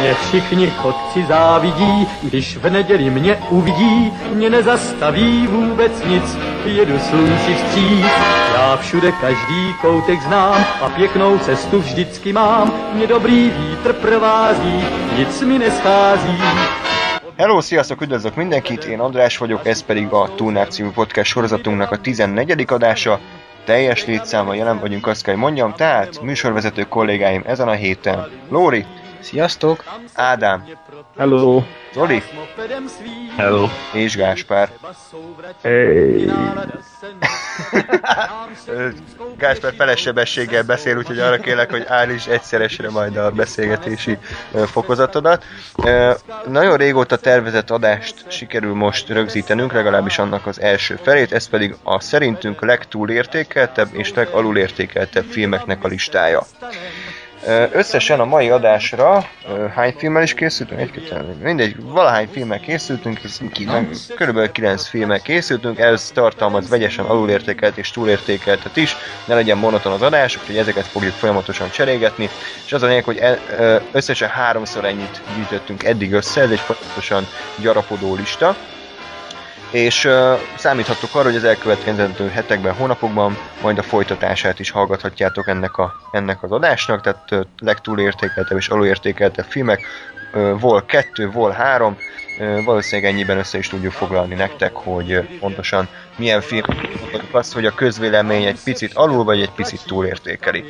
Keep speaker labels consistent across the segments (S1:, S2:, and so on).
S1: Mě všichni chodci závidí, když v neděli mě uvidí, mě nezastaví vůbec nic, jedu slunci vstříc. Já všude každý koutek znám a pěknou cestu vždycky mám, mě dobrý vítr provází, nic mi neschází.
S2: Hello, sziasztok, üdvözlök mindenkit, én András vagyok, ez pedig a Túlnák című podcast sorozatunknak a 14. adása. Teljes létszámmal jelen vagyunk, azt kell, hogy mondjam, tehát műsorvezető kollégáim ezen a héten. Lóri,
S3: Sziasztok!
S2: Ádám,
S3: Hello!
S2: Zoli
S4: Hello.
S2: és Gáspár.
S3: Hey.
S2: Gáspár feles sebességgel beszél, úgyhogy arra kérlek, hogy állíts egyszeresre majd a beszélgetési fokozatodat. Nagyon régóta tervezett adást sikerül most rögzítenünk, legalábbis annak az első felét, ez pedig a szerintünk legtúlértékeltebb és legalulértékeltebb filmeknek a listája. Összesen a mai adásra hány filmmel is készültünk? Egy, kettő, mindegy, valahány filmmel készültünk, ez körülbelül 9 filmmel készültünk, ez tartalmaz vegyesen alulértékelt és túlértékeltet is, ne legyen monoton az adás, úgyhogy ezeket fogjuk folyamatosan cserégetni, és az a lényeg, hogy e- összesen háromszor ennyit gyűjtöttünk eddig össze, ez egy folyamatosan gyarapodó lista, és uh, számíthatok arra, hogy az elkövetkezendő hetekben, hónapokban majd a folytatását is hallgathatjátok ennek, a, ennek az adásnak, tehát uh, legtúlértékeltebb és alulértékeltebb filmek, uh, vol kettő, vol három, uh, valószínűleg ennyiben össze is tudjuk foglalni nektek, hogy uh, pontosan milyen film azt, hogy a közvélemény egy picit alul vagy egy picit túlértékeli.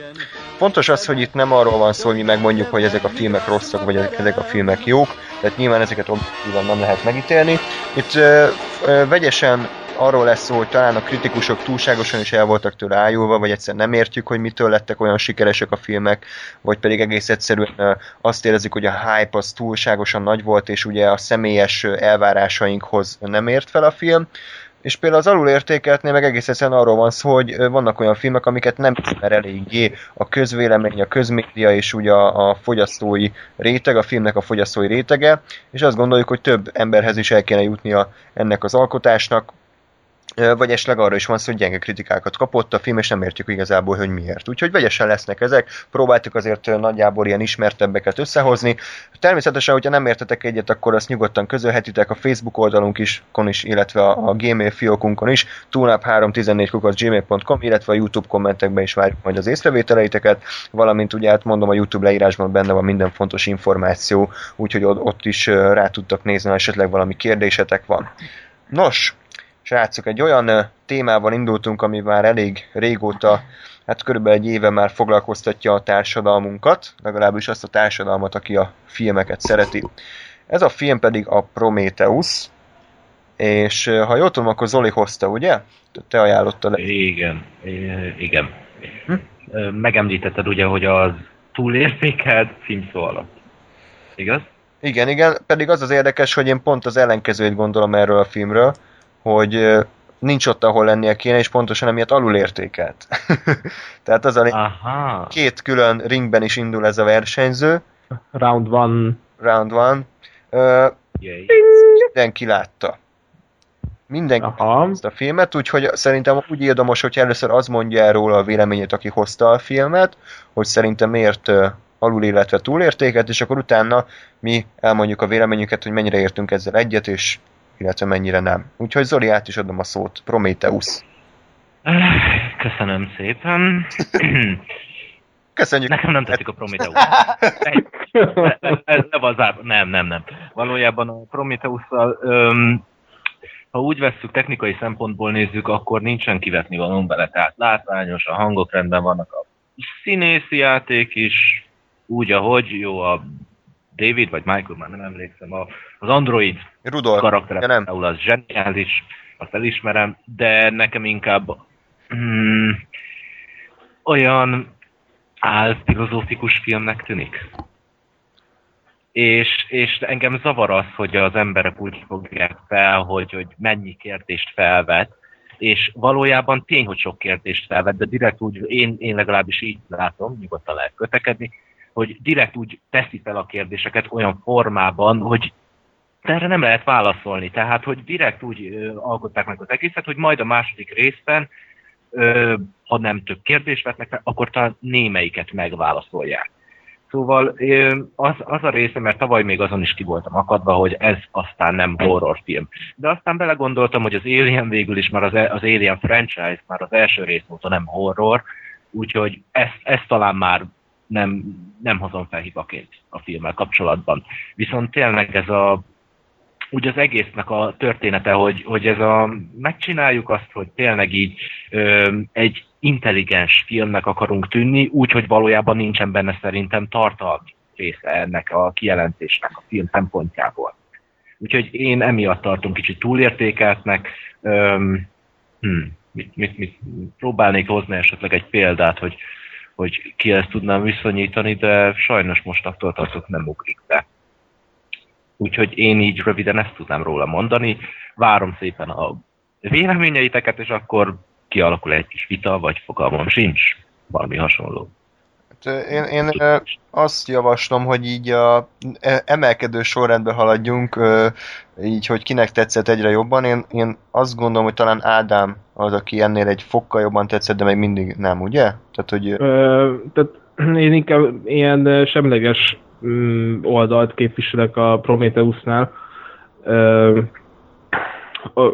S2: Fontos az, hogy itt nem arról van szó, hogy mi megmondjuk, hogy ezek a filmek rosszak, vagy ezek a filmek jók, tehát nyilván ezeket objektívan nem lehet megítélni. Itt ö, ö, vegyesen arról lesz szó, hogy talán a kritikusok túlságosan is el voltak tőle ájulva, vagy egyszer nem értjük, hogy mitől lettek olyan sikeresek a filmek, vagy pedig egész egyszerűen azt érezzük, hogy a hype az túlságosan nagy volt, és ugye a személyes elvárásainkhoz nem ért fel a film. És például az alulértékeltnél meg egész egyszerűen arról van szó, hogy vannak olyan filmek, amiket nem ismer eléggé a közvélemény, a közmédia és ugye a, a fogyasztói réteg, a filmnek a fogyasztói rétege, és azt gondoljuk, hogy több emberhez is el kéne jutnia ennek az alkotásnak, vagy esetleg arra is van szó, hogy gyenge kritikákat kapott a film, és nem értjük igazából, hogy miért. Úgyhogy vegyesen lesznek ezek, próbáltuk azért nagyjából ilyen ismertebbeket összehozni. Természetesen, hogyha nem értetek egyet, akkor azt nyugodtan közölhetitek a Facebook oldalunk is, kon is illetve a, a Gmail fiókunkon is, tunap314 gmail.com, illetve a YouTube kommentekben is várjuk majd az észrevételeiteket, valamint ugye hát mondom, a YouTube leírásban benne van minden fontos információ, úgyhogy ott, is rá tudtak nézni, ha esetleg valami kérdésetek van. Nos, Srácok, egy olyan ö, témával indultunk, ami már elég régóta, hát körülbelül egy éve már foglalkoztatja a társadalmunkat, legalábbis azt a társadalmat, aki a filmeket szereti. Ez a film pedig a Prometheus, és ha jól tudom, akkor Zoli hozta, ugye? Te ajánlottad.
S4: Igen, igen. Ö, Megemlítetted ugye, hogy az túlértékelt film szó alatt. Igaz?
S2: Igen, igen, pedig az az érdekes, hogy én pont az ellenkezőt gondolom erről a filmről, hogy nincs ott, ahol lennie kéne, és pontosan emiatt alulértékelt. Tehát az a lé-
S4: Aha.
S2: két külön ringben is indul ez a versenyző,
S3: Round one.
S2: round one. Ö, mindenki látta. Mindenki
S3: Aha.
S2: ezt a filmet, úgyhogy szerintem úgy érdemes, hogy először az mondja el róla a véleményét, aki hozta a filmet, hogy szerintem miért alul, illetve túlértéket, és akkor utána mi elmondjuk a véleményünket, hogy mennyire értünk ezzel egyet, és illetve mennyire nem. Úgyhogy Zoli, át is adom a szót. Prometheus.
S4: Köszönöm szépen.
S2: Köszönjük.
S4: Nekem nem tetszik a Prometheus. Nem, nem, nem. Valójában a Prometheus-szal, öm, ha úgy vesszük, technikai szempontból nézzük, akkor nincsen kivetni való bele. Tehát látványos, a hangok rendben vannak, a színészi játék is, úgy, ahogy jó a David, vagy Michael, már nem emlékszem, a, az Android
S2: Rudolf.
S4: karaktere
S2: Ja, nem.
S4: például az zseniális, azt elismerem, de nekem inkább mm, olyan álfilozófikus filmnek tűnik. És, és engem zavar az, hogy az emberek úgy fogják fel, hogy, hogy mennyi kérdést felvet, és valójában tény, hogy sok kérdést felvet, de direkt úgy, én, én legalábbis így látom, nyugodtan lehet kötekedni, hogy direkt úgy teszi fel a kérdéseket olyan formában, hogy erre nem lehet válaszolni. Tehát, hogy direkt úgy alkották meg az egészet, hogy majd a második részben ha nem több kérdést vetnek fel, akkor talán némelyiket megválaszolják. Szóval az, az a része, mert tavaly még azon is ki voltam akadva, hogy ez aztán nem horrorfilm. De aztán belegondoltam, hogy az Alien végül is már az, az Alien franchise már az első rész óta nem horror, úgyhogy ezt, ezt talán már nem, nem hozom fel hibaként a filmmel kapcsolatban. Viszont tényleg ez a úgy az egésznek a története, hogy, hogy ez a, megcsináljuk azt, hogy tényleg így ö, egy intelligens filmnek akarunk tűnni, úgy, hogy valójában nincsen benne szerintem tartalmi része ennek a kijelentésnek a film szempontjából. Úgyhogy én emiatt tartom kicsit túlértékeltnek. Öm, hm, mit, mit, mit, próbálnék hozni esetleg egy példát, hogy, hogy ki ezt tudnám viszonyítani, de sajnos most attól tartok nem ugrik be. Úgyhogy én így röviden ezt tudnám róla mondani. Várom szépen a véleményeiteket, és akkor kialakul egy kis vita, vagy fogalmam sincs. Valami hasonló.
S2: Hát, én, én azt javaslom, hogy így a e, emelkedő sorrendbe haladjunk, így, hogy kinek tetszett egyre jobban. Én, én azt gondolom, hogy talán Ádám az, aki ennél egy fokkal jobban tetszett, de még mindig nem, ugye?
S3: Tehát, hogy... Tehát én inkább ilyen semleges mm, oldalt képviselek a Prometheusnál.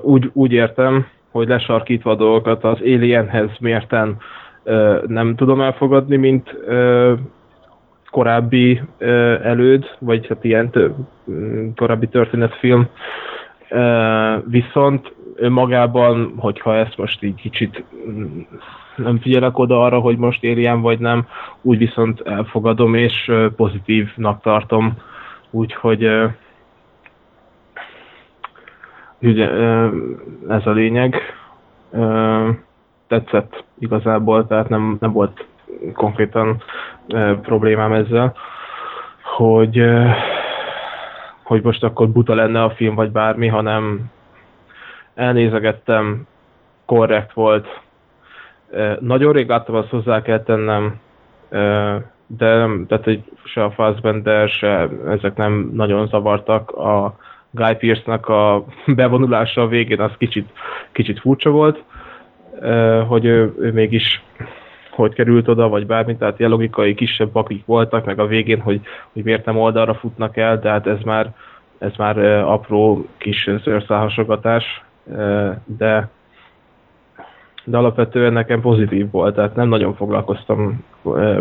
S3: Úgy, úgy értem, hogy lesarkítva dolgokat az Alienhez mérten nem tudom elfogadni, mint korábbi előd, vagy hát ilyen korábbi történetfilm. Viszont önmagában, hogyha ezt most így kicsit mm, nem figyelek oda arra, hogy most Alien vagy nem, úgy viszont elfogadom és pozitívnak tartom. Úgyhogy ugye, ez a lényeg tetszett igazából, tehát nem, nem volt konkrétan e, problémám ezzel, hogy, e, hogy most akkor buta lenne a film, vagy bármi, hanem elnézegettem, korrekt volt. E, nagyon rég láttam, azt hozzá kell tennem, e, de tehát egy, se a Fassbender, se ezek nem nagyon zavartak. A Guy Pearce-nak a bevonulása a végén az kicsit, kicsit furcsa volt, hogy ő, ő mégis hogy került oda, vagy bármi, tehát ilyen logikai kisebb bakik voltak, meg a végén, hogy, hogy miért nem oldalra futnak el, de hát ez már, ez már apró kis szőrszálhasogatás, de, de alapvetően nekem pozitív volt, tehát nem nagyon foglalkoztam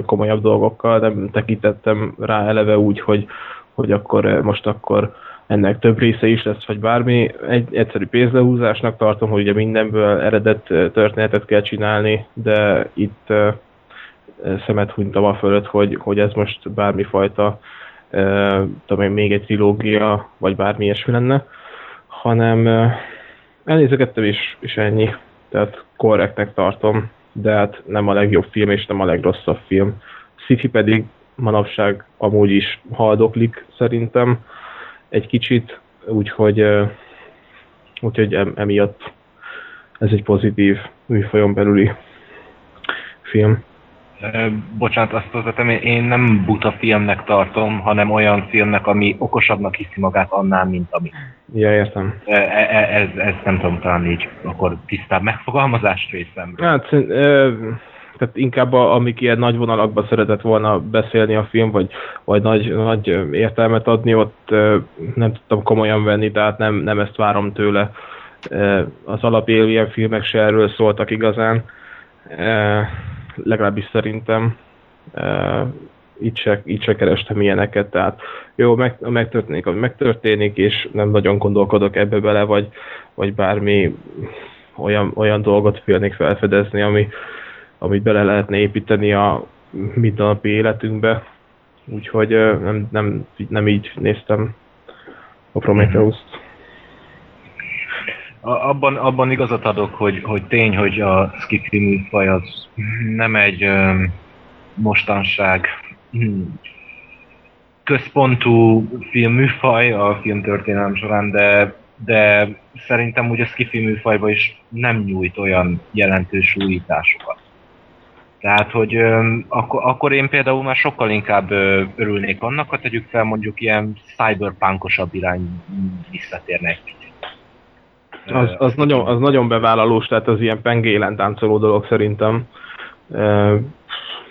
S3: komolyabb dolgokkal, nem tekintettem rá eleve úgy, hogy, hogy akkor most akkor ennek több része is lesz, vagy bármi. Egy egyszerű pénzlehúzásnak tartom, hogy ugye mindenből eredet történetet kell csinálni, de itt szemet hunytam a fölött, hogy, hogy ez most bármifajta tudom én, még egy trilógia, vagy bármi ilyesmi lenne, hanem elnézegettem is, és ennyi. Tehát korrektnek tartom, de hát nem a legjobb film, és nem a legrosszabb film. Sci-fi pedig manapság amúgy is haldoklik szerintem egy kicsit, úgyhogy, úgyhogy emiatt ez egy pozitív műfajon belüli film.
S4: Bocsánat, azt hozzatom, én nem buta filmnek tartom, hanem olyan filmnek, ami okosabbnak hiszi magát annál, mint ami.
S3: Ja, értem.
S4: E, e, ez, ez nem tudom, talán így akkor tisztább megfogalmazás részemről.
S3: Hát, tehát inkább a, amik ilyen nagy vonalakban szeretett volna beszélni a film, vagy, vagy nagy, nagy értelmet adni, ott nem tudtam komolyan venni, tehát nem, nem ezt várom tőle. Az alap filmek se erről szóltak igazán, legalábbis szerintem így se, így se kerestem ilyeneket, tehát jó, meg, megtörténik, ami megtörténik, és nem nagyon gondolkodok ebbe bele, vagy, vagy bármi olyan, olyan dolgot félnék felfedezni, ami, amit bele lehetne építeni a mindennapi életünkbe. Úgyhogy nem, nem, nem így néztem a Prometheus-t.
S4: Abban, abban igazat adok, hogy, hogy tény, hogy a skifi műfaj az nem egy mostanság hm, központú filmműfaj a filmtörténelem során, de, de szerintem úgy a skifi műfajban is nem nyújt olyan jelentős újításokat. Tehát, hogy ö, akkor, akkor én például már sokkal inkább ö, örülnék annak, ha tegyük fel mondjuk ilyen cyberpunkosabb irány visszatérne egy.
S3: Az, az, nagyon, az nagyon bevállalós, tehát az ilyen pengélen táncoló dolog szerintem.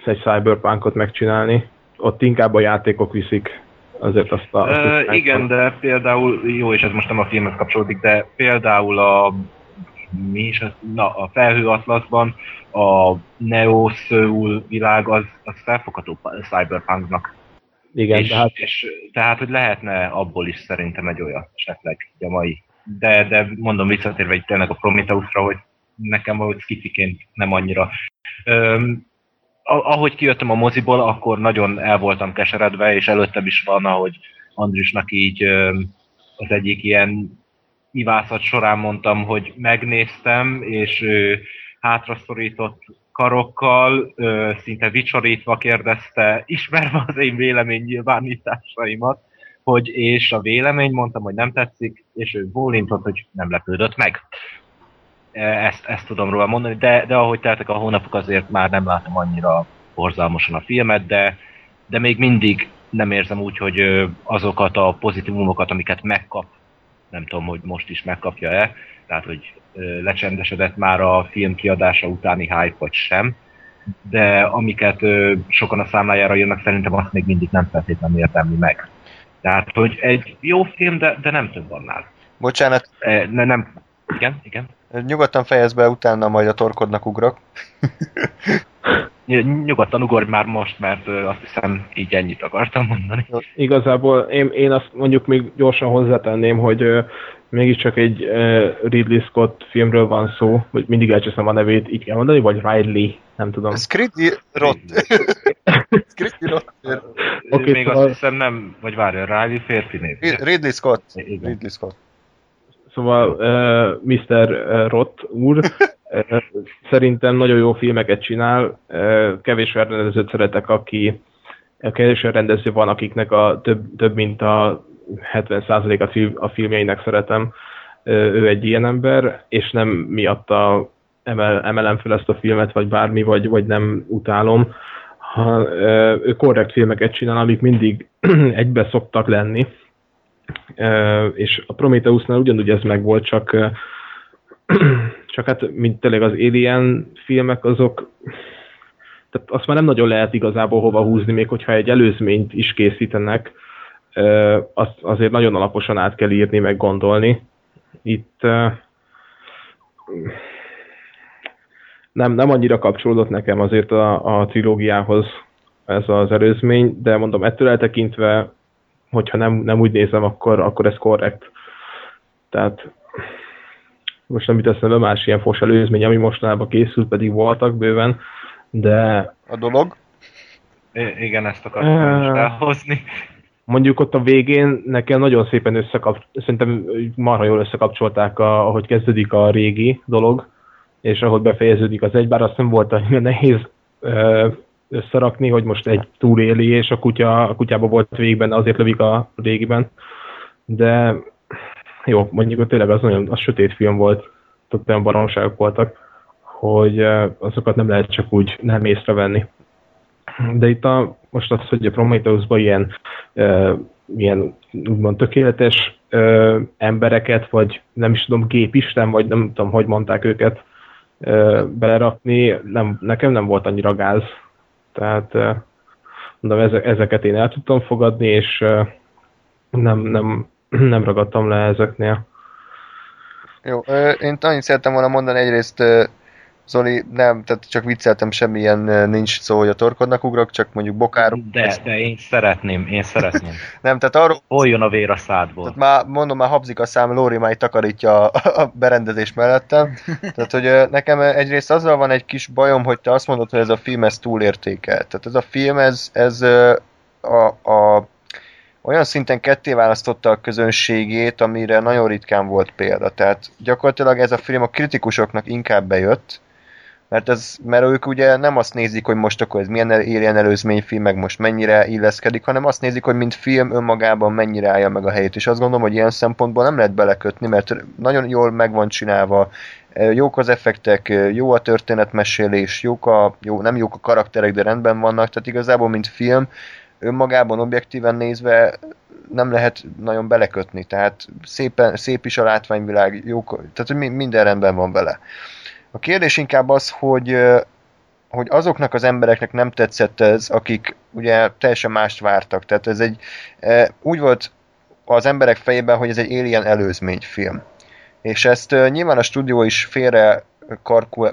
S3: Egy cyberpunkot megcsinálni. Ott inkább a játékok viszik azért azt a... Azt
S4: uh, igen, de például, jó, és ez most nem a filmhez kapcsolódik, de például a mi is, az, na, a felhő atlaszban a Neo Seoul világ az, az felfogható cyberpunknak.
S3: Igen,
S4: és, tehát... és tehát, hogy lehetne abból is szerintem egy olyan esetleg a mai. De, de mondom visszatérve itt tényleg a Prometheusra, hogy nekem valahogy skifiként nem annyira. Öm, ahogy kijöttem a moziból, akkor nagyon el voltam keseredve, és előttem is van, ahogy Andrisnak így az egyik ilyen ivászat során mondtam, hogy megnéztem, és ő hátraszorított karokkal, szinte vicsorítva kérdezte, ismerve az én vélemény nyilvánításaimat, hogy és a vélemény, mondtam, hogy nem tetszik, és ő bólintott, hogy nem lepődött meg. E, ezt, ezt tudom róla mondani, de, de ahogy teltek a hónapok, azért már nem látom annyira borzalmasan a filmet, de, de még mindig nem érzem úgy, hogy azokat a pozitívumokat, amiket megkap, nem tudom, hogy most is megkapja-e, tehát hogy lecsendesedett már a film kiadása utáni hype vagy sem, de amiket sokan a számlájára jönnek, szerintem azt még mindig nem feltétlenül értelmi meg. Tehát, hogy egy jó film, de, de nem több annál.
S2: Bocsánat.
S4: E, ne, nem, igen, igen.
S2: Nyugodtan fejezd be, utána majd a torkodnak ugrok.
S4: Nyugodtan ugorj már most, mert azt hiszem így ennyit akartam mondani.
S3: Igazából én, én azt mondjuk még gyorsan hozzátenném, hogy mégiscsak egy Ridley Scott filmről van szó, hogy mindig elcseszem a nevét, így kell mondani, vagy Ridley, nem tudom.
S2: Ridley Rott.
S3: Ridley
S4: Rott. Okay, még szóval... azt hiszem nem, vagy várja, Riley férfi név.
S2: Ridley Scott. Ridley Scott.
S3: Szóval uh, Mr. Roth úr uh, szerintem nagyon jó filmeket csinál, uh, kevés rendezőt szeretek, aki kevés rendező van, akiknek a több, több mint a 70% a filmjeinek szeretem, ő egy ilyen ember, és nem miatta emel, emelem fel ezt a filmet, vagy bármi, vagy, vagy nem utálom, ha, ő korrekt filmeket csinál, amik mindig egybe szoktak lenni, és a Prometheusnál ugyanúgy ez meg volt, csak csak hát, mint tényleg az Alien filmek, azok tehát azt már nem nagyon lehet igazából hova húzni, még hogyha egy előzményt is készítenek, azt azért nagyon alaposan át kell írni, meg gondolni. Itt nem, nem annyira kapcsolódott nekem azért a, a trilógiához ez az előzmény, de mondom, ettől eltekintve, hogyha nem, nem úgy nézem, akkor, akkor ez korrekt. Tehát most nem jut eszembe más ilyen fos előzmény, ami mostanában készült, pedig voltak bőven, de...
S2: A dolog?
S4: I- igen, ezt akartam uh, elhozni.
S3: Mondjuk ott a végén nekem nagyon szépen összekap, szerintem marha jól összekapcsolták, a, ahogy kezdődik a régi dolog, és ahogy befejeződik az egy, bár azt nem volt annyira nehéz összerakni, hogy most egy túléli, és a, kutya, a kutyába volt végben, azért lövik a régiben. De jó, mondjuk hogy tényleg az nagyon az sötét film volt, ott olyan baromságok voltak, hogy azokat nem lehet csak úgy nem észrevenni. De itt a, most az, hogy a Prometheusban ilyen, e, ilyen úgymond tökéletes e, embereket, vagy nem is tudom, gépisten, vagy nem tudom, hogy mondták őket belerakni, nem, nekem nem volt annyira gáz. Tehát e, mondom, ezeket én el tudtam fogadni, és e, nem, nem, nem ragadtam le ezeknél.
S2: Jó, én annyit szerettem volna mondani egyrészt Zoli, nem, tehát csak vicceltem, semmilyen nincs szó, hogy a torkodnak ugrok, csak mondjuk bokár.
S4: De, ezt... de én szeretném, én szeretném.
S2: nem, tehát arról...
S4: Hol jön a vér a szádból?
S2: Tehát már, mondom, már habzik a szám, Lóri már takarítja a, a berendezés mellettem. tehát, hogy nekem egyrészt azzal van egy kis bajom, hogy te azt mondod, hogy ez a film ez túlértékelt. Tehát ez a film, ez, ez a, a olyan szinten ketté választotta a közönségét, amire nagyon ritkán volt példa. Tehát gyakorlatilag ez a film a kritikusoknak inkább bejött, mert, ez, mert ők ugye nem azt nézik, hogy most akkor ez milyen Alien előzményfilm, meg most mennyire illeszkedik, hanem azt nézik, hogy mint film önmagában mennyire állja meg a helyét. És azt gondolom, hogy ilyen szempontból nem lehet belekötni, mert nagyon jól meg van csinálva, jók az effektek, jó a történetmesélés, jók a, jó, nem jók a karakterek, de rendben vannak, tehát igazából mint film, önmagában objektíven nézve nem lehet nagyon belekötni, tehát szépen, szép is a látványvilág, jó, tehát minden rendben van vele. A kérdés inkább az, hogy hogy azoknak az embereknek nem tetszett ez, akik ugye teljesen mást vártak. Tehát ez egy, úgy volt az emberek fejében, hogy ez egy Alien előzményfilm. És ezt nyilván a stúdió is félre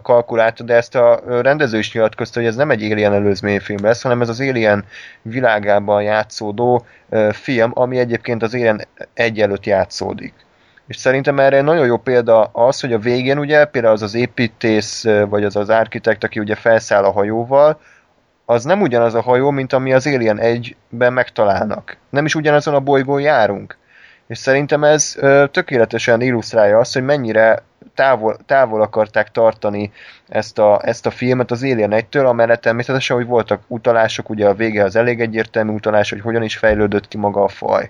S2: kalkulálta, de ezt a rendező is nyilatkozta, hogy ez nem egy Alien előzményfilm lesz, hanem ez az Alien világában játszódó film, ami egyébként az Alien egy előtt játszódik. És szerintem erre nagyon jó példa az, hogy a végén ugye például az az építész, vagy az az architekt, aki ugye felszáll a hajóval, az nem ugyanaz a hajó, mint ami az Alien 1-ben megtalálnak. Nem is ugyanazon a bolygón járunk. És szerintem ez ö, tökéletesen illusztrálja azt, hogy mennyire távol, távol akarták tartani ezt a, ezt a filmet az Alien 1-től, amellett természetesen, hogy voltak utalások, ugye a vége az elég egyértelmű utalás, hogy hogyan is fejlődött ki maga a faj.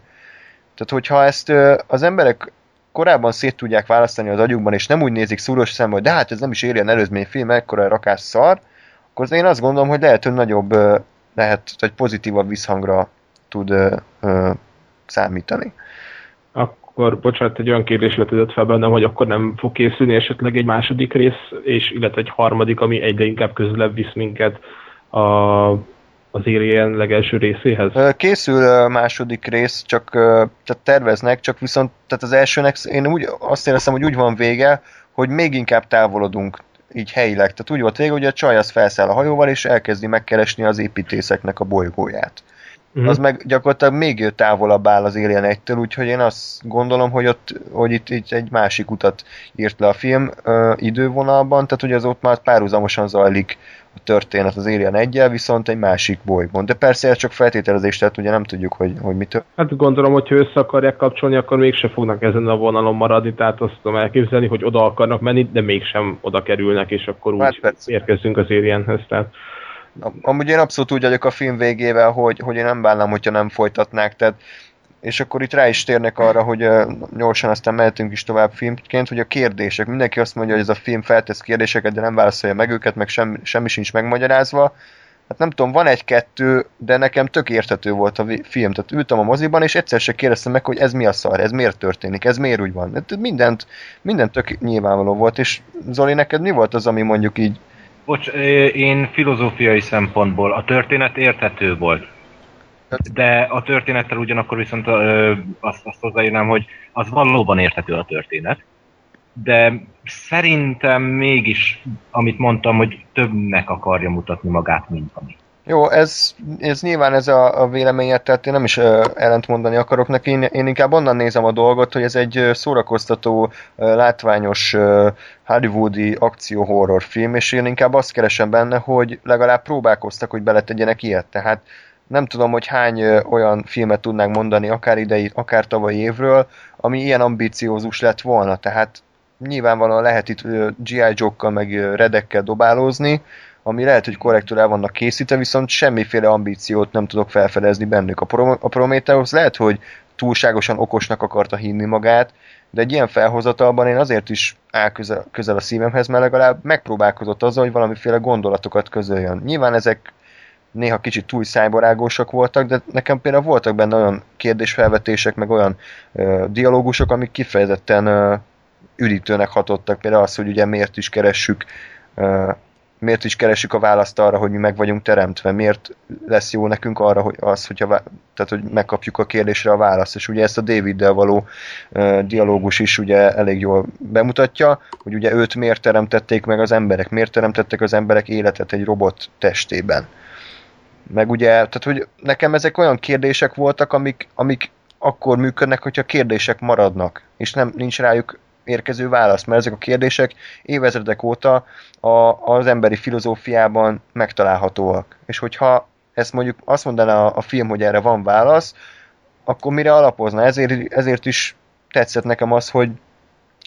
S2: Tehát, hogyha ezt ö, az emberek korábban szét tudják választani az agyukban, és nem úgy nézik szúros szemmel, hogy de hát ez nem is Alien előzmény film, ekkora rakás szar, akkor én azt gondolom, hogy lehet, hogy nagyobb, lehet, vagy pozitívabb visszhangra tud ö, ö, számítani.
S3: Akkor, bocsánat, egy olyan kérdés vetődött fel bennem, hogy akkor nem fog készülni esetleg egy második rész, és illetve egy harmadik, ami egyre inkább közelebb visz minket a, az Alien legelső részéhez?
S2: Készül második rész, csak tehát terveznek, csak viszont tehát az elsőnek én úgy azt éreztem, hogy úgy van vége, hogy még inkább távolodunk így helyileg. Tehát úgy volt vége, hogy a csaj az felszáll a hajóval, és elkezdi megkeresni az építészeknek a bolygóját. Uh-huh. Az meg gyakorlatilag még távolabb áll az Alien 1-től, úgyhogy én azt gondolom, hogy ott, hogy itt, itt egy másik utat írt le a film ö, idővonalban, tehát ugye az ott már párhuzamosan zajlik a történet az Alien 1 viszont egy másik bolygón. De persze ez csak feltételezés, tehát ugye nem tudjuk, hogy, hogy mitől.
S3: Hát gondolom, hogy ha össze akarják kapcsolni, akkor mégse fognak ezen a vonalon maradni, tehát azt tudom elképzelni, hogy oda akarnak menni, de mégsem oda kerülnek, és akkor úgy hát érkezünk az Alienhez. Tehát
S2: Amúgy én abszolút úgy vagyok a film végével, hogy, hogy én nem bánnám, hogyha nem folytatnák, tehát és akkor itt rá is térnek arra, hogy uh, gyorsan aztán mehetünk is tovább filmként, hogy a kérdések. Mindenki azt mondja, hogy ez a film feltesz kérdéseket, de nem válaszolja meg őket, meg sem, semmi sincs megmagyarázva. Hát nem tudom, van egy-kettő, de nekem tök érthető volt a film. Tehát ültem a moziban, és egyszer se kérdeztem meg, hogy ez mi a szar, ez miért történik, ez miért úgy van. Hát mindent, mindent tök nyilvánvaló volt, és Zoli, neked mi volt az, ami mondjuk így
S4: Bocs, én filozófiai szempontból a történet érthető volt. De a történettel ugyanakkor viszont ö, azt, azt hozzáírnám, hogy az valóban érthető a történet. De szerintem mégis, amit mondtam, hogy többnek akarja mutatni magát, mint ami.
S2: Jó, ez, ez nyilván ez a, a véleményet, tehát én nem is uh, ellentmondani akarok neki, én, én inkább onnan nézem a dolgot, hogy ez egy szórakoztató, uh, látványos uh, hollywoodi akció-horror film, és én inkább azt keresem benne, hogy legalább próbálkoztak, hogy beletegyenek ilyet, tehát nem tudom, hogy hány olyan filmet tudnánk mondani, akár idei, akár tavalyi évről, ami ilyen ambíciózus lett volna, tehát nyilvánvalóan lehet itt G.I. Joe-kkal meg redekkel dobálózni, ami lehet, hogy korrektül el vannak készítve, viszont semmiféle ambíciót nem tudok felfedezni bennük. A, Pro- a Prometheus lehet, hogy túlságosan okosnak akarta hinni magát, de egy ilyen felhozatalban én azért is áll közel, közel a szívemhez, mert legalább megpróbálkozott azzal, hogy valamiféle gondolatokat közöljön. Nyilván ezek néha kicsit túl szájbarágósak voltak, de nekem például voltak benne olyan kérdésfelvetések, meg olyan ö, dialógusok, amik kifejezetten ö, üdítőnek hatottak. Például az, hogy ugye miért is keressük ö, miért is keresünk a választ arra, hogy mi meg vagyunk teremtve, miért lesz jó nekünk arra, hogy az, hogyha, tehát, hogy megkapjuk a kérdésre a választ, és ugye ezt a Daviddel való uh, dialógus is ugye elég jól bemutatja, hogy ugye őt miért teremtették meg az emberek, miért teremtettek az emberek életet egy robot testében. Meg ugye, tehát hogy nekem ezek olyan kérdések voltak, amik, amik akkor működnek, hogyha kérdések maradnak, és nem nincs rájuk érkező válasz, mert ezek a kérdések évezredek óta a, az emberi filozófiában megtalálhatóak. És hogyha ezt mondjuk azt mondaná a, a film, hogy erre van válasz, akkor mire alapozna? Ezért, ezért is tetszett nekem az, hogy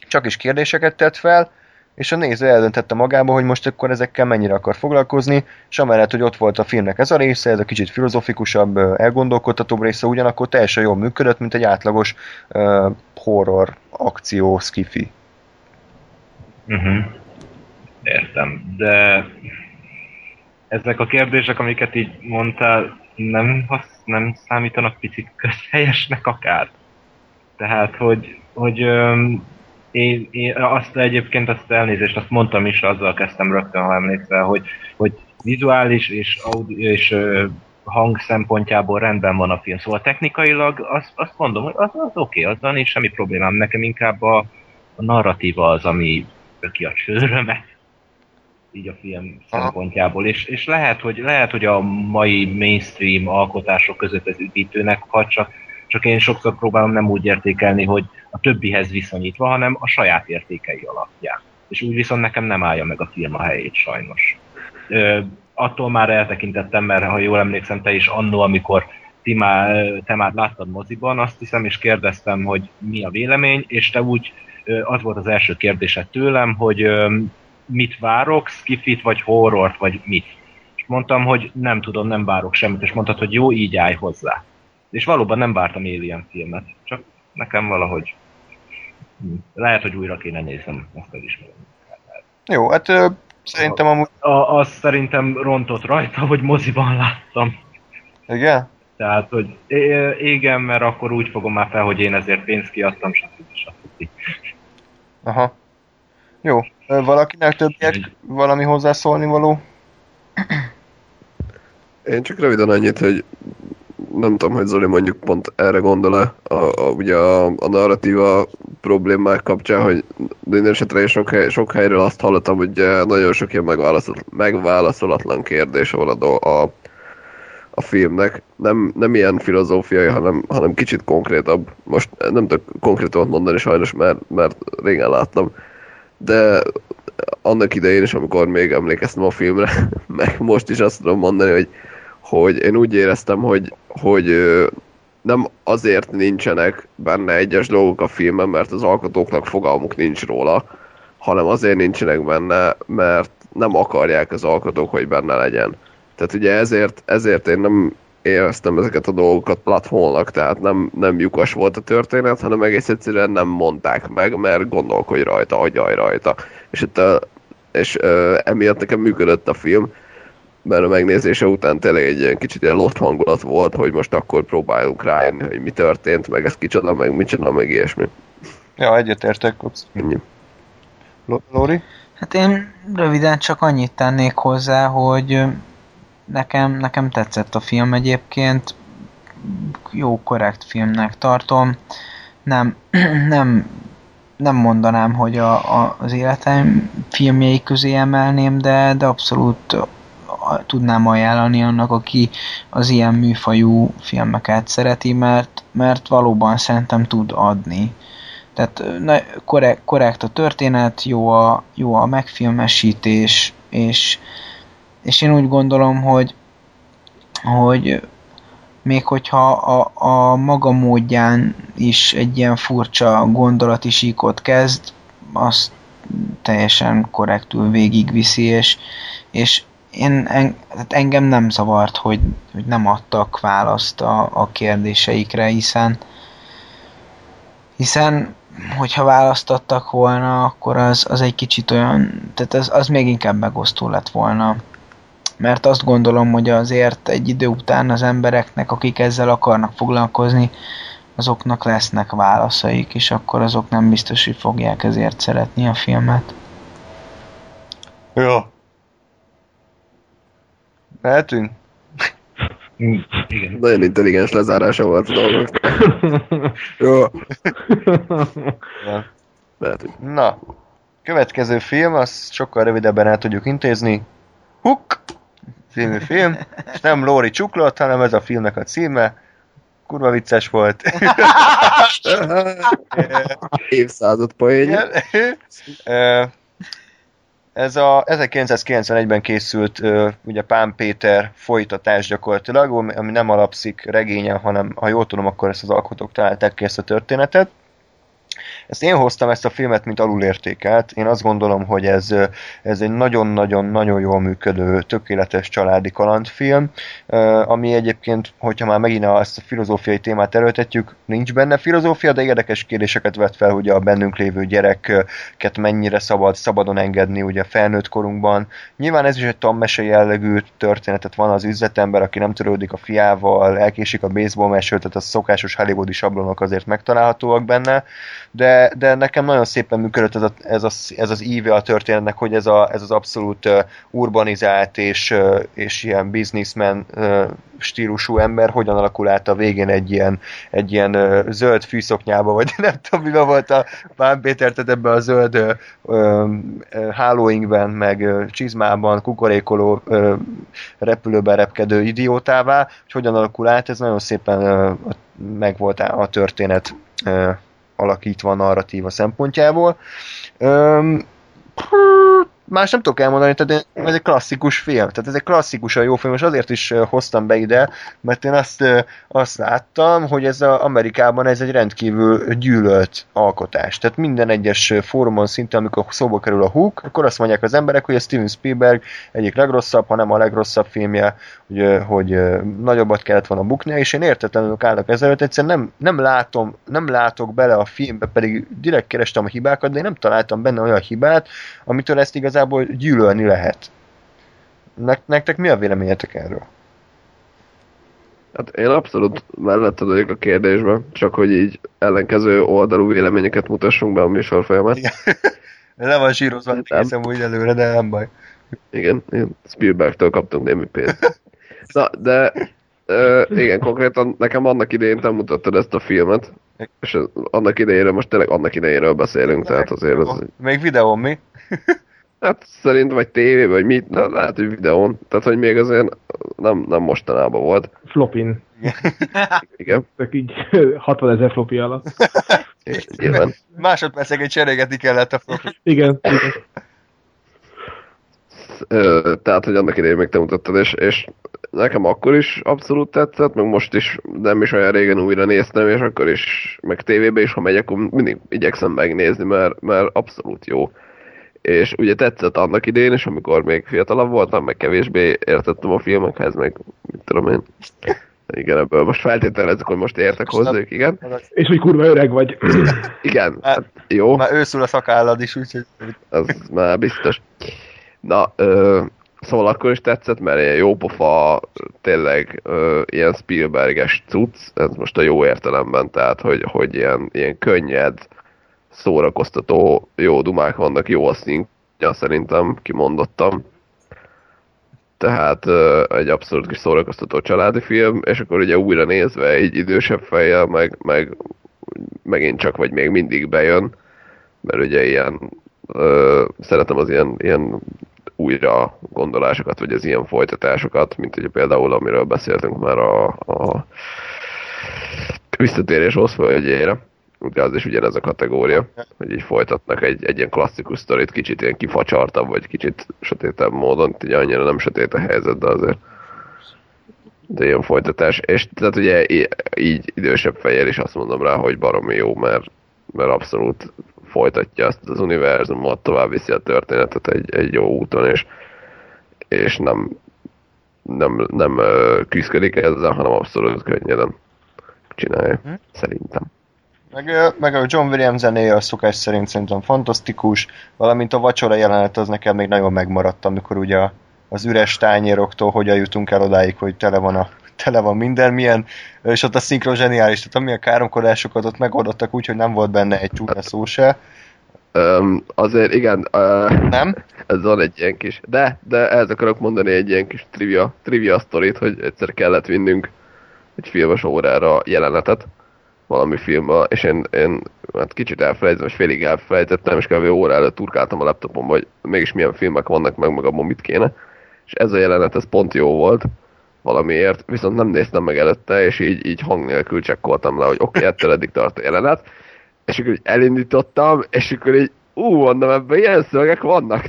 S2: csak is kérdéseket tett fel, és a néző eldöntette magába, hogy most akkor ezekkel mennyire akar foglalkozni, és amellett, hogy ott volt a filmnek ez a része, ez a kicsit filozofikusabb, elgondolkodtatóbb része, ugyanakkor teljesen jól működött, mint egy átlagos uh, horror, akció, skifi.
S4: Uh-huh. Értem, de ezek a kérdések, amiket így mondtál, nem, hasz, nem számítanak picit közhelyesnek akár? Tehát, hogy, hogy öm, én, én, azt egyébként azt elnézést, azt mondtam is, azzal kezdtem rögtön, ha emlékszel, hogy, hogy vizuális és, audi, és ö, hang szempontjából rendben van a film. Szóval technikailag azt, azt mondom, hogy az, az oké, okay, azzal nincs semmi problémám. Nekem inkább a, a narratíva az, ami ki a csőrömet így a film szempontjából. És, és lehet, hogy, lehet, hogy a mai mainstream alkotások között ez üdítőnek, ha csak, csak én sokszor próbálom nem úgy értékelni, hogy a többihez viszonyítva, hanem a saját értékei alapján. És úgy viszont nekem nem állja meg a film a helyét sajnos. Ö, attól már eltekintettem, mert ha jól emlékszem, te is annó, amikor ti már, te már láttad moziban, azt hiszem, és kérdeztem, hogy mi a vélemény, és te úgy, az volt az első kérdésed tőlem, hogy mit várok, skifit, vagy horrort, vagy mit. És mondtam, hogy nem tudom, nem várok semmit, és mondtad, hogy jó, így állj hozzá. És valóban nem vártam Alien filmet, csak nekem valahogy lehet, hogy újra kéne néznem, ezt elismerem.
S2: Jó, hát ö, szerintem amúgy...
S4: A, az szerintem rontott rajta, hogy moziban láttam.
S2: Igen?
S4: Tehát, hogy é- igen, mert akkor úgy fogom már fel, hogy én ezért pénzt kiadtam, stb. stb.
S2: Aha. Jó. Ö, valakinek többiek valami hozzászólni való?
S5: Én csak röviden annyit, hogy nem tudom, hogy Zoli mondjuk pont erre gondol-e, a, a, ugye a, a narratíva problémák kapcsán, hogy minden esetre én sok, hely, sok helyről azt hallottam, hogy eh, nagyon sok ilyen megválaszol, megválaszolatlan kérdés van a, a, a filmnek. Nem, nem ilyen filozófiai, hanem, hanem kicsit konkrétabb. Most nem tudok konkrétumot mondani sajnos, mert, mert régen láttam. De annak idején is, amikor még emlékeztem a filmre, meg most is azt tudom mondani, hogy, hogy én úgy éreztem, hogy, hogy ö, nem azért nincsenek benne egyes dolgok a filmben, mert az alkotóknak fogalmuk nincs róla, hanem azért nincsenek benne, mert nem akarják az alkotók, hogy benne legyen. Tehát ugye ezért, ezért én nem éreztem ezeket a dolgokat platformnak, tehát nem, nem lyukas volt a történet, hanem egész egyszerűen nem mondták meg, mert gondolkodj rajta, agyalj rajta. És, itt a, és uh, emiatt nekem működött a film, mert a megnézése után tényleg egy ilyen kicsit ilyen lott hangulat volt, hogy most akkor próbálunk rájönni, hogy mi történt, meg ez kicsoda, meg micsoda, meg ilyesmi.
S2: Ja, egyetértek. Ups.
S5: Ennyi.
S2: Lo- Lóri?
S6: Hát én röviden csak annyit tennék hozzá, hogy nekem, nekem tetszett a film egyébként, jó, korrekt filmnek tartom. Nem, nem, nem mondanám, hogy a, a, az életem filmjei közé emelném, de, de abszolút tudnám ajánlani annak, aki az ilyen műfajú filmeket szereti, mert, mert valóban szerintem tud adni. Tehát na, korrekt, korrekt a történet, jó a, jó a megfilmesítés, és, és én úgy gondolom, hogy, hogy még hogyha a, a maga módján is egy ilyen furcsa gondolati síkot kezd, azt teljesen korrektül végigviszi, és, és én, en, tehát engem nem zavart, hogy, hogy nem adtak választ a, a kérdéseikre, hiszen hiszen hogyha választottak volna, akkor az, az egy kicsit olyan, tehát az, az még inkább megosztó lett volna. Mert azt gondolom, hogy azért egy idő után az embereknek, akik ezzel akarnak foglalkozni, azoknak lesznek válaszaik, és akkor azok nem biztos, hogy fogják ezért szeretni a filmet.
S2: Jó. Mehetünk?
S4: Igen.
S5: Nagyon intelligens lezárása volt a dolgok. Jó, mehetünk.
S2: Na, következő film, azt sokkal rövidebben el tudjuk intézni. Hook című film, és nem Lóri csuklott, hanem ez a filmnek a címe. Kurva vicces volt.
S5: Évszázad poénja.
S2: Ez a 1991-ben készült ugye Pán Péter folytatás gyakorlatilag, ami nem alapszik regényen, hanem ha jól tudom, akkor ezt az alkotók találták ki ezt a történetet. Ezt én hoztam ezt a filmet, mint alulértékelt. Én azt gondolom, hogy ez, ez egy nagyon-nagyon-nagyon jól működő, tökéletes családi kalandfilm, ami egyébként, hogyha már megint ezt a filozófiai témát erőltetjük, nincs benne filozófia, de érdekes kérdéseket vet fel, hogy a bennünk lévő gyereket mennyire szabad szabadon engedni ugye felnőtt korunkban. Nyilván ez is egy tanmese jellegű történetet van az üzletember, aki nem törődik a fiával, elkésik a baseball mesőt, tehát a szokásos hollywoodi sablonok azért megtalálhatóak benne, de, de nekem nagyon szépen működött ez, a, ez, a, ez az íve a történetnek, hogy ez, a, ez az abszolút urbanizált és, és ilyen businessman stílusú ember hogyan alakul át a végén egy ilyen, egy ilyen zöld fűszoknyába, vagy nem tudom, mivel volt a Bán Péter, tehát ebben a zöld hálóinkben, meg csizmában, kukorékoló repülőben repkedő idiótává, hogy hogyan alakul át, ez nagyon szépen meg volt a történet alakítva a narratíva szempontjából. Más nem tudok elmondani, tehát ez egy klasszikus film, tehát ez egy klasszikusan jó film, és azért is hoztam be ide, mert én azt, azt láttam, hogy ez a Amerikában ez egy rendkívül gyűlölt alkotás. Tehát minden egyes fórumon szinte, amikor szóba kerül a Hook, akkor azt mondják az emberek, hogy a Steven Spielberg egyik legrosszabb, hanem a legrosszabb filmje, hogy, hogy nagyobbat kellett volna buknia, és én értetlenül állnak ezelőtt, egyszerűen nem, nem, látom, nem látok bele a filmbe, pedig direkt kerestem a hibákat, de én nem találtam benne olyan hibát, amitől ezt igazából gyűlölni lehet. Nektek mi a véleményetek erről?
S5: Hát én abszolút mellette vagyok a kérdésben, csak hogy így ellenkező oldalú véleményeket mutassunk be a műsor folyamat.
S2: Igen. Le van sírozva, hiszem úgy előre, de nem baj.
S5: Igen, igen. Spielbergtől kaptunk némi pénzt. Na, de uh, igen, konkrétan nekem annak idején te mutattad ezt a filmet, és annak idejére, most tényleg annak idejéről beszélünk, tehát azért az...
S2: Még videón mi?
S5: Hát szerint vagy tévé, vagy mit, na, lehet, hogy videón. Tehát, hogy még azért nem, nem mostanában volt.
S3: Flopin.
S5: Igen.
S3: Csak így 60 ezer flopi alatt.
S5: Nyilván.
S2: Másodperceket cserégetni kellett a flopi.
S3: Igen, igen.
S5: Tehát, hogy annak idején még te mutattad, és, és nekem akkor is abszolút tetszett, meg most is nem is olyan régen újra néztem, és akkor is, meg tévébe is, ha megyek, akkor mindig igyekszem megnézni, mert, mert abszolút jó és ugye tetszett annak idén is, amikor még fiatalabb voltam, meg kevésbé értettem a filmekhez, meg mit tudom én. Igen, ebből most feltételezzük, hogy most értek hozzájuk, igen.
S3: És hogy kurva öreg vagy.
S5: Igen, hát, jó.
S2: Már őszül a szakállad is, úgyhogy...
S5: Az már biztos. Na, ö, szóval akkor is tetszett, mert ilyen jó pofa, tényleg ö, ilyen Spielberges cucc, ez most a jó értelemben, tehát hogy, hogy ilyen, ilyen könnyed, szórakoztató jó dumák vannak, jó a szintja szerintem, kimondottam. Tehát egy abszolút kis szórakoztató családi film, és akkor ugye újra nézve egy idősebb fejjel, meg, meg megint csak vagy még mindig bejön, mert ugye ilyen ö, szeretem az ilyen, ilyen újra gondolásokat, vagy az ilyen folytatásokat, mint ugye például, amiről beszéltünk már a, a visszatérés Oszföldjére. De az is ugyanez a kategória, hogy így folytatnak egy, egy ilyen klasszikus sztorit, kicsit ilyen kifacsartabb, vagy kicsit sötétebb módon, így annyira nem sötét a helyzet, de azért de ilyen folytatás, és tehát ugye így idősebb fejjel is azt mondom rá, hogy baromi jó, mert, mert abszolút folytatja azt az univerzumot, tovább viszi a történetet egy, egy jó úton, és, és nem, nem, nem küzdik ezzel, hanem abszolút könnyeden csinálja, hm? szerintem.
S2: Meg, meg a John Williams zenéje a szokás szerint szerintem fantasztikus, valamint a vacsora jelenet az nekem még nagyon megmaradt, amikor ugye az üres tányéroktól hogyan jutunk el odáig, hogy tele van a tele van minden, milyen, és ott a szinkron zseniális, tehát amilyen káromkodásokat ott megoldottak úgy, hogy nem volt benne egy csúnya szó se.
S5: Um, azért igen.
S2: Uh, nem?
S5: Ez van egy ilyen kis, de, de ehhez akarok mondani egy ilyen kis trivia, trivia sztorit, hogy egyszer kellett vinnünk egy filmes órára jelenetet, valami filmbe, és én, én hát kicsit elfelejtettem, és félig elfelejtettem, és kb. óra előtt turkáltam a laptopon, hogy mégis milyen filmek vannak meg, meg abban mit kéne. És ez a jelenet, ez pont jó volt valamiért, viszont nem néztem meg előtte, és így, így hang nélkül csekkoltam le, hogy oké, okay, ettől eddig tart a jelenet. És akkor így elindítottam, és akkor így, ú, mondom, ebben ilyen szövegek vannak.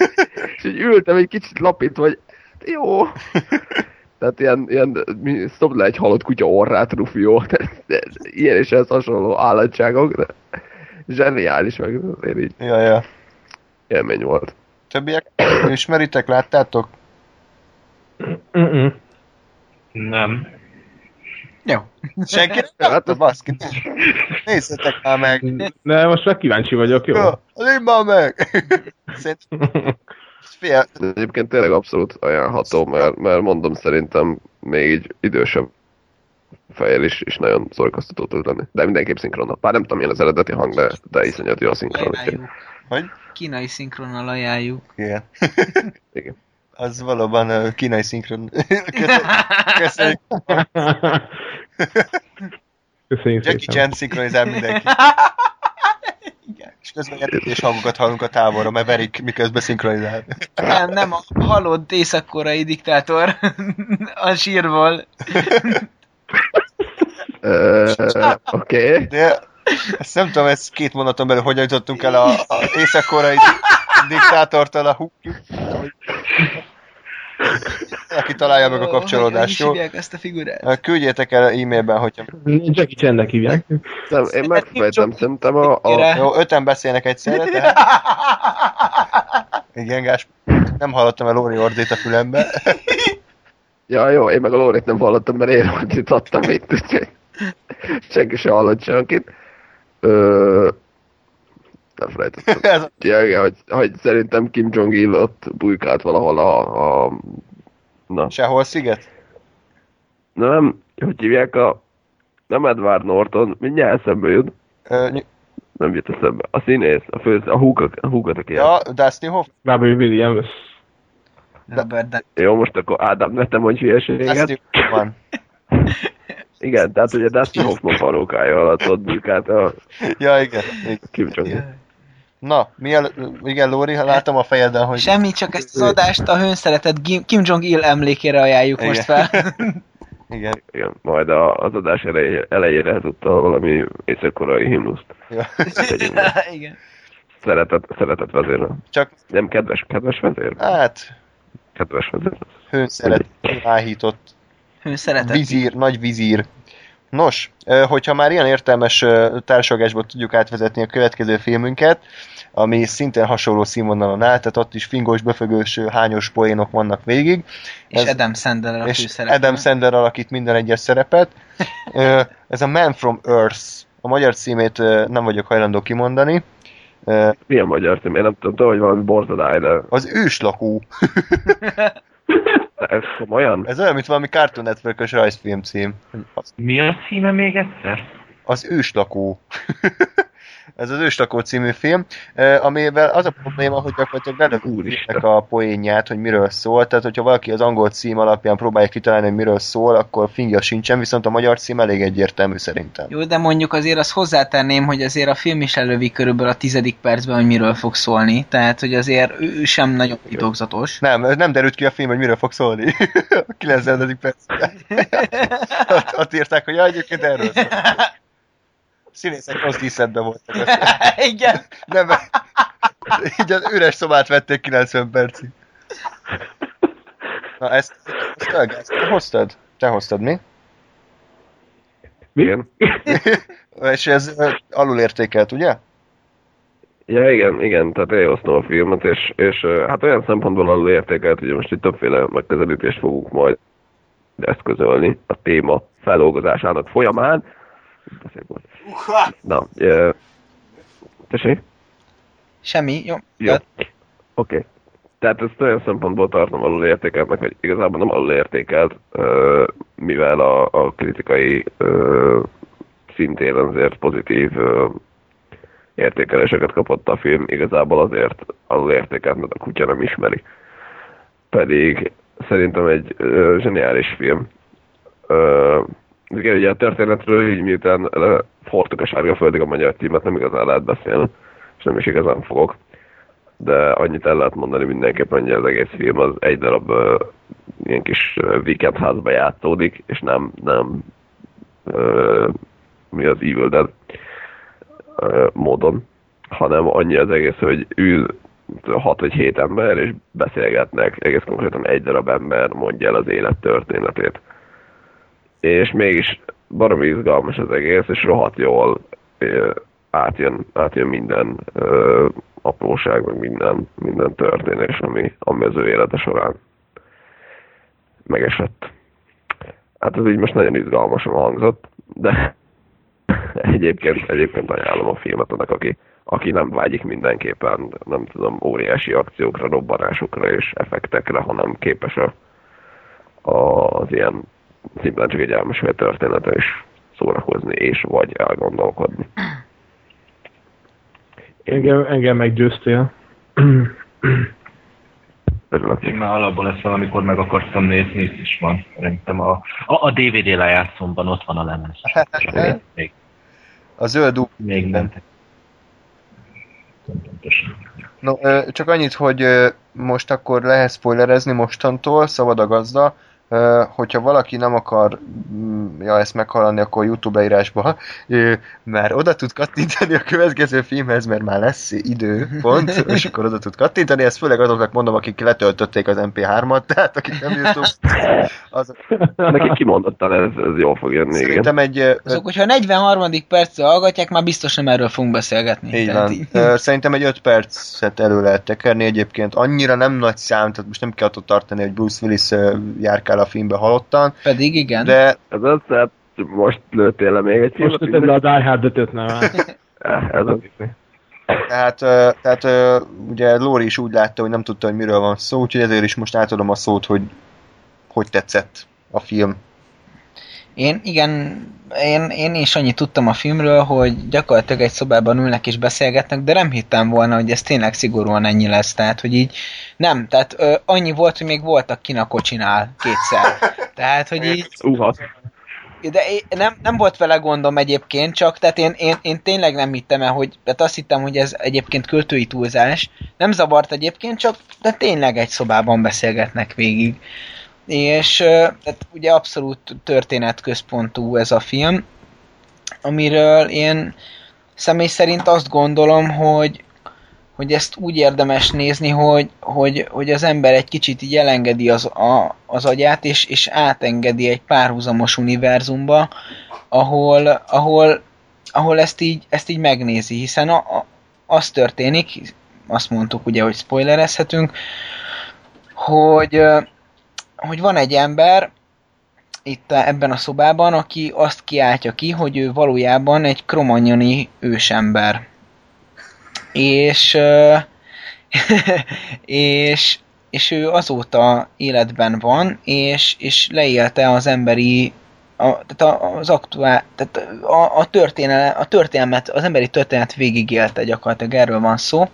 S5: és így ültem egy kicsit lapít, hogy jó, tehát ilyen, ilyen szobd le egy halott kutya orrát, Rufio. Ilyen és ez hasonló állatságok. De zseniális, meg azért így
S2: Ja, ja.
S5: élmény volt.
S2: Többiek ismeritek, láttátok?
S3: Mm-mm.
S4: Nem.
S6: Jó.
S2: Senki nem
S5: Hát
S2: látta,
S5: az-
S2: baszki. Nézzetek már meg.
S3: De most már kíváncsi vagyok, jó?
S2: Ja, Nézd már meg! Szerintem, fél,
S5: Egyébként tényleg abszolút ajánlható, mert, mert mondom, szerintem még így idősebb fejjel is, is nagyon szórakoztató tud lenni. De mindenképp szinkronnal. Bár nem tudom, milyen az eredeti hang, de, de iszonyat jó a szinkron.
S2: Hogy?
S6: Kínai szinkronnal ajánljuk.
S2: Igen.
S5: Igen.
S2: Az valóban uh, kínai szinkron. Köszönjük. Köszönjük.
S3: Köszönjük
S2: Jackie. Chan szinkronizál mindenki. És közben jelentés hangokat hallunk a távolra, mert verik, miközben szinkronizál.
S6: Nem, nem, a halott észak-koreai diktátor a sírból.
S5: Oké.
S2: De ezt nem tudom, ez két mondaton belül hogyan jutottunk el a, a észak-koreai diktátortól a hukki. Aki találja meg a kapcsolódást,
S6: Hogy
S2: jó?
S6: hívják ezt a figurát?
S2: Küldjétek el e-mailben, hogyha...
S3: Jackie Chan-nek hívják.
S5: Nem, én megfejtem, szerintem a, a,
S2: Jó, öten beszélnek egyszerre, tehát... Igen, Gás, nem hallottam el Lóri ordít a fülembe.
S5: Ja, jó, én meg a Lórit nem hallottam, mert én ordít adtam itt, úgyhogy senki se hallott senkit. Ö, nem felejtettem.
S2: Ez,
S5: Ja, igen, hogy, hogy szerintem Kim Jong-il ott bujkált valahol a, a na,
S2: sehol sziget?
S5: nem, hogy hívják a nem Edward Norton, mindjárt eszembe jut,
S2: Ö, ny-
S5: nem jut eszembe. A színész, a főz, a húgak, a húgat, aki
S2: ja, Dustin Hoff?
S3: Robbie Williams.
S6: Robert De-
S5: Jó, most akkor Ádám, ne te mondj hülyeséget.
S2: Van.
S5: Igen, tehát ugye Dustin Hoffman parókája alatt ott bujkált a
S2: Ja, igen. igen.
S5: Kim Jong-il.
S2: Na, milyen, igen, Lóri, ha látom a fejeden, hogy...
S6: Semmi, csak ezt az adást a hőnszeretett Kim Kim Jong-il emlékére ajánljuk
S2: Igen.
S6: most fel.
S2: Igen.
S5: Igen, majd az adás elejére, elejére ezúttal valami észak-koreai himnuszt.
S2: Ja.
S6: Igen.
S5: Szeretett, szeretett vezér.
S2: Csak,
S5: Nem kedves, kedves vezér?
S2: hát,
S5: Kedves vezér.
S2: hőnszeret, áhított
S6: Hőnszeretett.
S2: vizír, nagy vizír. Nos, hogyha már ilyen értelmes ö, társalgásból tudjuk átvezetni a következő filmünket, ami szintén hasonló színvonalon áll, tehát ott is fingós, befögős, ö, hányos poénok vannak végig.
S6: És
S2: Ez-
S6: Adam Sandler a
S2: és. Adam Sandler alakít minden egyes szerepet. Ez a Man from Earth. A magyar címét nem vagyok hajlandó kimondani.
S5: Milyen magyar cím? Én nem tudom, tudom, hogy valami borzadály, de
S2: Az őslakó.
S5: ez komolyan?
S2: Ez olyan, mint valami Cartoon Network-ös rajzfilm cím. Az,
S4: Mi a címe még egyszer?
S2: az őslakó. Ez az őslakó című film, amivel az a probléma, hogy gyakorlatilag lelövődik
S5: Úristen.
S2: a poénját, hogy miről szól. Tehát, hogyha valaki az angol cím alapján próbálja kitalálni, hogy miről szól, akkor fingja sincsen, viszont a magyar cím elég egyértelmű szerintem.
S6: Jó, de mondjuk azért azt hozzátenném, hogy azért a film is elővi körülbelül a tizedik percben, hogy miről fog szólni. Tehát, hogy azért ő sem nagyon titokzatos.
S2: Nem, nem derült ki a film, hogy miről fog szólni. a 90. perc. ott, ott írták, hogy ja, egyébként erről szól. Színészek rossz díszletben voltak.
S6: Igen.
S2: Nem, így az üres szobát vették 90 percig. Na ezt, ezt elgáz, te hoztad? Te hoztad, mi?
S5: Igen.
S2: És ez alulértékelt, ugye?
S5: Ja, igen, igen, tehát elhoztam a filmet, és, és hát olyan szempontból alul értékelt, hogy most itt többféle megközelítést fogunk majd eszközölni a téma feldolgozásának folyamán. De szép volt. Na, ö, tessék?
S6: Semmi, jó.
S5: Jó. Oké. Okay. Tehát ezt olyan szempontból tartom alul értékeltnek, hogy igazából nem alul értékelt, ö, mivel a, a kritikai ö, szintén azért pozitív ö, értékeléseket kapott a film, igazából azért alul értékelt, mert a kutya nem ismeri. Pedig szerintem egy ö, zseniális film. Ö, igen, ugye a történetről így miután fortuk a sárga földig a magyar címet, nem igazán lehet beszélni, és nem is igazán fogok de annyit el lehet mondani mindenképpen, hogy az egész film az egy darab uh, ilyen kis weekendházba játszódik, és nem, nem uh, mi az Evil Dead uh, módon, hanem annyi az egész, hogy ül hat vagy hét ember, és beszélgetnek, egész konkrétan egy darab ember mondja el az élet történetét. És mégis baromi izgalmas az egész, és rohadt jól átjön, átjön minden ö, apróság, meg minden, minden történés, ami, ami az ő élete során megesett. Hát ez így most nagyon izgalmasan hangzott, de egyébként, egyébként ajánlom a filmet annak, aki, aki nem vágyik mindenképpen, nem tudom, óriási akciókra, robbanásokra és effektekre, hanem képes a, a, az ilyen szimplán csak egy elmesélt történetre is szórakozni, és vagy elgondolkodni.
S3: Engem, engem meggyőztél.
S5: Örülök.
S4: Én már alapból ezt valamikor meg akartam nézni, itt is van. Szerintem a, a, a DVD lejátszomban ott van a lemez. Még,
S2: A zöld ú...
S4: még nem.
S2: No, csak annyit, hogy most akkor lehet spoilerezni mostantól, szabad a gazda, hogyha valaki nem akar mm, ja, ezt meghallani, akkor YouTube leírásba már oda tud kattintani a következő filmhez, mert már lesz idő, pont, és akkor oda tud kattintani, ezt főleg azoknak mondom, akik letöltötték az MP3-at, tehát akik nem YouTube, azok
S5: Neki kimondottan ez, ez jól fog jönni,
S2: szerintem egy
S6: Azok, hogyha a 43. percre hallgatják, már biztos nem erről fogunk beszélgetni.
S2: Így van.
S6: így-
S2: Szerintem egy 5 percet elő lehet tekerni egyébként. Annyira nem nagy szám, tehát most nem kell attól tartani, hogy Bruce Willis ö, járkál a filmbe halottan,
S6: Pedig igen.
S2: de
S5: Ez az, tehát most lőttél le még egy
S3: Most tetted le a Die Hard 5 nem
S5: Ez az.
S2: tehát, tehát ugye Lóri is úgy látta, hogy nem tudta, hogy miről van szó, úgyhogy ezért is most átadom a szót, hogy hogy tetszett a film.
S6: Én, igen, én, én is annyit tudtam a filmről, hogy gyakorlatilag egy szobában ülnek és beszélgetnek, de nem hittem volna, hogy ez tényleg szigorúan ennyi lesz. Tehát, hogy így nem, tehát ö, annyi volt, hogy még voltak kin a kocsinál kétszer. Tehát, hogy így
S5: Uha.
S6: de nem, nem volt vele gondom egyébként, csak tehát én, én, én tényleg nem hittem el, hogy, tehát azt hittem, hogy ez egyébként költői túlzás. Nem zavart egyébként, csak de tényleg egy szobában beszélgetnek végig. És tehát ugye abszolút történetközpontú ez a film, amiről én személy szerint azt gondolom, hogy hogy ezt úgy érdemes nézni, hogy, hogy, hogy az ember egy kicsit így elengedi az, a, az agyát, és, és átengedi egy párhuzamos univerzumba, ahol, ahol, ahol ezt, így, ezt így megnézi, hiszen a, a, az történik, azt mondtuk ugye, hogy spoilerezhetünk, hogy, hogy van egy ember, itt ebben a szobában, aki azt kiáltja ki, hogy ő valójában egy kromanyoni ősember. És, és, és ő azóta életben van, és, és leélte az emberi a, tehát az aktuál, tehát a, a, történelem, a történelmet, az emberi történet végigélte gyakorlatilag, erről van szó.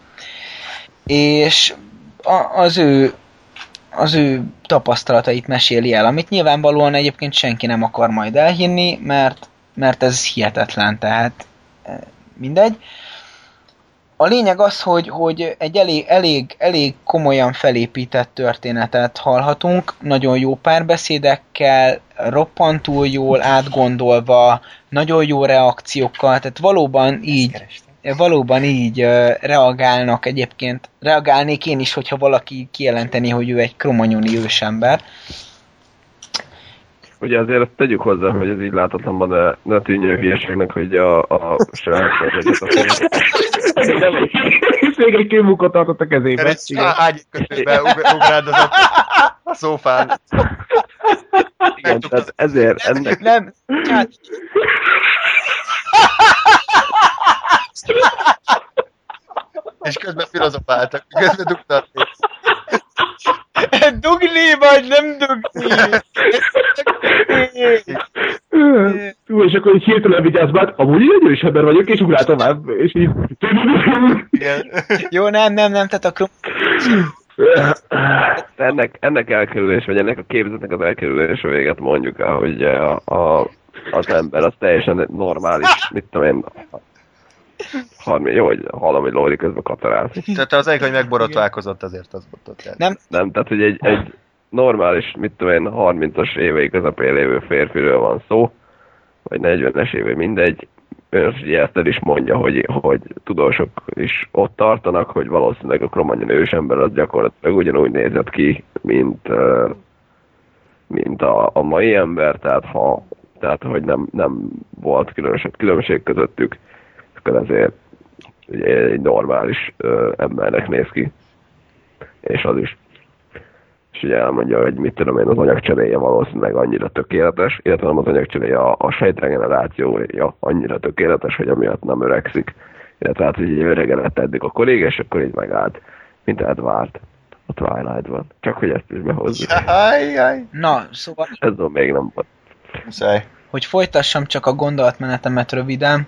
S6: És a, az ő az ő tapasztalatait meséli el, amit nyilvánvalóan egyébként senki nem akar majd elhinni, mert, mert ez hihetetlen, tehát eh, mindegy. A lényeg az, hogy, hogy egy elég, elég, elég komolyan felépített történetet hallhatunk, nagyon jó párbeszédekkel, roppantul jól átgondolva, nagyon jó reakciókkal, tehát valóban így, valóban így reagálnak egyébként. Reagálnék én is, hogyha valaki kijelenteni, hogy ő egy kromanyoni ősember.
S5: Ugye azért ezt tegyük hozzá, hogy ez így látatlanban ne, ne tűnjön hülyeségnek, hogy a, a srác vagy egyet a film.
S3: Még egy kőmunkot tartott a kezébe.
S2: Ágy kötőbe ug- ugráldozott a szófán.
S5: Igen, tehát ezért ennek
S6: Nem, hát,
S2: És közben filozofáltak, közben dugtak.
S6: dugni vagy nem dugni.
S3: Ú, és akkor így hirtelen vigyázz hát amúgy én egy ősember vagyok, és ugrál tovább, és így...
S2: Igen.
S6: Jó, nem, nem, nem, tehát a krom...
S5: ennek, ennek elkerülés, vagy ennek a képzetnek az elkerülése véget mondjuk hogy a, a, az ember az teljesen normális, mit tudom én, Harmi, jó, hogy hallom, hogy Lóri közben katarál.
S2: Tehát az egyik, hogy megborotválkozott azért az volt ott.
S6: Nem,
S5: Nem, tehát hogy egy, egy normális, mit tudom én, 30-as évei közepén lévő férfiről van szó, vagy 40-es éve, mindegy, azt ugye ezt el is mondja, hogy, hogy tudósok is ott tartanak, hogy valószínűleg a kromanyon ősember az gyakorlatilag ugyanúgy nézett ki, mint, mint a, a mai ember, tehát ha tehát hogy nem, nem volt különösebb különbség közöttük. Akkor azért egy normális ö, embernek néz ki. És az is. És ugye elmondja, hogy mit tudom én, az anyagcseréje valószínűleg annyira tökéletes, illetve nem az anyagcseréje, a, a sejtregenerációja annyira tökéletes, hogy amiatt nem öregszik. Illetve hát, hogy így öregedett eddig a kolléga, és akkor így megállt, mint Ed várt a Twilight-ban. Csak hogy ezt is behozzuk.
S2: Jaj, jaj.
S6: Na, szóval,
S5: Ez még nem volt.
S2: Muszáj.
S6: hogy folytassam csak a gondolatmenetemet röviden.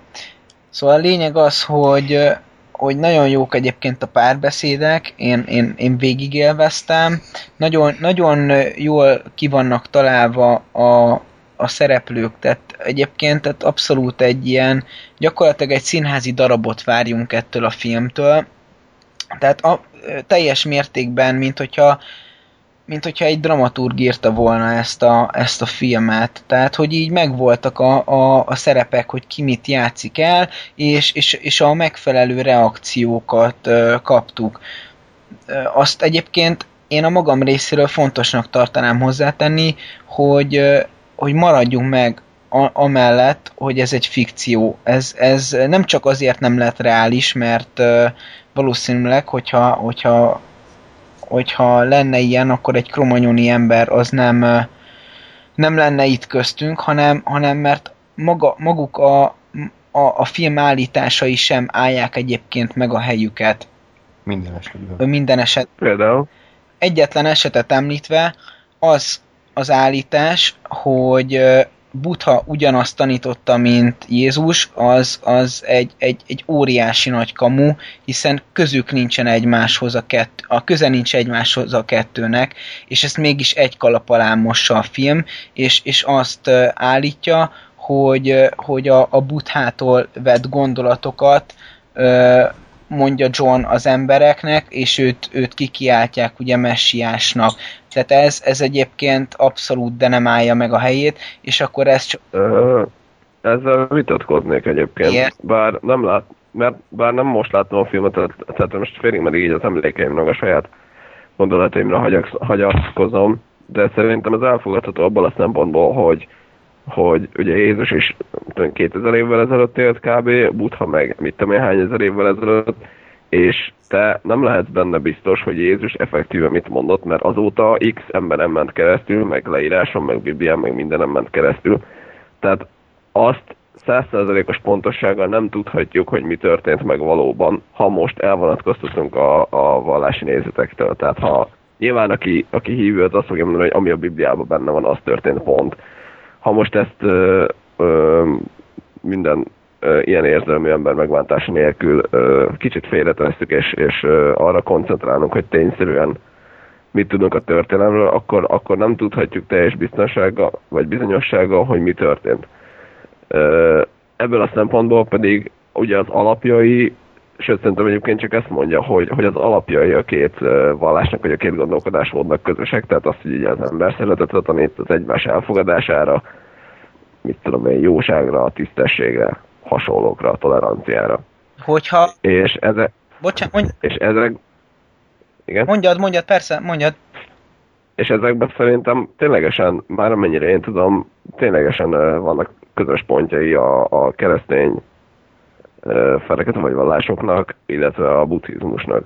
S6: Szóval a lényeg az, hogy, hogy nagyon jók egyébként a párbeszédek, én, én, én végigélveztem. Nagyon, nagyon jól ki vannak találva a, a szereplők, tehát egyébként tehát abszolút egy ilyen, gyakorlatilag egy színházi darabot várjunk ettől a filmtől. Tehát a, teljes mértékben, mint hogyha mint hogyha egy dramaturg írta volna ezt a, ezt a filmet. Tehát, hogy így megvoltak a, a, a szerepek, hogy ki mit játszik el, és, és, és a megfelelő reakciókat ö, kaptuk. Ö, azt egyébként én a magam részéről fontosnak tartanám hozzátenni, hogy, ö, hogy maradjunk meg a, amellett, hogy ez egy fikció. Ez, ez nem csak azért nem lett reális, mert ö, valószínűleg, hogyha, hogyha hogyha lenne ilyen, akkor egy kromanyoni ember az nem, nem lenne itt köztünk, hanem, hanem mert maga, maguk a, a, a film állításai sem állják egyébként meg a helyüket
S2: Minden esetben.
S6: Minden eset.
S5: Például,
S6: Egyetlen esetet említve, az az állítás, hogy ö, Buddha ugyanazt tanította, mint Jézus, az, az egy, egy, egy óriási nagy kamu, hiszen közük nincsen egymáshoz a kettő, a köze nincs egymáshoz a kettőnek, és ezt mégis egy kalap alá mossa a film, és, és azt állítja, hogy, hogy a, a Buddhától vett gondolatokat mondja John az embereknek, és őt, őt kikiáltják ugye messiásnak. Tehát ez, ez egyébként abszolút de nem állja meg a helyét, és akkor ez csak
S5: Ö, ezzel vitatkoznék egyébként.
S6: Miért?
S5: Bár nem lát, mert bár nem most láttam a filmet, tehát, most félig meddig így az emlékeimnek a saját gondolataimra hagyagsz, hagyatkozom, de szerintem ez elfogadható abban a szempontból, hogy hogy ugye Jézus is tudom, 2000 évvel ezelőtt élt kb, Buddha meg mit tudom én hány ezer évvel ezelőtt, és te nem lehetsz benne biztos, hogy Jézus effektíve mit mondott, mert azóta X emberen ment keresztül, meg leíráson, meg Biblián, meg mindenem ment keresztül. Tehát azt százszerzalékos pontossággal nem tudhatjuk, hogy mi történt meg valóban, ha most elvonatkoztatunk a, a vallási nézetektől. Tehát ha nyilván aki, aki hívő, az azt fogja mondani, hogy ami a Bibliában benne van, az történt pont. Ha most ezt ö, ö, minden ilyen érzelmű ember megváltása nélkül kicsit félretesszük, és, és arra koncentrálunk, hogy tényszerűen mit tudunk a történelemről, akkor, akkor nem tudhatjuk teljes biztonsággal, vagy bizonyossággal, hogy mi történt. Ebből a szempontból pedig ugye az alapjai, sőt szerintem egyébként csak ezt mondja, hogy, hogy az alapjai a két vallásnak, vagy a két gondolkodásmódnak közösek, tehát azt, hogy ugye az ember szeretetre tanít az egymás elfogadására, mit tudom én, jóságra, tisztességre, hasonlókra, toleranciára.
S6: hogyha...
S5: És ezek,
S6: Bocsánat, mondj,
S5: és ezek, igen?
S6: mondjad, mondjad, persze, mondjad.
S5: És ezekben szerintem ténylegesen, már amennyire én tudom, ténylegesen vannak közös pontjai a, a keresztény fekete vagy vallásoknak, illetve a buddhizmusnak.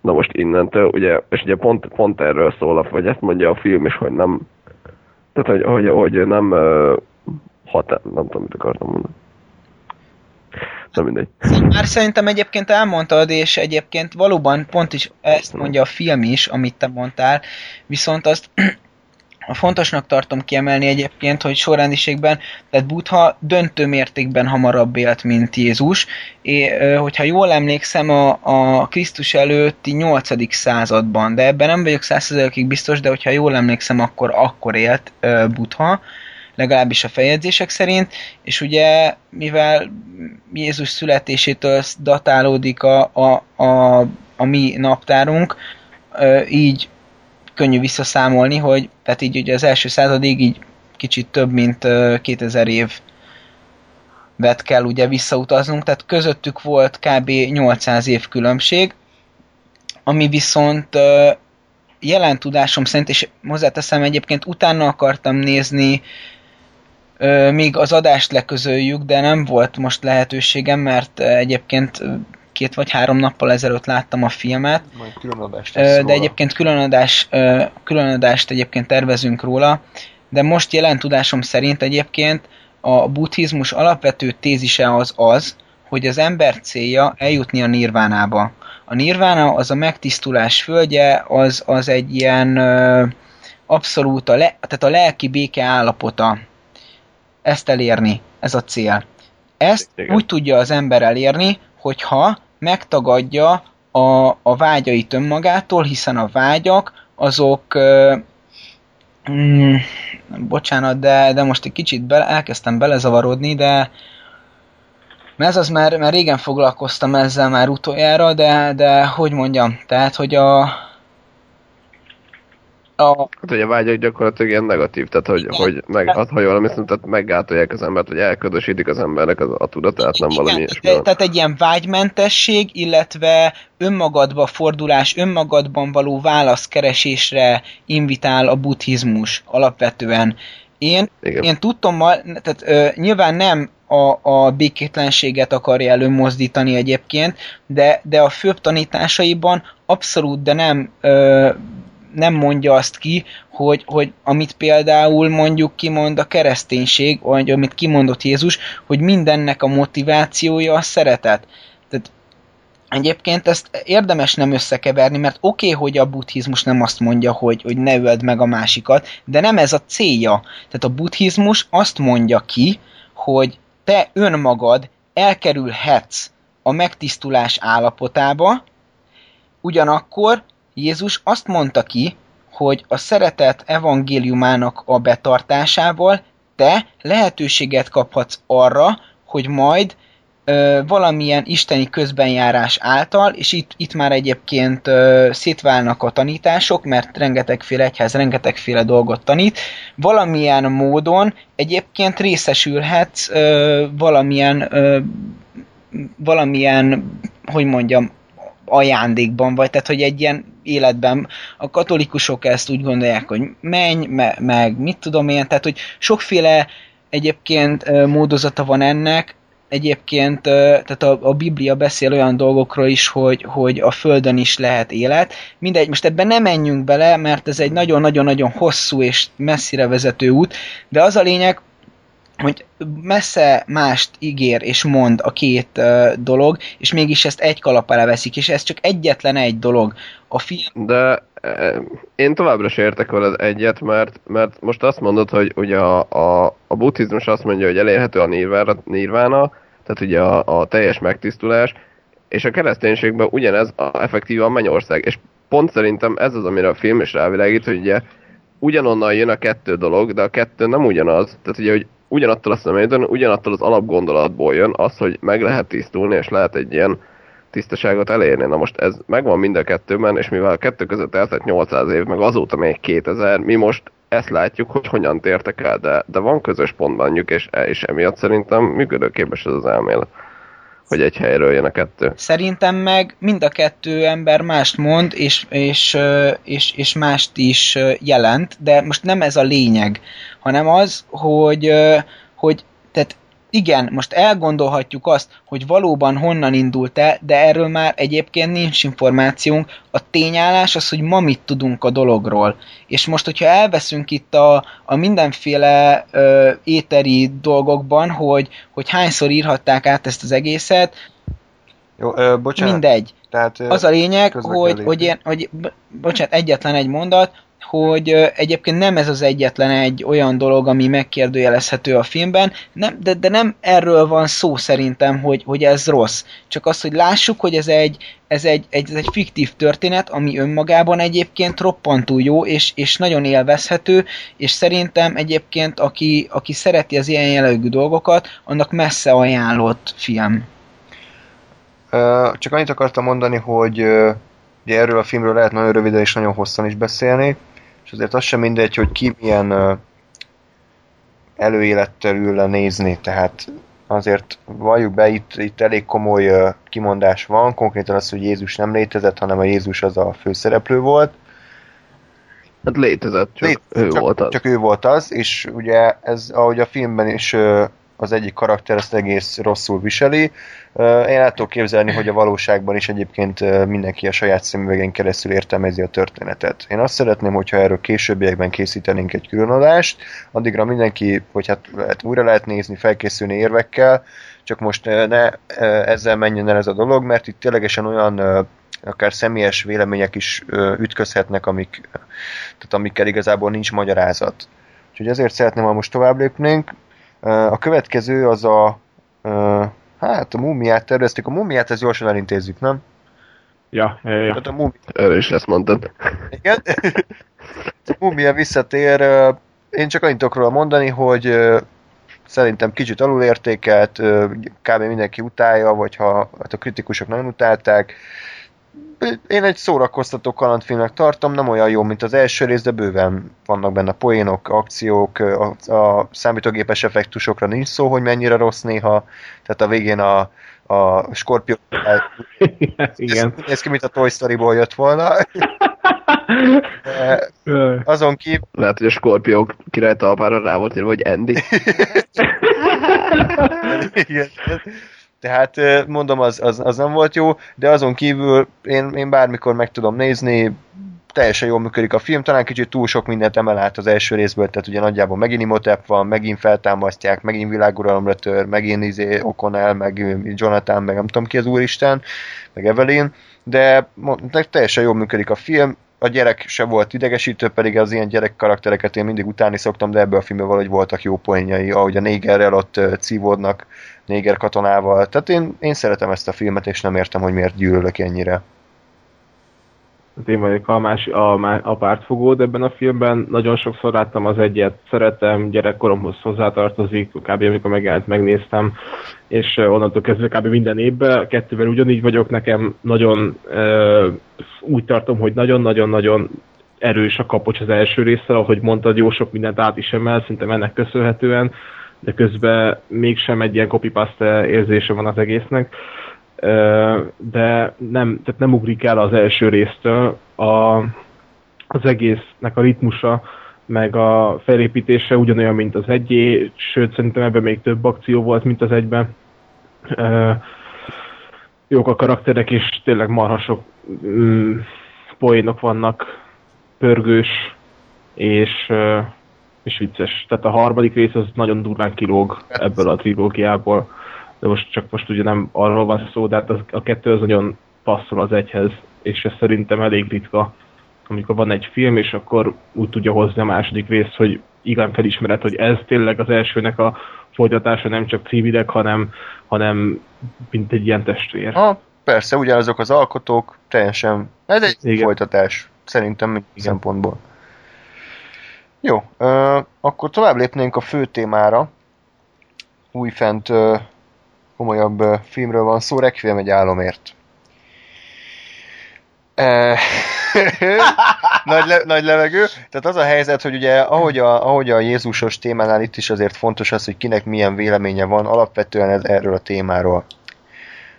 S5: Na most innentől, ugye, és ugye pont, pont erről szól, vagy ezt mondja a film is, hogy nem, tehát hogy, hogy, hogy nem ö, hatá, nem tudom, mit akartam mondani. Nem mindegy.
S6: Már szerintem egyébként elmondtad, és egyébként valóban pont is ezt mondja a film is, amit te mondtál, viszont azt fontosnak tartom kiemelni egyébként, hogy sorrendiségben, tehát Buddha döntő mértékben hamarabb élt, mint Jézus, és hogyha jól emlékszem, a, a Krisztus előtti 8. században, de ebben nem vagyok százszerzalékig biztos, de hogyha jól emlékszem, akkor akkor élt Buddha, legalábbis a feljegyzések szerint, és ugye mivel Jézus születésétől datálódik a, a, a, a mi naptárunk, így könnyű visszaszámolni, hogy tehát így ugye az első századig így kicsit több mint ö, 2000 év vet kell ugye visszautaznunk, tehát közöttük volt kb. 800 év különbség, ami viszont jelen tudásom szerint, és hozzáteszem egyébként utána akartam nézni még az adást leközöljük, de nem volt most lehetőségem, mert egyébként két vagy három nappal ezelőtt láttam a filmet,
S2: Majd külön adást
S6: de
S2: róla.
S6: egyébként különadás, ö, különadást egyébként tervezünk róla, de most jelen tudásom szerint egyébként a buddhizmus alapvető tézise az az, hogy az ember célja eljutni a nirvánába. A nirvána az a megtisztulás földje, az, az egy ilyen ö, abszolút, a le, tehát a lelki béke állapota. Ezt elérni, ez a cél. Ezt
S5: Igen.
S6: úgy tudja az ember elérni, hogyha megtagadja a, a vágyait önmagától, hiszen a vágyak azok ö, mm, bocsánat, de, de most egy kicsit bele, elkezdtem belezavarodni, de ez az már, már régen foglalkoztam ezzel már utoljára, de, de hogy mondjam, tehát, hogy a, a
S5: Hát, hogy a vágyak gyakorlatilag ilyen negatív, tehát hogy, hogy meg, hát, ha jól emlékszem, tehát meggátolják az embert, vagy elködösítik az embernek az, a tudatát, nem valami
S6: Igen, te-
S5: van.
S6: Tehát egy ilyen vágymentesség, illetve önmagadba fordulás, önmagadban való válaszkeresésre invitál a buddhizmus alapvetően. Én,
S5: Igen.
S6: én tudtam, tehát ö, nyilván nem a, a békétlenséget akarja előmozdítani egyébként, de, de a főbb tanításaiban abszolút, de nem ö, nem mondja azt ki, hogy, hogy amit például mondjuk kimond a kereszténység, vagy amit kimondott Jézus, hogy mindennek a motivációja a szeretet. Tehát Egyébként ezt érdemes nem összekeverni, mert oké, okay, hogy a buddhizmus nem azt mondja, hogy, hogy ne öld meg a másikat, de nem ez a célja. Tehát a buddhizmus azt mondja ki, hogy te önmagad elkerülhetsz a megtisztulás állapotába, ugyanakkor Jézus azt mondta ki, hogy a szeretet evangéliumának a betartásával te lehetőséget kaphatsz arra, hogy majd ö, valamilyen isteni közbenjárás által, és itt, itt már egyébként ö, szétválnak a tanítások, mert rengetegféle egyház rengetegféle dolgot tanít, valamilyen módon egyébként részesülhetsz ö, valamilyen ö, valamilyen, hogy mondjam, ajándékban vagy, tehát hogy egy ilyen életben a katolikusok ezt úgy gondolják, hogy menj, me, meg mit tudom én, tehát hogy sokféle egyébként módozata van ennek, egyébként tehát a, a Biblia beszél olyan dolgokról is, hogy, hogy a Földön is lehet élet. Mindegy, most ebben nem menjünk bele, mert ez egy nagyon-nagyon-nagyon hosszú és messzire vezető út, de az a lényeg, hogy messze mást ígér és mond a két uh, dolog, és mégis ezt egy kalap alá veszik, és ez csak egyetlen egy dolog. A film
S5: De eh, én továbbra sem értek veled egyet, mert, mert most azt mondod, hogy ugye a, a, a buddhizmus azt mondja, hogy elérhető a nirvána, tehát ugye a, a teljes megtisztulás, és a kereszténységben ugyanez a, effektíve a mennyország. És pont szerintem ez az, amire a film is rávilágít, hogy ugye ugyanonnan jön a kettő dolog, de a kettő nem ugyanaz. Tehát ugye, hogy ugyanattól a személytől, ugyanattól az alapgondolatból jön az, hogy meg lehet tisztulni, és lehet egy ilyen tisztaságot elérni. Na most ez megvan mind a kettőben, és mivel a kettő között eltelt 800 év, meg azóta még 2000, mi most ezt látjuk, hogy hogyan tértek el, de, de van közös pont bennük, és, és emiatt szerintem működőképes ez az elmélet, hogy egy helyről jön a kettő.
S6: Szerintem meg mind a kettő ember mást mond, és, és, és, és mást is jelent, de most nem ez a lényeg, hanem az, hogy, hogy igen, most elgondolhatjuk azt, hogy valóban honnan indult el, de erről már egyébként nincs információnk. A tényállás az, hogy ma mit tudunk a dologról. És most, hogyha elveszünk itt a, a mindenféle ö, éteri dolgokban, hogy, hogy hányszor írhatták át ezt az egészet,
S2: Jó, ö, bocsánat.
S6: mindegy.
S2: Tehát,
S6: Az a lényeg, hogy, hogy, ilyen, hogy bocsánat, egyetlen egy mondat, hogy egyébként nem ez az egyetlen egy olyan dolog, ami megkérdőjelezhető a filmben, nem, de, de nem erről van szó szerintem, hogy, hogy ez rossz. Csak az, hogy lássuk, hogy ez egy, ez egy, egy, ez egy fiktív történet, ami önmagában egyébként roppantú jó, és, és nagyon élvezhető, és szerintem egyébként, aki, aki szereti az ilyen jellegű dolgokat, annak messze ajánlott film.
S2: Csak annyit akartam mondani, hogy ugye erről a filmről lehet nagyon röviden és nagyon hosszan is beszélni, és azért az sem mindegy, hogy ki milyen előélettel ül le nézni, tehát azért valljuk be, itt, itt elég komoly kimondás van, konkrétan az, hogy Jézus nem létezett, hanem a Jézus az a főszereplő volt.
S5: Hát létezett, csak
S2: Lét-
S5: ő
S2: csak,
S5: volt az.
S2: Csak ő volt az, és ugye ez, ahogy a filmben is az egyik karakter ezt egész rosszul viseli. Én el tudok képzelni, hogy a valóságban is egyébként mindenki a saját szemüvegén keresztül értelmezi a történetet. Én azt szeretném, hogyha erről későbbiekben készítenénk egy különadást, addigra mindenki, hogy hát, hát újra lehet nézni, felkészülni érvekkel, csak most ne ezzel menjen el ez a dolog, mert itt ténylegesen olyan akár személyes vélemények is ütközhetnek, amik, tehát amikkel igazából nincs magyarázat. Úgyhogy ezért szeretném, ha most tovább lépnénk. A következő az a hát a mumiát terveztük. A mumiát ezt gyorsan elintézzük, nem?
S3: Ja, ja, ja.
S2: A mumi,
S5: Erről is lesz mondtad.
S2: igen. a mumia visszatér. Én csak annyit tudok róla mondani, hogy szerintem kicsit alulértékelt, kb. mindenki utálja, vagy ha hát a kritikusok nagyon utálták. Én egy szórakoztató kalandfilmnek tartom, nem olyan jó, mint az első rész, de bőven vannak benne poénok, akciók, a, a számítógépes effektusokra nincs szó, hogy mennyire rossz néha, tehát a végén a, a Scorpio
S3: Igen.
S2: Ez, néz ki, mint a Toy Story-ból jött volna. De azon kívül,
S5: Lehet, hogy a skorpiók király talpára rá volt írva, hogy Andy.
S2: Igen. Tehát mondom, az, az, az nem volt jó, de azon kívül én, én bármikor meg tudom nézni, teljesen jól működik a film, talán kicsit túl sok mindent emel át az első részből, tehát ugye nagyjából megint Imhotep van, megint feltámasztják, megint világuralomra tör, megint izé O'Connell, meg Jonathan, meg nem tudom ki az úristen, meg Evelyn, de teljesen jól működik a film, a gyerek se volt idegesítő, pedig az ilyen gyerek karaktereket én mindig utálni szoktam, de ebből a filmben valahogy voltak jó poénjai, ahogy a négerrel ott cívódnak, néger katonával. Tehát én, én szeretem ezt a filmet, és nem értem, hogy miért gyűlölök ennyire.
S3: Hát én vagyok a, más, a, a pártfogód ebben a filmben. Nagyon sokszor láttam az egyet, szeretem, gyerekkoromhoz hozzátartozik, kb. amikor megjelent, megnéztem, és onnantól kezdve kb. minden évben, kettővel ugyanígy vagyok, nekem nagyon ö, úgy tartom, hogy nagyon-nagyon-nagyon erős a kapocs az első résszel, ahogy mondtad, jó sok mindent át is emel, szerintem ennek köszönhetően, de közben mégsem egy ilyen copypaste érzése van az egésznek. De nem, tehát nem ugrik el az első résztől. A, az egésznek a ritmusa, meg a felépítése ugyanolyan, mint az egyé, sőt szerintem ebben még több akció volt, mint az egyben. Jók a karakterek, és tényleg marha sok mm, poénok vannak, pörgős, és, és vicces. Tehát a harmadik rész az nagyon durván kilóg ebből a trilógiából de most csak most ugye nem arról van szó, de hát az, a kettő az nagyon passzol az egyhez, és ez szerintem elég ritka, amikor van egy film, és akkor úgy tudja hozni a második részt, hogy igen felismered, hogy ez tényleg az elsőnek a folytatása, nem csak civilek, hanem, hanem mint egy ilyen testvér.
S2: Ha, persze, ugyanazok az alkotók, teljesen. Ez egy
S3: Igen.
S2: Folytatás, szerintem minden szempontból. Jó, ö, akkor tovább lépnénk a fő témára. Újfent ö, komolyabb ö, filmről van szó, Requiem egy álomért. Nagy, le, nagy levegő. Tehát az a helyzet, hogy ugye ahogy a, ahogy a Jézusos témánál itt is azért fontos az, hogy kinek milyen véleménye van alapvetően ez, erről a témáról.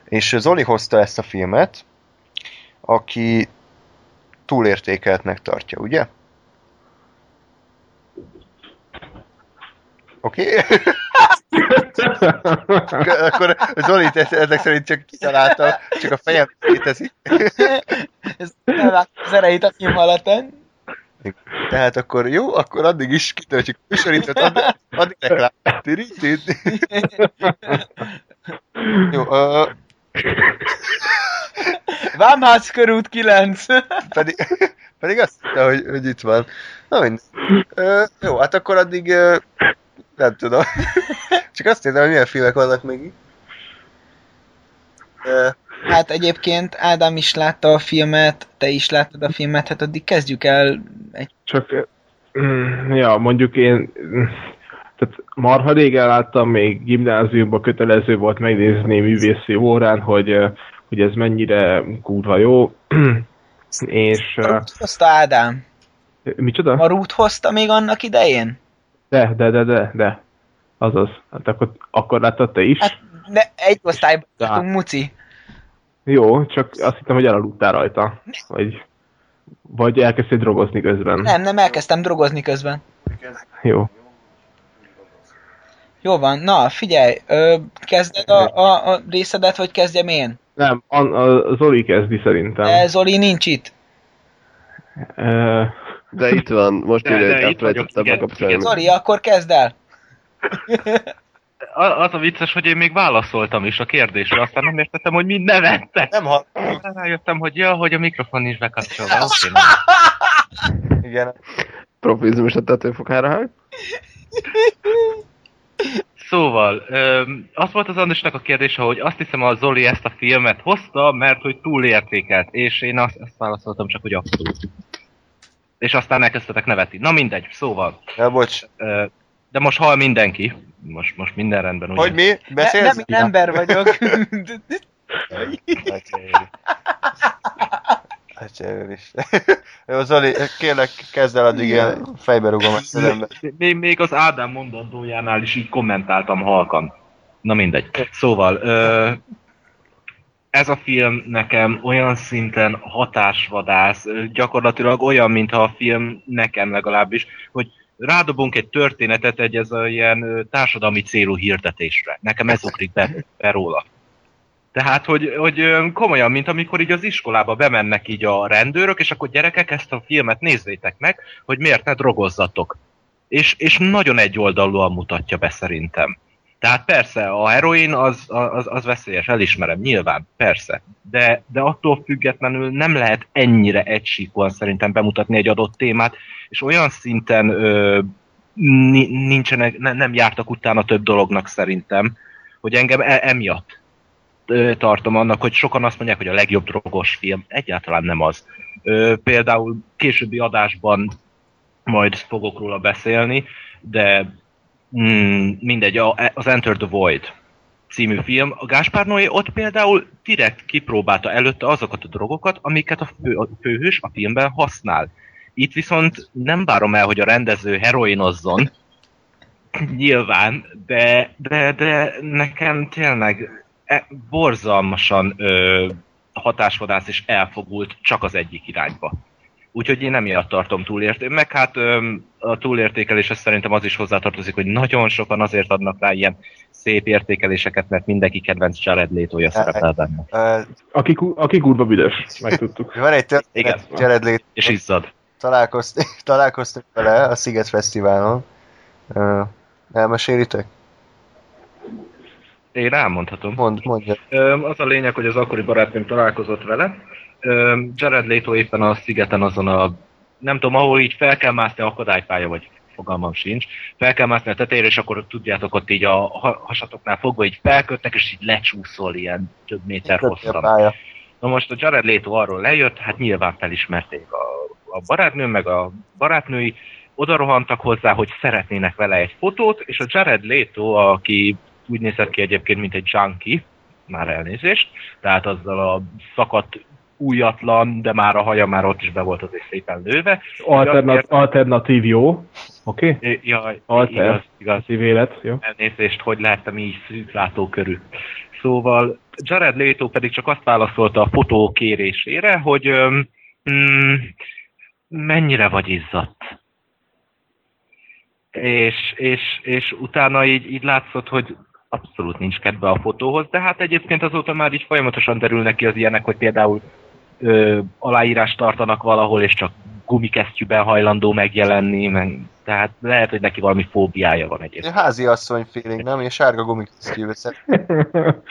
S2: És Zoli hozta ezt a filmet, aki túlértékeltnek tartja, ugye? Oké? Okay. Akkor Zoli ezek szerint csak kitalálta, csak a fejem létezik.
S6: Ez az erejét a film.
S2: Tehát akkor jó, akkor addig is kitöltjük a műsorítót, addig, addig reklám. Jó, ö,
S6: Vámház körút 9.
S2: pedig, pedig azt hitte, hogy, hogy itt van. Na mind. Ö, jó, hát akkor addig ö, nem tudom. Csak azt értem, hogy milyen filmek vannak még itt.
S6: Hát egyébként Ádám is látta a filmet, te is láttad a filmet, hát addig kezdjük el egy...
S3: Csak, mm, ja, mondjuk én, mm, tehát marha régen láttam, még gimnáziumban kötelező volt megnézni művészi órán, hogy, hogy ez mennyire kurva jó, és
S6: Marút hozta Ádám.
S3: micsoda?
S6: Marút hozta még annak idején?
S3: De, de, de, de, de. Azaz. Hát akkor, akkor láttad te is?
S6: Hát de egy osztályban voltunk, Muci.
S3: Jó, csak azt hittem, hogy elaludtál rajta. Vagy, Vagy elkezdtél drogozni közben?
S6: Nem, nem elkezdtem drogozni közben.
S3: Jó.
S6: Jó van, na figyelj, ö, kezded a, a, a részedet, vagy kezdjem én?
S3: Nem, a, a Zoli kezdi szerintem.
S6: De Zoli nincs itt.
S5: De itt van, most
S4: De-
S5: írja, hogy
S4: itt vagyok,
S5: elfelejtettem megkapcsolni.
S4: igen.
S6: Zoli, akkor kezd el.
S4: A- Az a vicces, hogy én még válaszoltam is a kérdésre, aztán nem értettem, hogy mind nevettek.
S2: Nem ha...
S4: Rájöttem, hogy ja, hogy a mikrofon nincs bekapcsolva. Oké, na.
S2: Igen.
S5: Profizmus a tetőfokára hág.
S4: Szóval, öm, az volt az Andrásnak a kérdése, hogy azt hiszem a Zoli ezt a filmet hozta, mert hogy túlértékelt, és én azt, azt válaszoltam csak, hogy abszolút. És aztán elkezdtetek nevetni. Na mindegy, szóval,
S2: Ja, bocs.
S4: de most hal mindenki. Most, most minden rendben, ugye?
S2: Hogy mi?
S6: Ne,
S2: Beszélsz?
S6: nem én ember vagyok.
S2: Atya is. Jó, Zoli, kérlek, kezd el addig ilyen fejbe rugom a szemembe.
S4: Még, még az Ádám mondandójánál is így kommentáltam halkan. Na mindegy. Szóval, ö, ez a film nekem olyan szinten hatásvadász, gyakorlatilag olyan, mintha a film nekem legalábbis, hogy rádobunk egy történetet egy ez a ilyen társadalmi célú hirdetésre. Nekem ez ugrik be, be róla. Tehát, hogy, hogy komolyan, mint amikor így az iskolába bemennek így a rendőrök, és akkor gyerekek, ezt a filmet nézzétek meg, hogy miért ne drogozzatok. És, és nagyon egyoldalúan mutatja be szerintem. Tehát persze, a heroin az, az, az veszélyes, elismerem, nyilván, persze. De, de attól függetlenül nem lehet ennyire egysíkúan szerintem bemutatni egy adott témát, és olyan szinten ö, ni- nincsenek, ne, nem jártak utána több dolognak szerintem, hogy engem e, emiatt ö, tartom annak, hogy sokan azt mondják, hogy a legjobb drogos film. Egyáltalán nem az. Ö, például későbbi adásban majd fogok róla beszélni, de mm, mindegy, az Enter the Void című film, a Gáspár Noé ott például direkt kipróbálta előtte azokat a drogokat, amiket a, fő, a főhős a filmben használ. Itt viszont nem várom el, hogy a rendező heroinozzon, nyilván, de, de, de nekem tényleg e, borzalmasan ö, hatásvadász és elfogult csak az egyik irányba. Úgyhogy én emiatt tartom túlérték. Meg hát a túlértékeléshez szerintem az is hozzátartozik, hogy nagyon sokan azért adnak rá ilyen szép értékeléseket, mert mindenki kedvenc Jared Leto-ja szerepel benne.
S2: Ö,
S3: aki, aki kurva büdös, megtudtuk.
S2: Van egy történet,
S4: Igen.
S2: Jared Leto,
S4: És izzad.
S2: találkoztunk, találkoztunk vele a Sziget Fesztiválon. Elmesélitek?
S4: Én elmondhatom.
S2: Mond, mondja.
S4: Az a lényeg, hogy az akkori barátnőm találkozott vele. Jared Leto éppen a szigeten azon a, nem tudom, ahol így fel kell mászni akadálypálya, vagy fogalmam sincs, fel kell mászni a tetejére, és akkor tudjátok, ott így a ha- hasatoknál fogva így felkötnek, és így lecsúszol ilyen több méter
S2: Köti a
S4: hosszan.
S2: pálya.
S4: Na most a Jared Leto arról lejött, hát nyilván felismerték a, a barátnő, meg a barátnői, oda rohantak hozzá, hogy szeretnének vele egy fotót, és a Jared Leto, aki úgy nézett ki egyébként, mint egy junkie, már elnézést, tehát azzal a szakadt újatlan, de már a haja már ott is be volt azért szépen lőve.
S3: Alternat, alternatív jó. Oké? Okay?
S4: Jaj,
S3: Alter.
S4: igaz, igaz.
S3: Alternatív élet, jó?
S4: Elnézést, hogy láttam így szűklátó körül. Szóval Jared Leto pedig csak azt válaszolta a fotó kérésére, hogy mm, mennyire vagy izzadt. És, és, és utána így, így látszott, hogy abszolút nincs kedve a fotóhoz, de hát egyébként azóta már így folyamatosan derülnek ki az ilyenek, hogy például ö, aláírást tartanak valahol, és csak gumikesztyűben hajlandó megjelenni, meg, tehát lehet, hogy neki valami fóbiája van egyébként.
S2: Egy házi asszony feeling, nem? Ilyen sárga gumikisztyűvel szeret.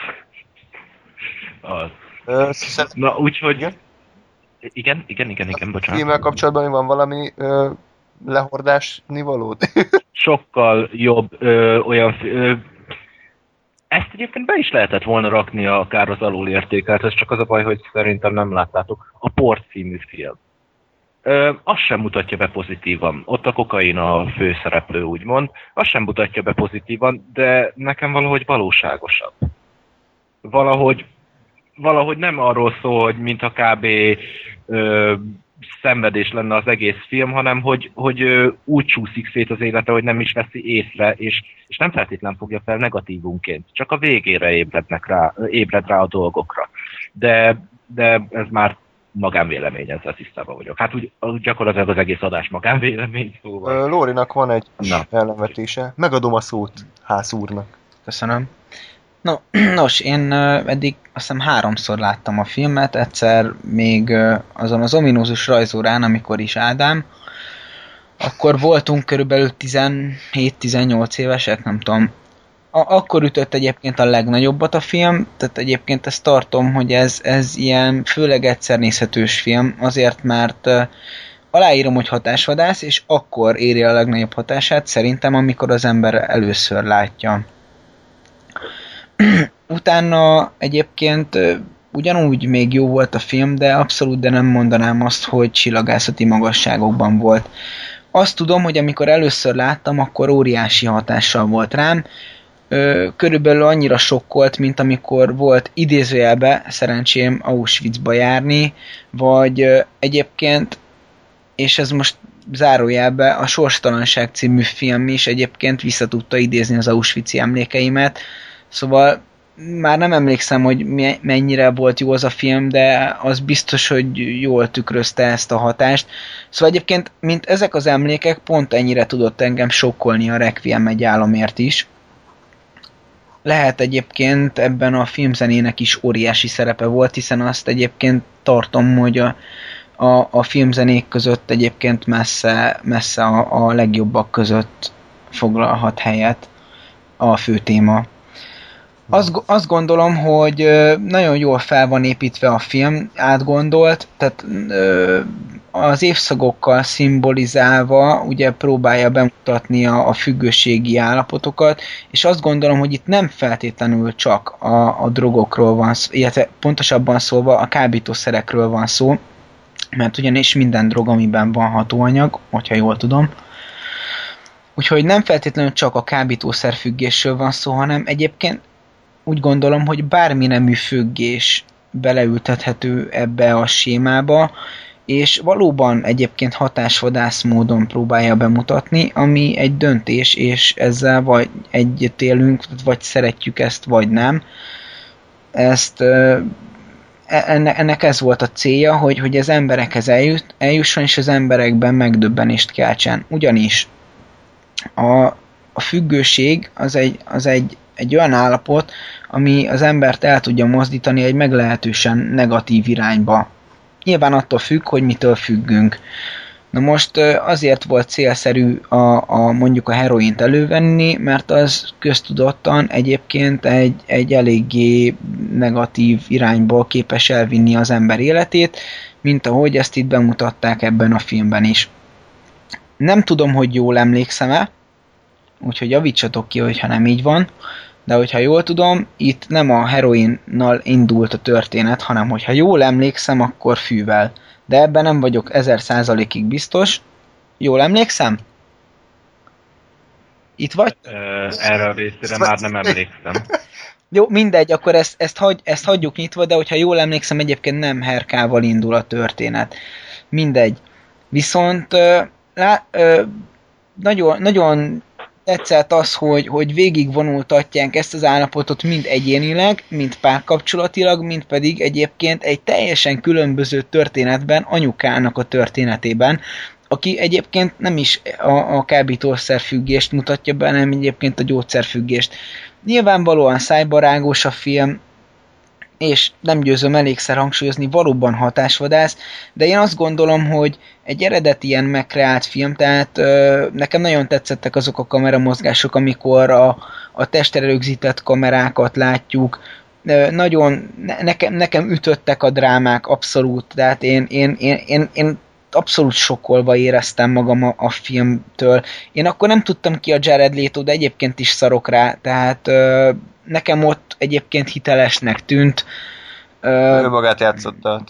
S4: Az.
S2: Ö, szeret-
S4: Na, úgyhogy...
S2: Igen?
S4: Igen, igen, igen, igen, bocsánat.
S2: Filmmel kapcsolatban van valami ö, lehordásni valód?
S4: Sokkal jobb ö, olyan... Ö, ezt egyébként be is lehetett volna rakni akár az alulértékelt, ez csak az a baj, hogy szerintem nem láttátok. A Port című film. Ö, azt sem mutatja be pozitívan. Ott a kokain a főszereplő, úgymond. Azt sem mutatja be pozitívan, de nekem valahogy valóságosabb. Valahogy valahogy nem arról szól, hogy mintha kb. Ö, szenvedés lenne az egész film, hanem hogy, hogy úgy csúszik szét az élete, hogy nem is veszi észre, és, és nem feltétlen fogja fel negatívunként. Csak a végére ébrednek rá, ébred rá a dolgokra. De, de ez már magánvélemény, ezzel tisztában vagyok. Hát úgy, úgy gyakorlatilag az egész adás magánvélemény, szóval.
S2: Lórinak van egy
S4: Na.
S2: ellenvetése. Megadom a szót ház úrnak.
S6: Köszönöm. No, nos, én eddig azt hiszem háromszor láttam a filmet, egyszer még azon az ominózus rajzórán, amikor is Ádám, akkor voltunk körülbelül 17-18 évesek, nem tudom. A- akkor ütött egyébként a legnagyobbat a film, tehát egyébként ezt tartom, hogy ez, ez ilyen főleg egyszer nézhetős film, azért mert aláírom, hogy hatásvadász, és akkor éri a legnagyobb hatását, szerintem, amikor az ember először látja. Utána egyébként ugyanúgy még jó volt a film, de abszolút de nem mondanám azt, hogy csillagászati magasságokban volt. Azt tudom, hogy amikor először láttam, akkor óriási hatással volt rám. Körülbelül annyira sokkolt, mint amikor volt idézőjelbe szerencsém Auschwitzba járni, vagy egyébként, és ez most zárójelbe, a Sorstalanság című film is egyébként vissza tudta idézni az Auschwitz emlékeimet, Szóval már nem emlékszem, hogy mennyire volt jó az a film, de az biztos, hogy jól tükrözte ezt a hatást. Szóval egyébként, mint ezek az emlékek, pont ennyire tudott engem sokkolni a Requiem egy álomért is. Lehet egyébként ebben a filmzenének is óriási szerepe volt, hiszen azt egyébként tartom, hogy a, a, a filmzenék között egyébként messze, messze a, a legjobbak között foglalhat helyet a fő téma. Azt, azt gondolom, hogy nagyon jól fel van építve a film, átgondolt, tehát az évszakokkal szimbolizálva ugye próbálja bemutatni a, a függőségi állapotokat, és azt gondolom, hogy itt nem feltétlenül csak a, a drogokról van szó, illetve pontosabban szólva a kábítószerekről van szó, mert ugyanis minden drog, amiben van hatóanyag, hogyha jól tudom, Úgyhogy nem feltétlenül csak a kábítószer függésről van szó, hanem egyébként úgy gondolom, hogy bármi nemű függés beleültethető ebbe a sémába, és valóban egyébként hatásvadász módon próbálja bemutatni, ami egy döntés, és ezzel vagy együtt élünk, vagy szeretjük ezt, vagy nem. Ezt e- enne- ennek ez volt a célja, hogy, hogy az emberekhez eljut, eljusson, és az emberekben megdöbbenést keltsen. Ugyanis a, a függőség az egy, az egy, egy olyan állapot, ami az embert el tudja mozdítani egy meglehetősen negatív irányba. Nyilván attól függ, hogy mitől függünk. Na most azért volt célszerű a, a mondjuk a heroint elővenni, mert az köztudottan egyébként egy, egy eléggé negatív irányból képes elvinni az ember életét, mint ahogy ezt itt bemutatták ebben a filmben is. Nem tudom, hogy jól emlékszem-e, úgyhogy javítsatok ki, hogyha nem így van, de hogyha jól tudom, itt nem a heroinnal indult a történet, hanem hogyha jól emlékszem, akkor fűvel. De ebben nem vagyok ezer százalékig biztos. Jól emlékszem? Itt vagy?
S4: Erre a részére már nem emlékszem.
S6: Jó, mindegy, akkor ezt, ezt, hagy, ezt hagyjuk nyitva, de hogyha jól emlékszem, egyébként nem Herkával indul a történet. Mindegy. Viszont ö, lá, ö, nagyon, nagyon tetszett az, hogy, hogy végigvonultatják ezt az állapotot mind egyénileg, mind párkapcsolatilag, mind pedig egyébként egy teljesen különböző történetben, anyukának a történetében, aki egyébként nem is a, a kábítószerfüggést mutatja be, hanem egyébként a gyógyszerfüggést. Nyilvánvalóan szájbarágos a film, és nem győzöm elégszer hangsúlyozni, valóban hatásvadász, de én azt gondolom, hogy egy eredeti ilyen megkreált film, tehát ö, nekem nagyon tetszettek azok a kameramozgások, amikor a, a testre rögzített kamerákat látjuk, Ö, nagyon, ne, nekem, nekem ütöttek a drámák, abszolút, tehát én, én, én, én, én abszolút sokkolva éreztem magam a, a filmtől. Én akkor nem tudtam ki a Jared Leto, de egyébként is szarok rá, tehát nekem ott egyébként hitelesnek tűnt.
S2: Ő magát játszotta.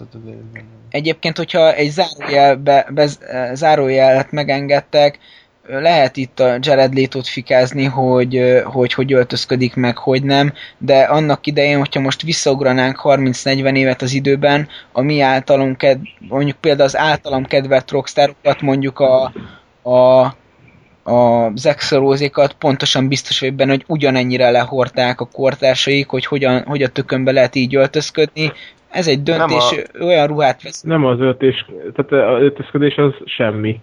S6: Egyébként, hogyha egy zárójelbe, be, zárójelet megengedtek, lehet itt a Jared Leto-t fikázni, hogy, hogy hogy öltözködik meg, hogy nem, de annak idején, hogyha most visszaugranánk 30-40 évet az időben, a mi általunk, ked, mondjuk például az általam kedvelt rockstarokat, mondjuk a, a a zexorózékat pontosan biztos vagyok benne, hogy ugyanennyire lehorták a kortársaik, hogy hogyan, hogy a tökönbe lehet így öltözködni. ez egy döntés,
S2: Nem
S6: ő olyan ruhát vesz.
S3: Nem az öltés, tehát az öltözködés az semmi.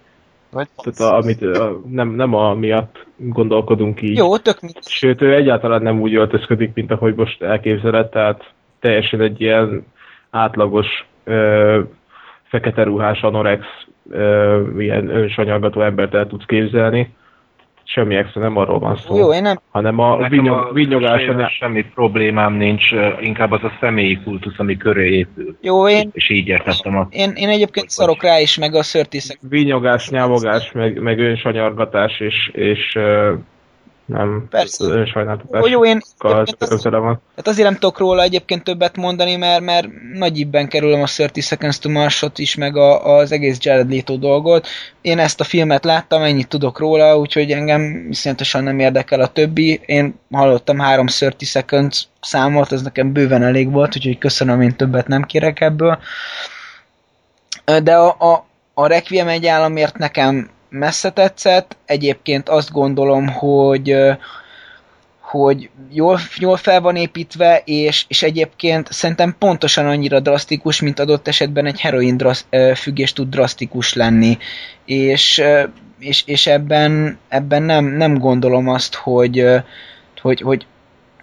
S2: Vagy
S3: Tehát a, amit, a, nem, nem a miatt gondolkodunk így.
S6: Jó, tök mit.
S3: Sőt, ő egyáltalán nem úgy öltözködik, mint ahogy most elképzeled, tehát teljesen egy ilyen átlagos ö, fekete ruhás anorex ö, ilyen önsanyargató embert el tudsz képzelni. Semmi extra, nem arról van szó,
S6: Jó, én nem,
S3: hanem a vinyog,
S4: stílusával semmi problémám nincs, inkább az a személyi kultusz, ami köré épül.
S6: jó, én,
S4: És így értettem a...
S6: én, én egyébként szarok rá is, meg a szörtiszek.
S3: vinyogás, nyávogás, meg, meg önsanyargatás, és, és ö, nem
S6: Persze.
S3: önsajnáltatás.
S6: Jó, én
S3: az... van.
S6: Tehát azért nem tudok róla egyébként többet mondani, mert, mert nagy ibben kerülöm a 30 Seconds to Marsot is, meg a, az egész Jared Leto dolgot. Én ezt a filmet láttam, ennyit tudok róla, úgyhogy engem viszonyatosan nem érdekel a többi. Én hallottam három 30 Seconds számot, ez nekem bőven elég volt, úgyhogy köszönöm, én többet nem kérek ebből. De a, a, a Requiem egy államért nekem messze tetszett. Egyébként azt gondolom, hogy hogy jól, jól fel van építve, és, és egyébként szerintem pontosan annyira drasztikus, mint adott esetben egy heroin drasz, függés tud drasztikus lenni. És, és, és ebben, ebben nem, nem gondolom azt, hogy, hogy, hogy,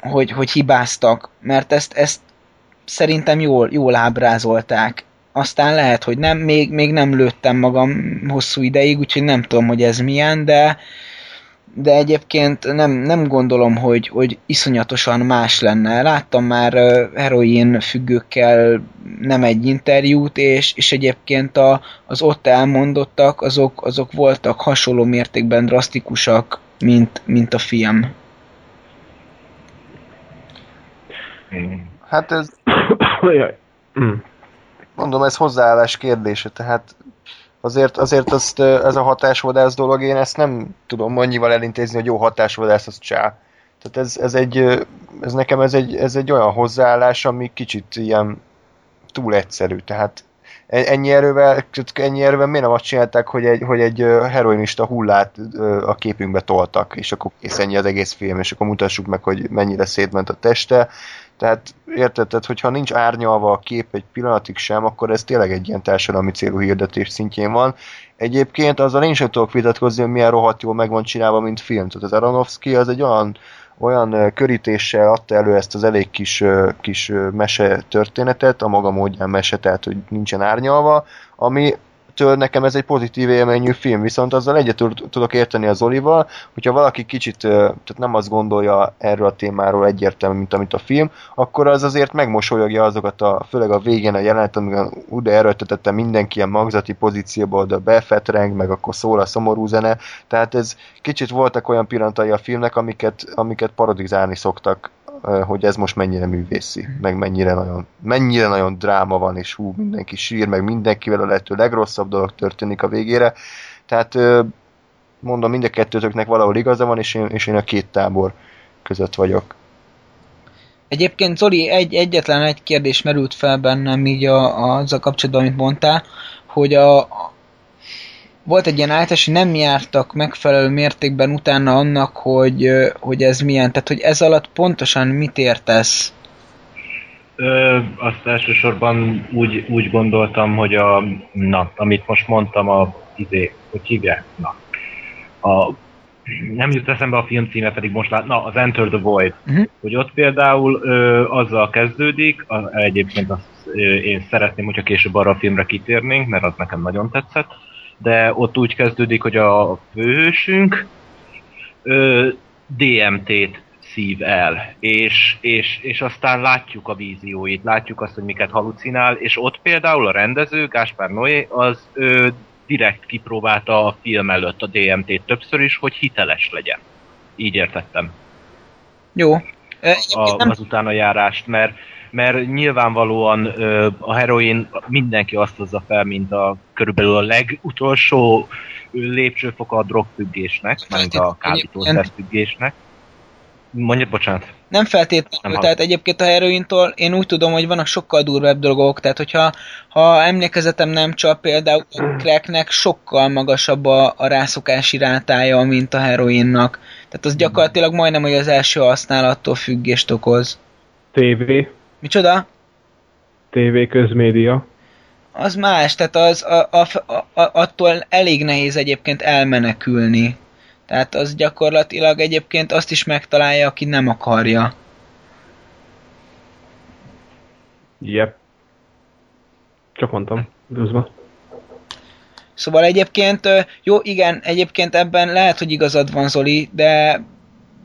S6: hogy, hogy hibáztak, mert ezt, ezt szerintem jól, jól ábrázolták. Aztán lehet, hogy nem, még, még nem lőttem magam hosszú ideig, úgyhogy nem tudom, hogy ez milyen, de, de egyébként nem, nem gondolom, hogy, hogy iszonyatosan más lenne. Láttam már heroin függőkkel nem egy interjút, és, és egyébként a, az ott elmondottak, azok, azok voltak hasonló mértékben drasztikusak, mint, mint a film.
S2: Hát ez. mondom, ez hozzáállás kérdése, tehát azért, azért azt, ez a hatásvadász dolog, én ezt nem tudom annyival elintézni, hogy jó hatásvadász, az csá. Tehát ez, ez egy, ez nekem ez egy, ez egy olyan hozzáállás, ami kicsit ilyen túl egyszerű, tehát e- ennyi erővel, ennyi erővel miért nem azt csinálták, hogy egy, hogy egy heroinista hullát a képünkbe toltak, és akkor kész ennyi az egész film, és akkor mutassuk meg, hogy mennyire szétment a teste. Tehát érted, tehát, hogyha nincs árnyalva a kép egy pillanatig sem, akkor ez tényleg egy ilyen társadalmi célú hirdetés szintjén van. Egyébként azzal én sem tudok vitatkozni, hogy milyen rohadt jól meg van csinálva, mint film. Tehát az Aronofsky az egy olyan, olyan körítéssel adta elő ezt az elég kis, kis mese történetet, a maga módján mese, tehát hogy nincsen árnyalva, ami től nekem ez egy pozitív élményű film, viszont azzal egyet tud- tudok érteni az Olival, hogyha valaki kicsit, tehát nem azt gondolja erről a témáról egyértelmű, mint amit a film, akkor az azért megmosolyogja azokat, a, főleg a végén a jelenet, amikor ú, de erőltetette mindenki ilyen magzati pozícióból, de befetreng, meg akkor szól a szomorú zene, tehát ez kicsit voltak olyan pillanatai a filmnek, amiket, amiket parodizálni szoktak hogy ez most mennyire művészi, meg mennyire nagyon, mennyire nagyon dráma van, és hú, mindenki sír, meg mindenkivel a lehető legrosszabb dolog történik a végére. Tehát mondom, mind a kettőtöknek valahol igaza van, és én, és én a két tábor között vagyok.
S6: Egyébként Zoli, egy, egyetlen egy kérdés merült fel bennem így a, a, azzal kapcsolatban, amit mondtál, hogy a volt egy ilyen állítás, hogy nem jártak megfelelő mértékben utána annak, hogy, hogy ez milyen, tehát hogy ez alatt pontosan mit értesz?
S4: Ö, azt elsősorban úgy, úgy gondoltam, hogy a, na, amit most mondtam, a, izé, hogy hívják? Na, a, nem jut eszembe a film címe, pedig most lát, na, az Enter the Void.
S6: Mhm.
S4: Hogy ott például ö, azzal kezdődik, a, egyébként azt ö, én szeretném, hogyha később arra a filmre kitérnénk, mert az nekem nagyon tetszett, de ott úgy kezdődik, hogy a főhősünk ö, DMT-t szív el, és, és, és aztán látjuk a vízióit, látjuk azt, hogy miket halucinál, és ott például a rendező, Gáspár Noé, az ö, direkt kipróbálta a film előtt a DMT-t többször is, hogy hiteles legyen. Így értettem
S6: Jó.
S4: A, az utána járást, mert, mert nyilvánvalóan ö, a heroin mindenki azt hozza fel, mint a körülbelül a legutolsó lépcsőfoka a drogfüggésnek, mint a kábítószerfüggésnek. Mondjad, bocsánat.
S6: nem feltétlenül,
S4: Nem
S6: tehát egyébként a herointól én úgy tudom, hogy vannak sokkal durvább dolgok, tehát hogyha ha emlékezetem nem csap, például a cracknek sokkal magasabb a, a rászokási rátája, mint a heroinnak. Tehát az gyakorlatilag majdnem, hogy az első használattól függést okoz.
S3: TV.
S6: Micsoda?
S3: TV közmédia.
S6: Az más, tehát az a, a, a, attól elég nehéz egyébként elmenekülni. Tehát az gyakorlatilag egyébként azt is megtalálja, aki nem akarja.
S3: Yep. Csak mondtam. Duzma.
S6: Szóval egyébként, jó, igen, egyébként ebben lehet, hogy igazad van Zoli, de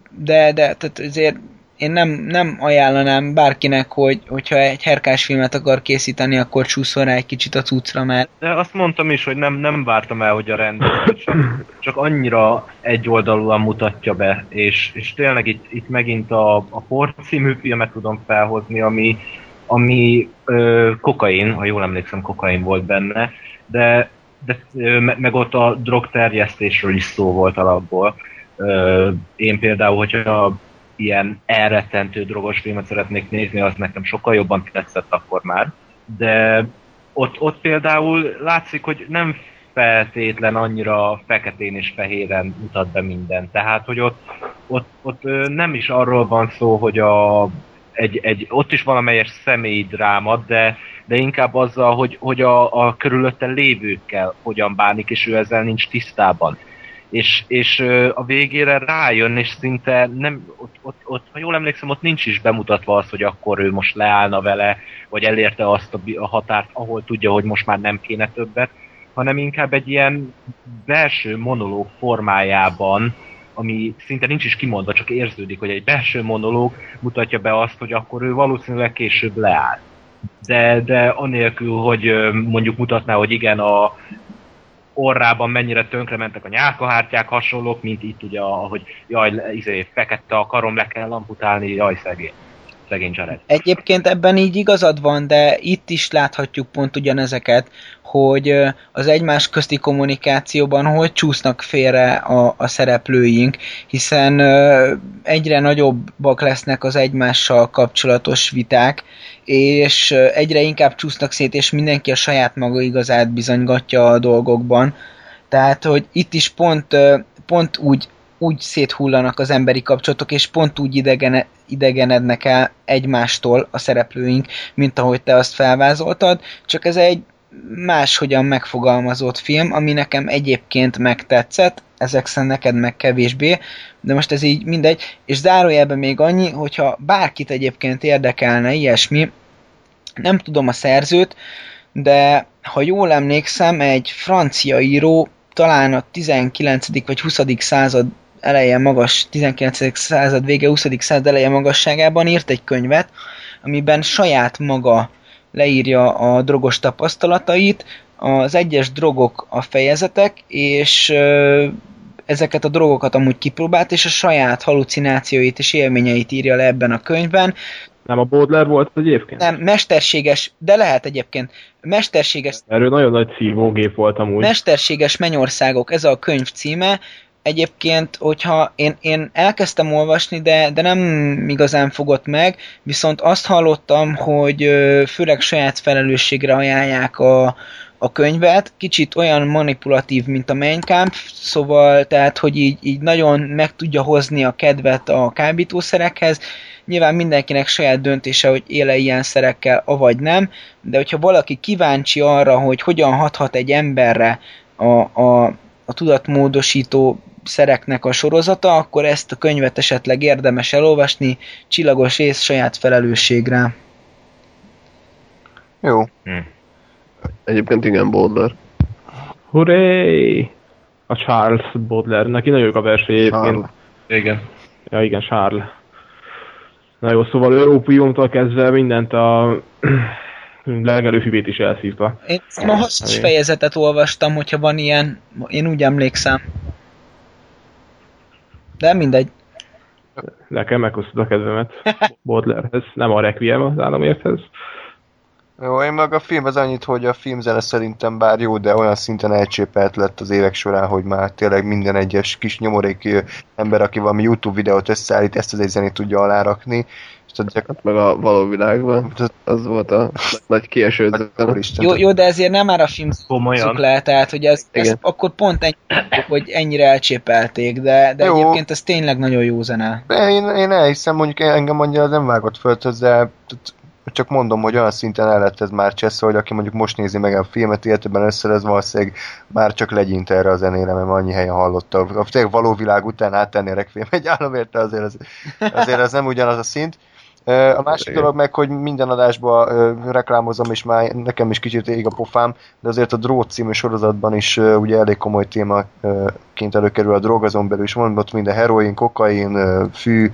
S6: de, de tehát azért én nem, nem ajánlanám bárkinek, hogy, hogyha egy herkás filmet akar készíteni, akkor csúszol rá egy kicsit a cuccra, mert
S4: De azt mondtam is, hogy nem, nem vártam el, hogy a rendező csak, csak annyira egyoldalúan mutatja be, és, és tényleg itt, itt megint a, a Port című filmet tudom felhozni, ami, ami ö, kokain, ha jól emlékszem, kokain volt benne, de, de ö, me- meg ott a drogterjesztésről is szó volt alapból. Ö, én például, hogyha ilyen elrettentő drogos filmet szeretnék nézni, az nekem sokkal jobban tetszett akkor már. De ott, ott például látszik, hogy nem feltétlen annyira feketén és fehéren mutat be minden. Tehát, hogy ott, ott, ott nem is arról van szó, hogy a, egy, egy, ott is valamelyes személyi dráma, de, de inkább azzal, hogy, hogy a, a körülötte lévőkkel hogyan bánik, és ő ezzel nincs tisztában és, és a végére rájön, és szinte nem, ott, ott, ott, ha jól emlékszem, ott nincs is bemutatva az, hogy akkor ő most leállna vele, vagy elérte azt a, a határt, ahol tudja, hogy most már nem kéne többet, hanem inkább egy ilyen belső monológ formájában, ami szinte nincs is kimondva, csak érződik, hogy egy belső monológ mutatja be azt, hogy akkor ő valószínűleg később leáll. De, de anélkül, hogy mondjuk mutatná, hogy igen, a, orrában mennyire tönkre mentek a nyálkahártyák, hasonlók, mint itt ugye, hogy jaj, izé, fekete a karom, le kell amputálni, jaj, szegény. Szegény Jared.
S6: Egyébként ebben így igazad van, de itt is láthatjuk pont ugyanezeket, hogy az egymás közti kommunikációban hogy csúsznak félre a, a szereplőink, hiszen egyre nagyobbak lesznek az egymással kapcsolatos viták, és egyre inkább csúsznak szét, és mindenki a saját maga igazát bizonygatja a dolgokban. Tehát, hogy itt is pont, pont úgy úgy széthullanak az emberi kapcsolatok, és pont úgy idegene, idegenednek el egymástól a szereplőink, mint ahogy te azt felvázoltad, csak ez egy máshogyan megfogalmazott film, ami nekem egyébként megtetszett, ezek szerint neked meg kevésbé, de most ez így mindegy, és zárójelben még annyi, hogyha bárkit egyébként érdekelne ilyesmi, nem tudom a szerzőt, de ha jól emlékszem, egy francia író talán a 19. vagy 20. század eleje magas, 19. század vége, 20. század eleje magasságában írt egy könyvet, amiben saját maga leírja a drogos tapasztalatait, az egyes drogok a fejezetek, és ezeket a drogokat amúgy kipróbált, és a saját halucinációit és élményeit írja le ebben a könyvben.
S3: Nem a Baudelaire volt egyébként?
S6: Nem, mesterséges, de lehet egyébként, mesterséges
S3: Erről nagyon nagy szívógép volt amúgy.
S6: Mesterséges mennyországok, ez a könyv címe. Egyébként, hogyha én, én elkezdtem olvasni, de, de nem igazán fogott meg, viszont azt hallottam, hogy főleg saját felelősségre ajánlják a, a könyvet, kicsit olyan manipulatív, mint a Mein Kampf, szóval tehát, hogy így, így nagyon meg tudja hozni a kedvet a kábítószerekhez, nyilván mindenkinek saját döntése, hogy éle ilyen szerekkel, avagy nem, de hogyha valaki kíváncsi arra, hogy hogyan hathat egy emberre a, a, a tudatmódosító szereknek a sorozata, akkor ezt a könyvet esetleg érdemes elolvasni, csillagos rész saját felelősségre.
S2: Jó.
S5: Egyébként igen, Baudelaire.
S3: Hurré! A Charles Baudelaire, neki nagyon jók a versei egyébként.
S4: Igen.
S3: Ja igen, Charles. Na jó, szóval Európiumtól kezdve mindent a legelőfibét is elszívta.
S6: Én ma hasznos
S3: Igen.
S6: fejezetet olvastam, hogyha van ilyen, én úgy emlékszem. De mindegy.
S3: Nekem meghoztad a kedvemet Baudelairehez, nem a Requiem az államérthez.
S2: Jó, én meg a film az annyit, hogy a filmzene szerintem bár jó, de olyan szinten elcsépelt lett az évek során, hogy már tényleg minden egyes kis nyomorék ember, aki valami YouTube videót összeállít, ezt az egy zenét tudja alárakni.
S5: Hát meg a való világban. Az volt a nagy kieső.
S6: Jó, jó, de ezért nem már a film
S4: Komolyan.
S6: le, tehát hogy ez, ez
S5: Igen.
S6: akkor pont ennyi, hogy ennyire elcsépelték, de, de
S2: Jó.
S6: egyébként ez tényleg nagyon jó zene.
S2: De én, én elhiszem, mondjuk engem annyira nem vágott föl, de csak mondom, hogy olyan szinten el lett ez már csessze, hogy aki mondjuk most nézi meg a filmet, életében össze, ez valószínűleg már csak legyint erre a zenére, mert annyi helyen hallotta. A tényleg való világ után áttenni a rekvém egy államérte, azért az, azért az nem ugyanaz a szint. A másik dolog meg, hogy minden adásban reklámozom, és már nekem is kicsit ég a pofám, de azért a Drót című sorozatban is ugye elég komoly témaként előkerül a drog, azon belül is van ott minden heroin, kokain, fű,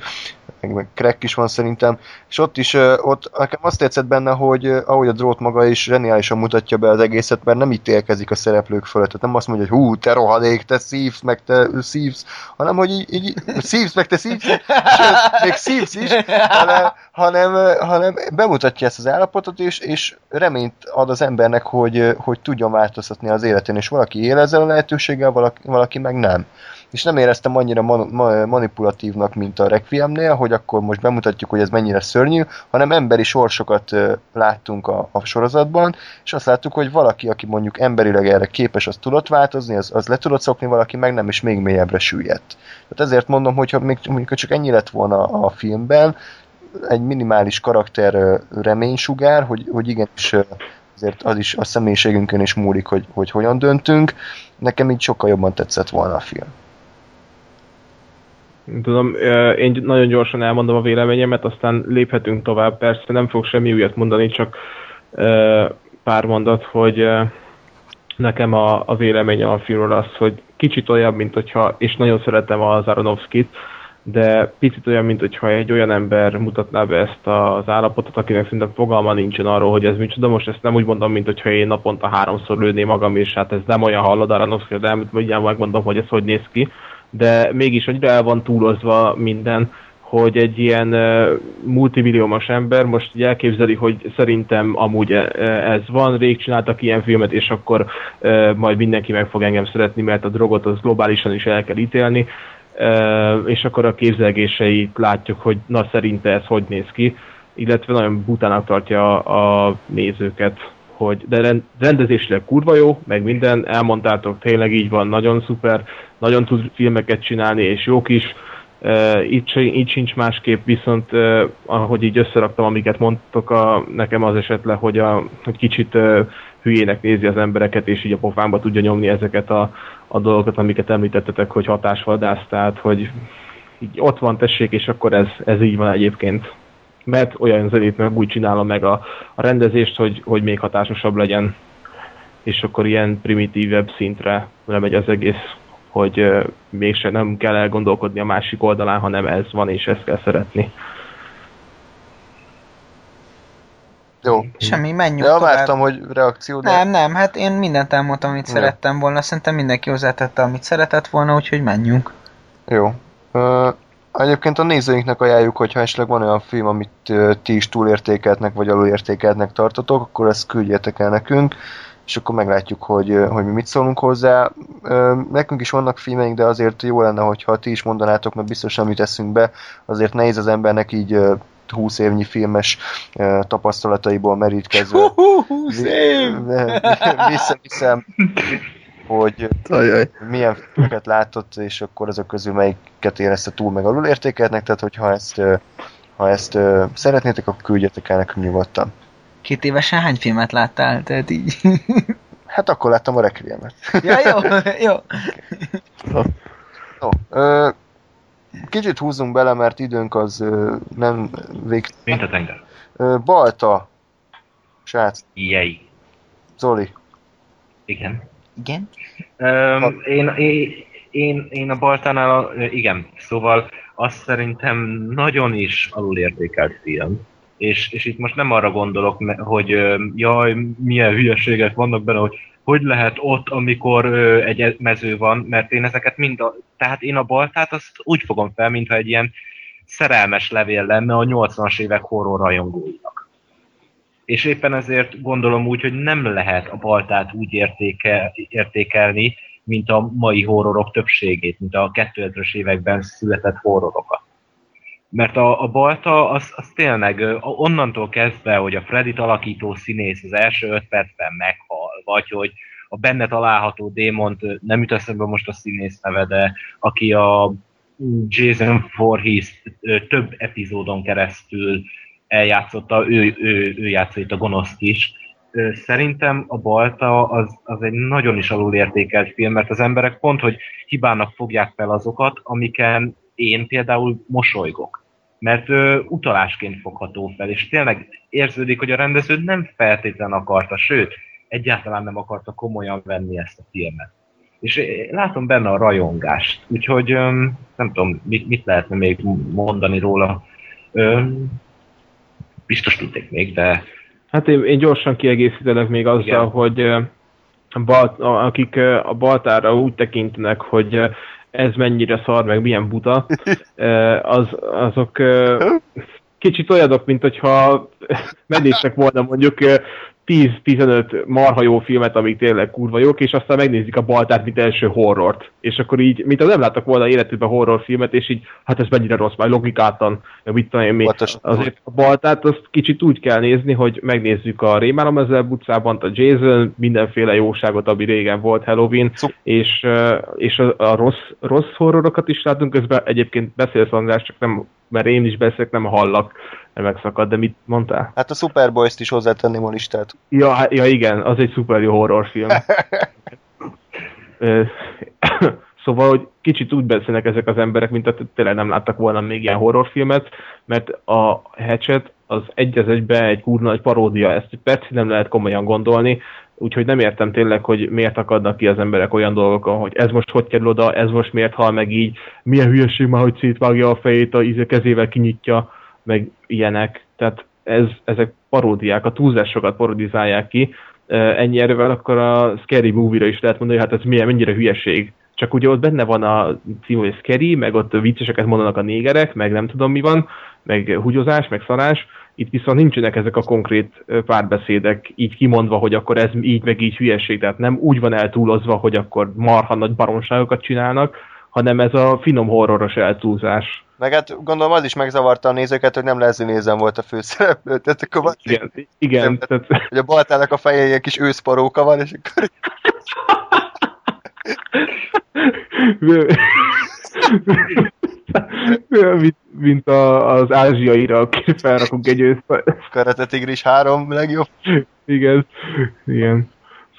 S2: meg, meg crack is van szerintem, és ott is, ott nekem azt tetszett benne, hogy ahogy a drót maga is zseniálisan mutatja be az egészet, mert nem ítélkezik a szereplők fölött, tehát nem azt mondja, hogy hú, te rohadék, te szívsz, meg te szívsz, hanem hogy így, így szívsz, meg te szívsz, sőt, még szívsz is, hanem, hanem, hanem bemutatja ezt az állapotot, és, és reményt ad az embernek, hogy, hogy tudjon változtatni az életén, és valaki él ezzel a lehetőséggel, valaki, valaki meg nem és nem éreztem annyira man- ma- manipulatívnak, mint a Requiemnél, hogy akkor most bemutatjuk, hogy ez mennyire szörnyű, hanem emberi sorsokat láttunk a, a sorozatban, és azt láttuk, hogy valaki, aki mondjuk emberileg erre képes, az tudott változni, az, az le tudott szokni, valaki meg nem, és még mélyebbre süllyedt. Tehát ezért mondom, hogy ha még mondjuk csak ennyi lett volna a filmben, egy minimális karakter reménysugár, hogy, hogy igenis azért az is a személyiségünkön is múlik, hogy, hogy hogyan döntünk. Nekem így sokkal jobban tetszett volna a film.
S3: Tudom, én nagyon gyorsan elmondom a véleményemet, aztán léphetünk tovább. Persze nem fog semmi újat mondani, csak pár mondat, hogy nekem a, a véleményem a filmről az, hogy kicsit olyan, mint hogyha, és nagyon szeretem az Aronofskit, de picit olyan, mint hogyha egy olyan ember mutatná be ezt az állapotot, akinek szerintem fogalma nincsen arról, hogy ez micsoda. Most ezt nem úgy mondom, mint hogyha én naponta háromszor lőném magam, és hát ez nem olyan hallod Aronofsky, de nem mindjárt megmondom, hogy ez hogy néz ki. De mégis annyira el van túlozva minden, hogy egy ilyen uh, multimilliómos ember most így elképzeli, hogy szerintem amúgy e- e- ez van, rég csináltak ilyen filmet, és akkor uh, majd mindenki meg fog engem szeretni, mert a drogot az globálisan is el kell ítélni, uh, és akkor a képzelgéseit látjuk, hogy na szerinte ez hogy néz ki, illetve nagyon butának tartja a, a nézőket, hogy de rend, rendezésileg kurva jó, meg minden, elmondtátok, tényleg így van, nagyon szuper, nagyon tud filmeket csinálni, és jók is, Uh, itt, itt sincs másképp, viszont ahogy így összeraktam, amiket mondtok, a, nekem az esett le, hogy, a, hogy kicsit uh, hülyének nézi az embereket, és így a pofámba tudja nyomni ezeket a, a dolgokat, amiket említettetek, hogy hatásvadász, tehát hogy így ott van, tessék, és akkor ez, ez így van egyébként. Mert olyan zenét meg úgy csinálom meg a, a rendezést, hogy, hogy még hatásosabb legyen, és akkor ilyen primitívebb szintre lemegy az egész hogy uh, mégse nem kell elgondolkodni a másik oldalán, hanem ez van, és ezt kell szeretni.
S2: Jó.
S6: Semmi, menjünk
S2: Ja,
S6: tovább.
S2: vártam, hogy reakció, de...
S6: Nem, nem, hát én mindent elmondtam, amit
S2: Ja.
S6: szerettem volna. Szerintem mindenki hozzátette, amit szeretett volna, úgyhogy menjünk.
S2: Jó. Egyébként a nézőinknek ajánljuk, hogyha esetleg van olyan film, amit ö, ti is túlértékeltnek, vagy alulértékeltnek tartotok, akkor ezt küldjetek el nekünk, és akkor meglátjuk, hogy, hogy mi mit szólunk hozzá. Nekünk is vannak filmeink, de azért jó lenne, hogyha ti is mondanátok, mert biztos nem jut eszünk be. Azért nehéz az embernek így ö, 20 évnyi filmes tapasztalataiból merítkezve. Visszaviszem, hogy
S5: Ajaj.
S2: milyen filmeket látott, és akkor azok közül melyiket érezte túl meg alul értékeltnek, tehát hogyha ezt, ha ezt szeretnétek, akkor küldjetek el nekünk nyugodtan.
S6: Két évesen hány filmet láttál? Tehát így.
S2: Hát akkor láttam a Requiemet.
S6: ja, jó, jó.
S2: Jó, ö, kicsit húzzunk bele, mert időnk az ö, nem vég...
S4: Mint a tenger.
S2: Ö, Balta, srác,
S4: Jej.
S2: Zoli,
S4: Igen.
S6: Igen?
S4: Um, én, én, én, én a Baltánál, a, igen, szóval azt szerintem nagyon is alulértékelt film. És, és itt most nem arra gondolok, hogy jaj, milyen hülyeségek vannak benne, hogy hogy lehet ott, amikor ö, egy e- mező van, mert én ezeket mind, a, tehát én a Baltát azt úgy fogom fel, mintha egy ilyen szerelmes levél lenne a 80-as évek horror rajongóinak. És éppen ezért gondolom úgy, hogy nem lehet a baltát úgy értéke, értékelni, mint a mai horrorok többségét, mint a 2000-es években született horrorokat. Mert a, a balta az, az tényleg onnantól kezdve, hogy a Freddy alakító színész az első öt percben meghal, vagy hogy a benne található démont, nem jut eszembe most a színész neve, de aki a Jason Voorhees több epizódon keresztül eljátszotta, ő, ő, ő játszott itt a gonoszt is. Ö, Szerintem a Balta az, az egy nagyon is alulértékelt film, mert az emberek pont, hogy hibának fogják fel azokat, amiken én például mosolygok. Mert ö, utalásként fogható fel, és tényleg érződik, hogy a rendező nem feltétlen akarta, sőt, egyáltalán nem akarta komolyan venni ezt a filmet. És látom benne a rajongást, úgyhogy öm, nem tudom, mit, mit lehetne még mondani róla. Öm, biztos tudnék még, de
S3: Hát én, én gyorsan kiegészítelek még azzal,
S4: Igen.
S3: hogy Balt, akik a Baltára úgy tekintenek, hogy ez mennyire szar, meg milyen buta, az, azok kicsit olyanok, mint hogyha megnéztek volna mondjuk 10-15 marha jó filmet, amik tényleg kurva jók, és aztán megnézik a Baltát, mint első horrort. És akkor így, mint ha nem láttak volna életükben horrorfilmet, és így, hát ez mennyire rossz, már logikátlan, meg mit tudom én.
S2: Pontosan.
S3: Azért a Baltát azt kicsit úgy kell nézni, hogy megnézzük a Rémálom ezzel utcában, a Jason, mindenféle jóságot, ami régen volt, Halloween,
S2: Szup.
S3: és, és a, a rossz, rossz horrorokat is látunk, közben egyébként beszélsz András, csak nem, mert én is beszélek, nem hallak, nem megszakad, de mit mondtál?
S2: Hát a Superboys-t is hozzátenném a listát.
S3: Ja, hát- ja igen, az egy szuper jó horrorfilm. Szóval, hogy kicsit úgy beszélnek ezek az emberek, mint hogy tényleg nem láttak volna még ilyen horrorfilmet, mert a Hatchet az egy az egybe egy kurva nagy paródia, ezt percig nem lehet komolyan gondolni, úgyhogy nem értem tényleg, hogy miért akadnak ki az emberek olyan dolgokon, hogy ez most hogy kerül oda, ez most miért hal meg így, milyen hülyeség már, hogy szétvágja a fejét, a íze kezével kinyitja, meg ilyenek. Tehát ez, ezek paródiák, a túlzásokat parodizálják ki, ennyi erővel akkor a Scary Movie-ra is lehet mondani, hogy hát ez milyen, mennyire hülyeség. Csak ugye ott benne van a cím, hogy Scary, meg ott vicceseket mondanak a négerek, meg nem tudom mi van, meg húgyozás, meg szarás. Itt viszont nincsenek ezek a konkrét párbeszédek így kimondva, hogy akkor ez így meg így hülyeség. Tehát nem úgy van eltúlozva, hogy akkor marha nagy baromságokat csinálnak, hanem ez a finom horroros eltúlzás.
S2: Meg hát gondolom az is megzavarta a nézőket, hogy nem Leslie Nézen volt a főszereplő. Tehát akkor van,
S3: Igen, igen tehát,
S2: hogy a baltának a fején ilyen kis őszparóka van, és akkor
S3: mint, mint a, az ázsiaira, aki felrakunk egy ősz,
S2: Karate Tigris 3 legjobb.
S3: Igen, igen.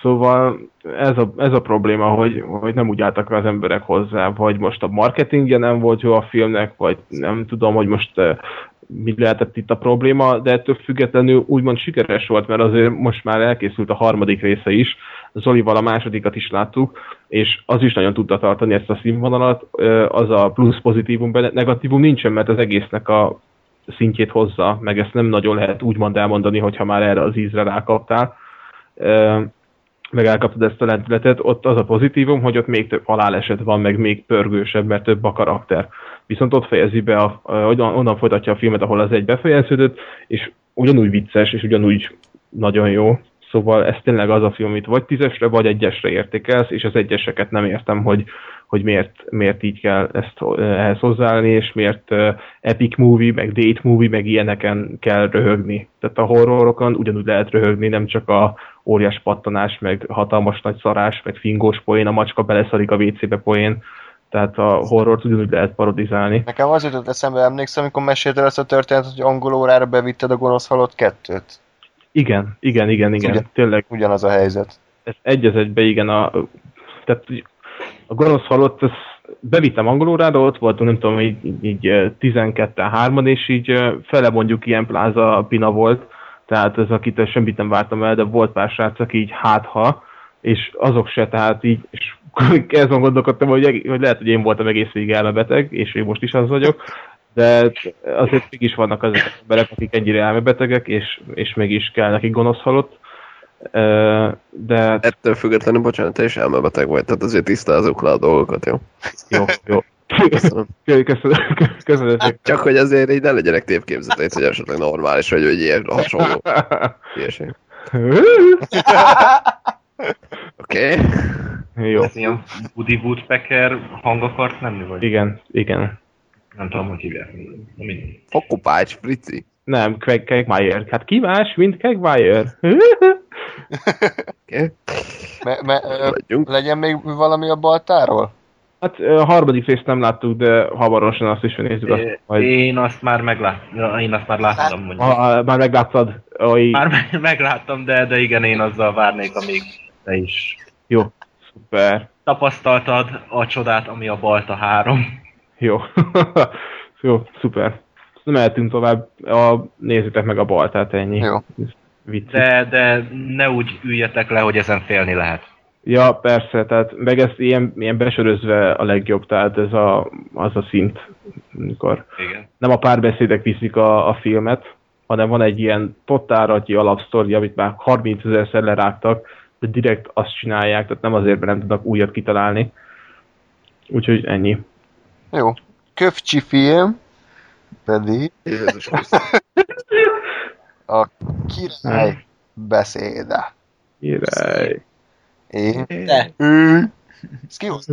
S3: Szóval ez a, ez a probléma, hogy, hogy nem úgy álltak az emberek hozzá, vagy most a marketingje nem volt jó a filmnek, vagy nem tudom, hogy most eh, mi lehetett itt a probléma, de ettől függetlenül úgymond sikeres volt, mert azért most már elkészült a harmadik része is, Zolival a másodikat is láttuk, és az is nagyon tudta tartani ezt a színvonalat, az a plusz pozitívum negatívum nincsen, mert az egésznek a szintjét hozza, meg ezt nem nagyon lehet úgymond elmondani, hogyha már erre az ízre rákaptál. Meg elkaptad ezt a lendületet, ott az a pozitívum, hogy ott még több haláleset van, meg még pörgősebb, mert több a karakter. Viszont ott fejezi be, a, onnan folytatja a filmet, ahol az egy befejeződött, és ugyanúgy vicces, és ugyanúgy nagyon jó. Szóval ez tényleg az a film, amit vagy tízesre, vagy egyesre értékelsz, és az egyeseket nem értem, hogy, hogy miért, miért így kell ezt eh, ehhez hozzáállni, és miért uh, epic movie, meg date movie, meg ilyeneken kell röhögni. Tehát a horrorokon ugyanúgy lehet röhögni, nem csak a óriás pattanás, meg hatalmas nagy szarás, meg fingós poén, a macska beleszarik a WC-be poén. Tehát a horrort ugyanúgy lehet parodizálni.
S2: Nekem az jutott eszembe, emlékszem, amikor meséltél ezt a történetet, hogy angol órára bevitted a gonosz halott kettőt.
S3: Igen, igen, igen, igen.
S2: Ugye?
S3: Tényleg
S2: Ugyanaz a helyzet.
S3: ez egy az egybe, igen, a, tehát a gonosz halott, ez bevittem angolórára, ott voltunk, nem tudom, így, így, így 12-3-an, és így fele mondjuk ilyen pláza pina volt, tehát ez akitől semmit nem vártam el, de volt pár srác, aki így hátha, és azok se, tehát így, és azon gondolkodtam, hogy, hogy lehet, hogy én voltam egész végig elmebeteg, és én most is az vagyok, de azért mégis vannak azok az emberek, akik ennyire elmebetegek, és, és mégis kell nekik gonosz halott. De
S5: Ettől függetlenül, bocsánat, te is elmebeteg vagy, tehát azért tisztázunk le a dolgokat, jó?
S3: jó, jó.
S5: Köszönöm.
S3: Köszönöm, köszönöm szépen.
S5: Csak hogy azért így ne legyenek tévképzeteit, hogy esetleg normális, vagy hogy ilyen hasonló ilyesmi. Oké. Okay.
S3: Jó,
S4: ez ilyen Woody Woodpecker hang akart lenni, vagy
S3: igen, igen.
S4: Nem tudom, hogy hívják. Na mindegy.
S5: Fakopács, frici.
S3: Nem, Craig Quagmire. Hát ki más, mint.
S5: Okay.
S2: Me, me, ö, legyen még valami a baltáról?
S3: Hát a harmadik részt nem láttuk, de hamarosan azt is nézzük. Azt,
S4: É,
S3: majd,
S4: Én azt már megláttam, én azt már láttam, mondjuk.
S3: ha, már megláttad, hogy
S4: Már me- megláttam, de, de igen, én azzal várnék, amíg te is
S3: jó, szuper,
S4: tapasztaltad a csodát, ami a Balta 3.
S3: jó, jó, szuper. Nem mehetünk tovább, a, nézzétek meg a baltát, ennyi.
S2: Jó.
S4: De, de ne úgy üljetek le, hogy ezen félni lehet.
S3: Ja, persze, tehát meg ezt ilyen, ilyen besörözve a legjobb, tehát ez a, az a szint, amikor
S4: Igen.
S3: nem a párbeszédek viszik a, a filmet, hanem van egy ilyen tottáratnyi alapsztori, amit már 30 ezerszer lerágtak, de direkt azt csinálják, tehát nem azért, mert nem tudnak újat kitalálni. Úgyhogy ennyi.
S2: Jó. Kövcsi film pedig
S5: Jézus
S2: a király beszéde.
S3: Király.
S2: Én?
S6: De.
S2: Ő. Ezt ki hozta?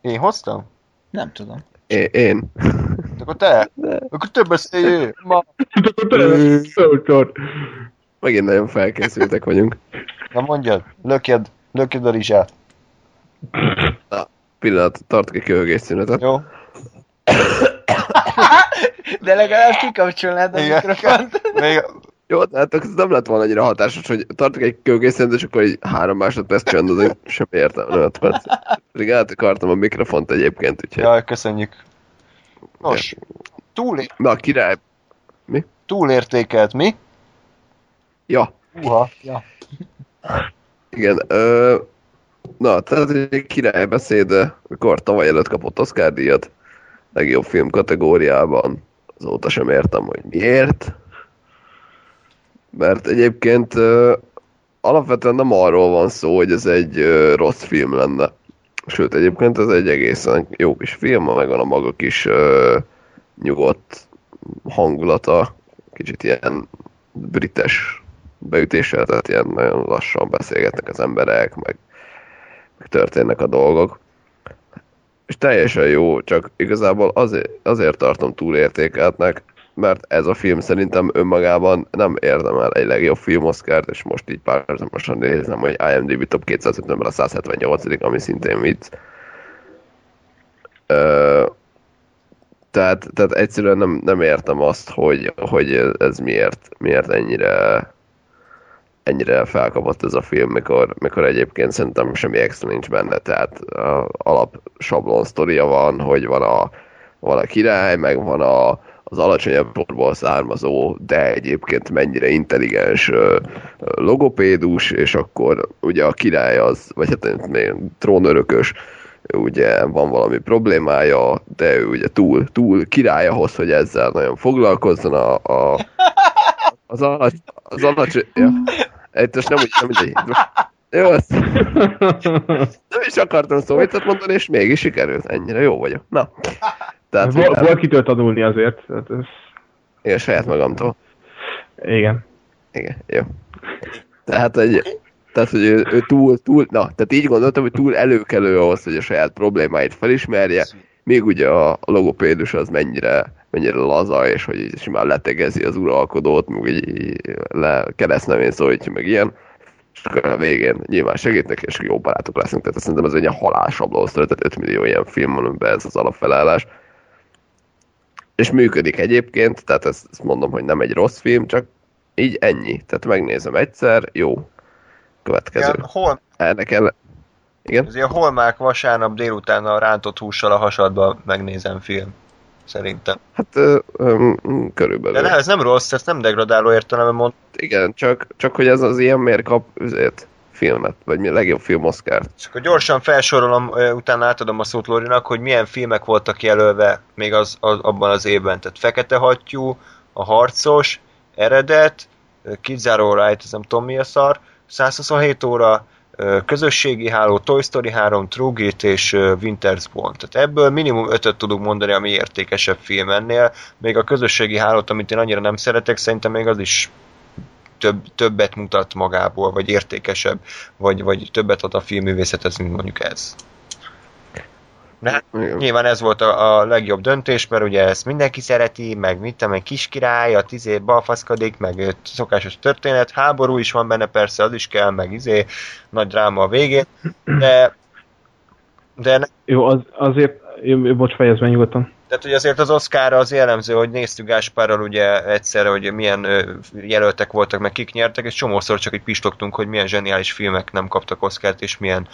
S2: Én hoztam?
S6: Nem tudom.
S5: Én, én.
S2: Akkor te? Akkor te beszéljél! Ma.
S3: Szóval,
S5: Megint nagyon felkészültek vagyunk.
S2: Na mondjad, lökjed, lökjed a rizsát.
S5: Pillanat, tartok egy köhögés szünetet.
S2: Jó?
S6: De legalább kikapcsolnád a
S2: Igen.
S6: mikrofont.
S2: Még,
S5: Jó, tehát ez nem lett volna annyira hatásos, hogy tartok egy köhögés szünetet, és akkor így három másodperc csöndezik, semmi értelme nem lett perc. Pedig át akartam a mikrofont egyébként, úgyhogy...
S2: jaj, köszönjük. Nos, túl,
S5: Na, király.
S2: túlértékelt mi?
S5: Ja,
S2: Uha.
S5: igen. Ö, na, tehát egy királybeszéd, mikor tavaly előtt kapott Oscar díjat, legjobb film kategóriában. Azóta sem értem, hogy miért. Mert egyébként ö, alapvetően nem arról van szó, hogy ez egy ö, rossz film lenne. Sőt, egyébként ez egy egészen jó kis film, megvan a maga kis ö, nyugodt hangulata, kicsit ilyen brites beütéssel, tehát ilyen nagyon lassan beszélgetnek az emberek, meg, meg történnek a dolgok. És teljesen jó, csak igazából azért, azért tartom túlértékeltnek, mert ez a film szerintem önmagában nem érdemel egy legjobb film Oscart, és most így párhuzamosan nézem, hogy IMDb top 250-ben a 178 ami szintén vicc. Ö, tehát, tehát egyszerűen nem, nem értem azt, hogy, hogy ez miért, miért ennyire ennyire felkapott ez a film, mikor, mikor egyébként szerintem semmi extra nincs benne, tehát alap sablon sztoria van, hogy van a, van a király, meg van a, az alacsonyabb sorból származó, de egyébként mennyire intelligens logopédus, és akkor ugye a király az, vagy hát trónörökös, ugye van valami problémája, de ő ugye túl, túl király ahhoz, hogy ezzel nagyon foglalkozzon a, a az alacs, az alacs, ja. Egy, most nem úgy, nem mindegy. Jó, azt nem is akartam szóvitat mondani, és mégis sikerült. Ennyire jó vagyok. Na. Tehát,
S3: Vol,
S5: hogy
S3: volt kitől tanulni azért. Tehát ez,
S5: én saját magamtól.
S3: igen.
S5: Igen, jó. Tehát, egy, tehát hogy ő, ő túl, túl, na, tehát így gondoltam, hogy túl előkelő ahhoz, hogy a saját problémáit felismerje, még ugye a, a logopédus az mennyire, mennyire laza, és hogy így simán letegezi az uralkodót, meg így, le keresztnevén szólítja, meg ilyen. És akkor a végén nyilván segít neki, és jó barátok leszünk. Tehát szerintem ez egy ilyen halálsabló tehát 5 millió ilyen film van, amiben ez az alapfelállás. És működik egyébként, tehát ezt, ezt mondom, hogy nem egy rossz film, csak így ennyi. Tehát megnézem egyszer, jó. Következő.
S2: Ja, hol,
S5: Ennek el... Igen?
S2: ez ilyen holmák vasárnap délután a rántott hússal a hasadba megnézem film. Szerintem.
S5: Hát ö, ö, körülbelül.
S2: De ne, ez nem rossz, ezt nem degradáló értelemben mond.
S5: Igen, csak, csak hogy ez az ilyen miért kap üzét, filmet, vagy mi a legjobb film Oscar-t.
S2: És akkor gyorsan felsorolom, utána átadom a szót Lórinak, hogy milyen filmek voltak jelölve még az, az, abban az évben. Tehát Fekete Hattyú, A Harcos, Eredet, Kids Are Alright, ez nem tudom mi a szar, 127 óra, Közösségi Háló, Toy Story 3, True Grit és Winter's Bone. Tehát ebből minimum ötöt tudunk mondani, ami értékesebb film ennél. Még a Közösségi Hálót, amit én annyira nem szeretek, szerintem még az is több, többet mutat magából, vagy értékesebb, vagy, vagy többet ad a filmművészethez, mint mondjuk ez. De hát
S5: Igen.
S2: nyilván ez volt a, a legjobb döntés, mert ugye ezt mindenki szereti, meg mit tudom, egy kis király, a tizé balfaszkodik, meg szokásos történet, háború is van benne persze, az is kell, meg izé, nagy dráma a végén, de De ne,
S3: Jó, az, azért, jó, bocs, fejezd meg nyugodtan.
S2: Tehát, hogy azért az Oscar az jellemző, hogy néztük Gáspárral ugye egyszerre, hogy milyen jelöltek voltak, meg kik nyertek, és csomószor csak így pistogtunk, hogy milyen zseniális filmek nem kaptak Oscárt, és milyen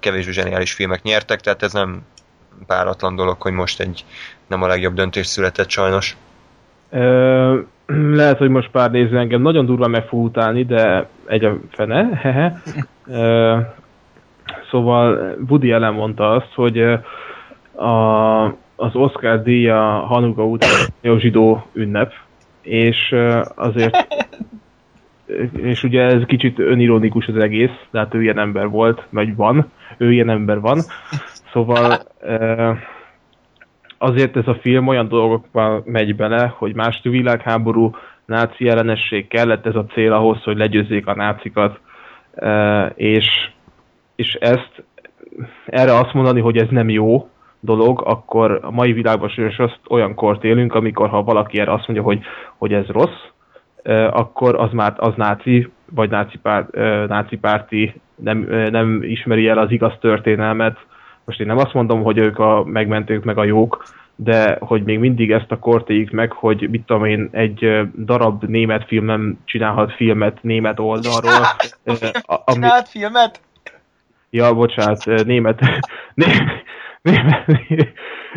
S2: kevésbé zseniális filmek nyertek, tehát ez nem páratlan dolog, hogy most egy nem a legjobb döntés született sajnos.
S3: Ö, lehet, hogy most pár néző engem nagyon durva meg fog utálni, de egy a fene, hehe. Szóval Woody Allen mondta azt, hogy a, az Oscar díja Hanuka után a zsidó ünnep, és azért és ugye ez kicsit önironikus az egész, de hát ő ilyen ember volt, vagy van, ő ilyen ember van. Szóval azért ez a film olyan dolgokban megy bele, hogy második világháború, náci ellenesség kellett ez a cél ahhoz, hogy legyőzzék a nácikat, és, és ezt erre azt mondani, hogy ez nem jó dolog, akkor a mai világban sajnos azt olyan kort élünk, amikor ha valaki erre azt mondja, hogy, hogy ez rossz, akkor az már az náci, vagy náci, párt, náci párti nem, nem ismeri el az igaz történelmet. Most én nem azt mondom, hogy ők a megmentők meg a jók, de hogy még mindig ezt a kort éljük meg, hogy mit tudom én, egy darab német film nem csinálhat filmet német oldalról. a- ami,
S6: Csinált filmet?
S3: ja, bocsánat, német, né, német,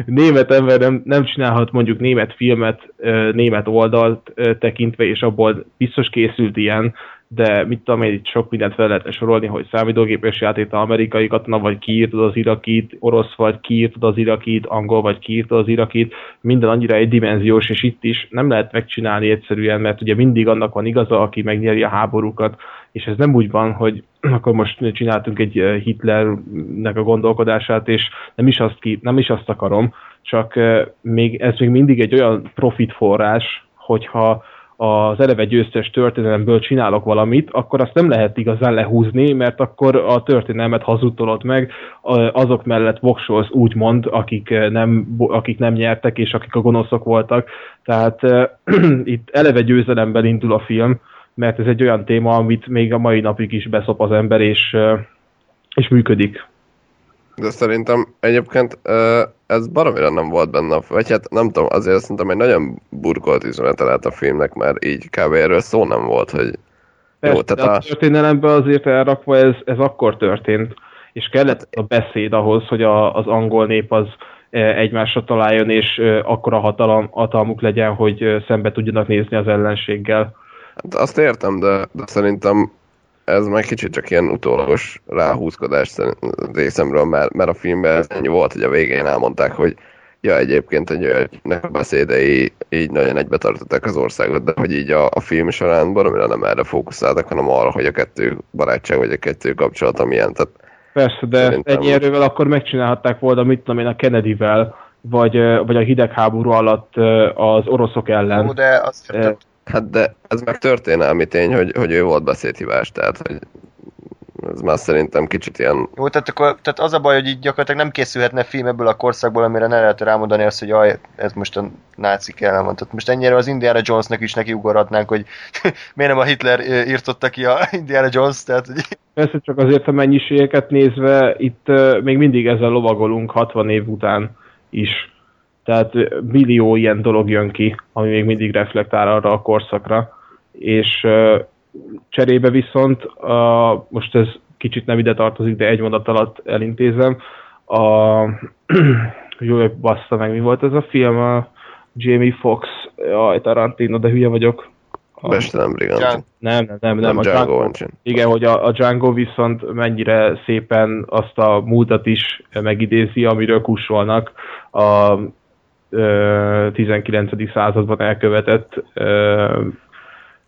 S3: német ember nem, nem csinálhat mondjuk német filmet német oldalt tekintve, és abból biztos készült ilyen, de mit tudom én, itt sok mindent fel lehetne sorolni, hogy számítógépes játék amerikai katona, vagy kiírtad az irakit, orosz vagy kiírtad az irakit, angol vagy kiírtad az irakit, minden annyira egydimenziós, és itt is nem lehet megcsinálni egyszerűen, mert ugye mindig annak van igaza, aki megnyeri a háborúkat, és ez nem úgy van, hogy akkor most csináltunk egy eh, Hitlernek a gondolkodását, és nem is azt, ki, nem is azt akarom, csak eh, még, ez még mindig egy olyan profit forrás, hogyha az eleve győztes történelemből csinálok valamit, akkor azt nem lehet igazán lehúzni, mert akkor a történelmet hazudtolod meg, azok mellett voksolsz úgymond, akik eh, nem, akik nem nyertek, és akik a gonoszok voltak. Tehát eh, itt eleve győzelemből indul a film, mert ez egy olyan téma, amit még a mai napig is beszop az ember, és, és működik.
S5: De szerintem egyébként ez baromira nem volt benne, a- vagy hát nem tudom, azért szerintem egy nagyon burkolt üzenete lett a filmnek, mert így kb. erről szó nem volt, hogy
S3: Persze,
S5: Jó, tehát
S3: a
S5: a-
S3: történelemben azért elrakva ez, ez akkor történt, és kellett a beszéd ahhoz, hogy a, az angol nép az egymásra találjon, és eh, akkora hatalom, hatalmuk legyen, hogy szembe tudjanak nézni az ellenséggel.
S5: Hát azt értem, de, de szerintem ez meg kicsit csak ilyen utólagos ráhúzkodás részemről, mert, mert a filmben ez ennyi volt, hogy a végén elmondták, hogy ja, egyébként egy olyannek a beszédei így nagyon egybe tartották az országot, de hogy így a, a film során baromira nem erre fókuszáltak, hanem arra, hogy a kettő barátság, vagy a kettő kapcsolata milyen. Tehát
S3: Persze, de
S5: Szerintem
S3: ennyi erővel akkor megcsinálhatták volna, mit tudom én, a Kennedyvel, vagy, vagy a hidegháború alatt az oroszok ellen.
S2: Jó, de tehát,
S5: Hát de ez meg történelmi tény, hogy, hogy ő volt beszédhibás, tehát hogy ez már szerintem kicsit ilyen,
S2: jó, tehát, akkor, tehát az a baj, hogy így gyakorlatilag nem készülhetne film ebből a korszakból, amire ne lehet rámondani azt, hogy jaj, ez most a nácik ellen van. Tehát most ennyire az Indiana Jonesnak is neki ugorhatnánk, hogy miért nem a Hitler írtotta ki a Indiana Jones, tehát hogy
S3: Persze csak azért a mennyiségeket nézve, itt uh, még mindig ezzel lovagolunk 60 év után is. Tehát millió ilyen dolog jön ki, ami még mindig reflektál arra a korszakra. És cserébe viszont, uh, most ez kicsit nem ide tartozik, de egy mondat alatt elintézem, a jó, bassza meg, mi volt ez a film? A Jamie Fox, jaj, Tarantino, de hülye vagyok. A,
S5: Brigant.
S2: Django.
S3: nem, nem, nem, nem,
S5: Nem
S3: a
S5: Django
S3: Django,
S5: Unchained.
S3: igen, hogy a, a Django viszont mennyire szépen azt a múltat is megidézi, amiről kussolnak a 19. században elkövetett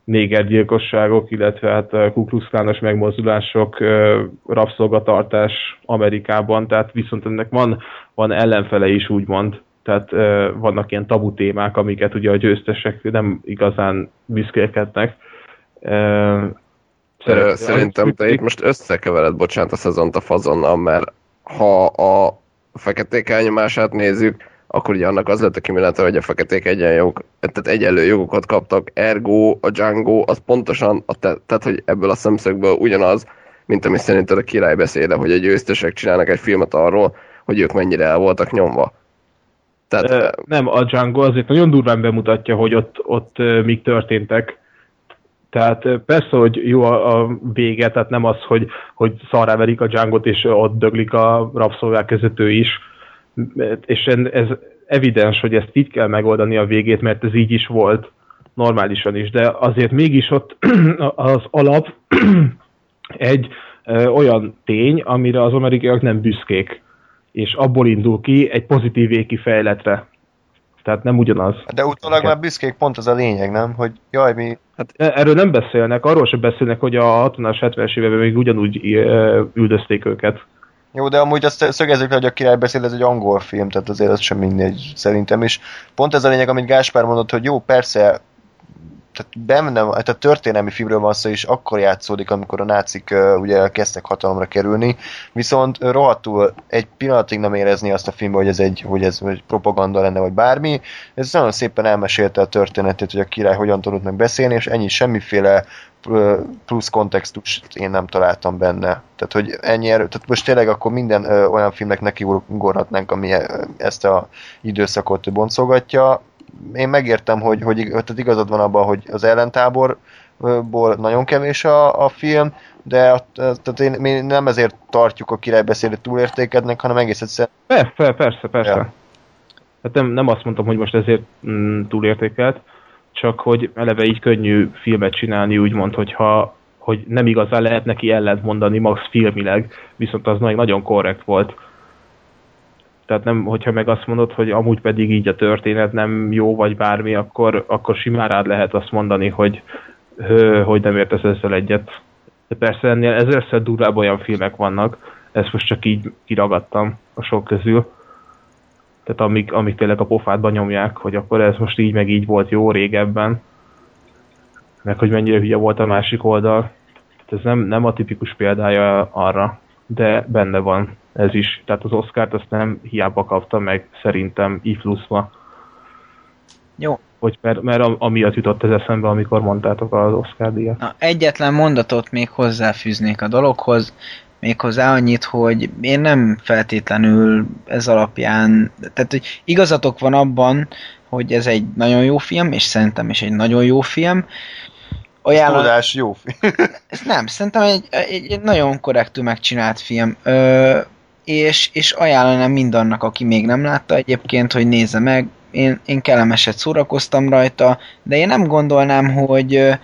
S3: négergyilkosságok, illetve hát a Ku Klux Klános megmozdulások, rabszolgatartás Amerikában, tehát viszont ennek van, van ellenfele is úgymond, tehát vannak ilyen tabu témák, amiket ugye a győztesek nem igazán büszkélkednek.
S5: Szerintem te itt most összekevered, bocsánat, a szezont a fazonnal, mert ha a feketék elnyomását nézzük, akkor ugye annak az lett a kimenete, hogy a feketék egyenjog, tehát egyenlő jogokat kaptak, ergo a Django az pontosan, a te, tehát hogy ebből a szemszögből ugyanaz, mint ami szerinted a király beszéde, hogy a győztesek csinálnak egy filmet arról, hogy ők mennyire el voltak nyomva. Tehát,
S3: Ö, nem, a Django azért nagyon durván bemutatja, hogy ott, ott mik történtek. Tehát persze, hogy jó a, a vége, tehát nem az, hogy, hogy szarrá verik a Django-t, és ott döglik a rabszolgák között ő is. És ez evidens, hogy ezt így kell megoldani a végét, mert ez így is volt, normálisan is, de azért mégis ott az alap egy olyan tény, amire az amerikaiak nem büszkék, és abból indul ki egy pozitív végkifejletre. Tehát nem ugyanaz.
S2: De utólag már büszkék pont az a lényeg, nem? Hogy jaj, mi
S3: Hát e- erről nem beszélnek, arról sem beszélnek, hogy a 60-as, 70-es években még ugyanúgy üldözték őket.
S2: Jó, de amúgy azt szögezzük le, hogy a király beszél, ez egy angol film, tehát azért az sem mindegy szerintem is. Pont ez a lényeg, amit Gáspár mondott, hogy jó, persze, tehát benne, hát a történelmi filmről van szó, és akkor játszódik, amikor a nácik uh, ugye kezdtek hatalomra kerülni, viszont rohadtul egy pillanatig nem érezni azt a filmben, hogy ez egy, hogy ez egy propaganda lenne, vagy bármi. Ez nagyon szépen elmesélte a történetét, hogy a király hogyan tudott meg beszélni, és ennyi semmiféle plusz kontextust én nem találtam benne. Tehát, hogy ennyi erő, tehát most tényleg akkor minden ö, olyan filmnek neki ugorhatnánk, ami ezt a időszakot boncolgatja. Én megértem, hogy, hogy tehát igazad van abban, hogy az ellentáborból nagyon kevés a, a film, de a, tehát én, mi nem ezért tartjuk a királybeszédet túlértékednek, hanem egész egyszerűen
S3: Persze, persze, persze.
S2: Ja.
S3: Hát nem, nem azt mondtam, hogy most ezért mm, túlértékelt, csak hogy eleve így könnyű filmet csinálni, úgymond, hogyha hogy nem igazán lehet neki ellent mondani max filmileg, viszont az nagyon korrekt volt. Tehát nem, hogyha meg azt mondod, hogy amúgy pedig így a történet nem jó, vagy bármi, akkor, akkor simán rád lehet azt mondani, hogy, hő, hogy nem értesz ezzel egyet. De persze ennél ezerszer durvább olyan filmek vannak, ezt most csak így kiragadtam a sok közül. Tehát amik, amik tényleg a pofádba nyomják, hogy akkor ez most így meg így volt jó régebben. Meg hogy mennyire hülye volt a másik oldal. Tehát ez nem, nem a tipikus példája arra, de benne van ez is. Tehát az Oscárt azt nem hiába kapta meg szerintem pluszba.
S6: Jó.
S3: Hogy mert, mert am- amiatt jutott ez eszembe, amikor mondtátok az Oscar díjat.
S6: Na, egyetlen mondatot még hozzáfűznék a dologhoz, méghozzá annyit, hogy én nem feltétlenül ez alapján, tehát hogy igazatok van abban, hogy ez egy nagyon jó film, és szerintem is egy nagyon jó film. Ajánlom,
S2: tudás jó film.
S6: ez nem, szerintem egy, egy, egy nagyon korrektül megcsinált film. Ö, és, és ajánlanám mindannak, aki még nem látta egyébként, hogy nézze meg. Én, én kellemeset szórakoztam rajta, de én nem gondolnám, hogy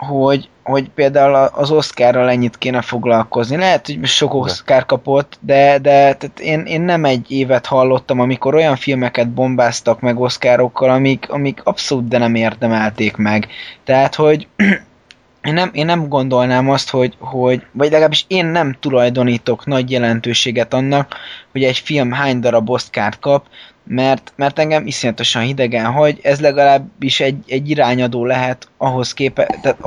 S6: hogy, hogy például az Oscarral ennyit kéne foglalkozni. Lehet, hogy sok Oscar kapott, de, de tehát én, én nem egy évet hallottam, amikor olyan filmeket bombáztak meg Oscarokkal, amik, amik abszolút de nem érdemelték meg. Tehát, hogy én nem, én nem gondolnám azt, hogy, hogy, vagy legalábbis én nem tulajdonítok nagy jelentőséget annak, hogy egy film hány darab Oscárt kap, mert, mert engem iszonyatosan hidegen hagy, ez legalábbis egy, egy irányadó lehet ahhoz képest, tehát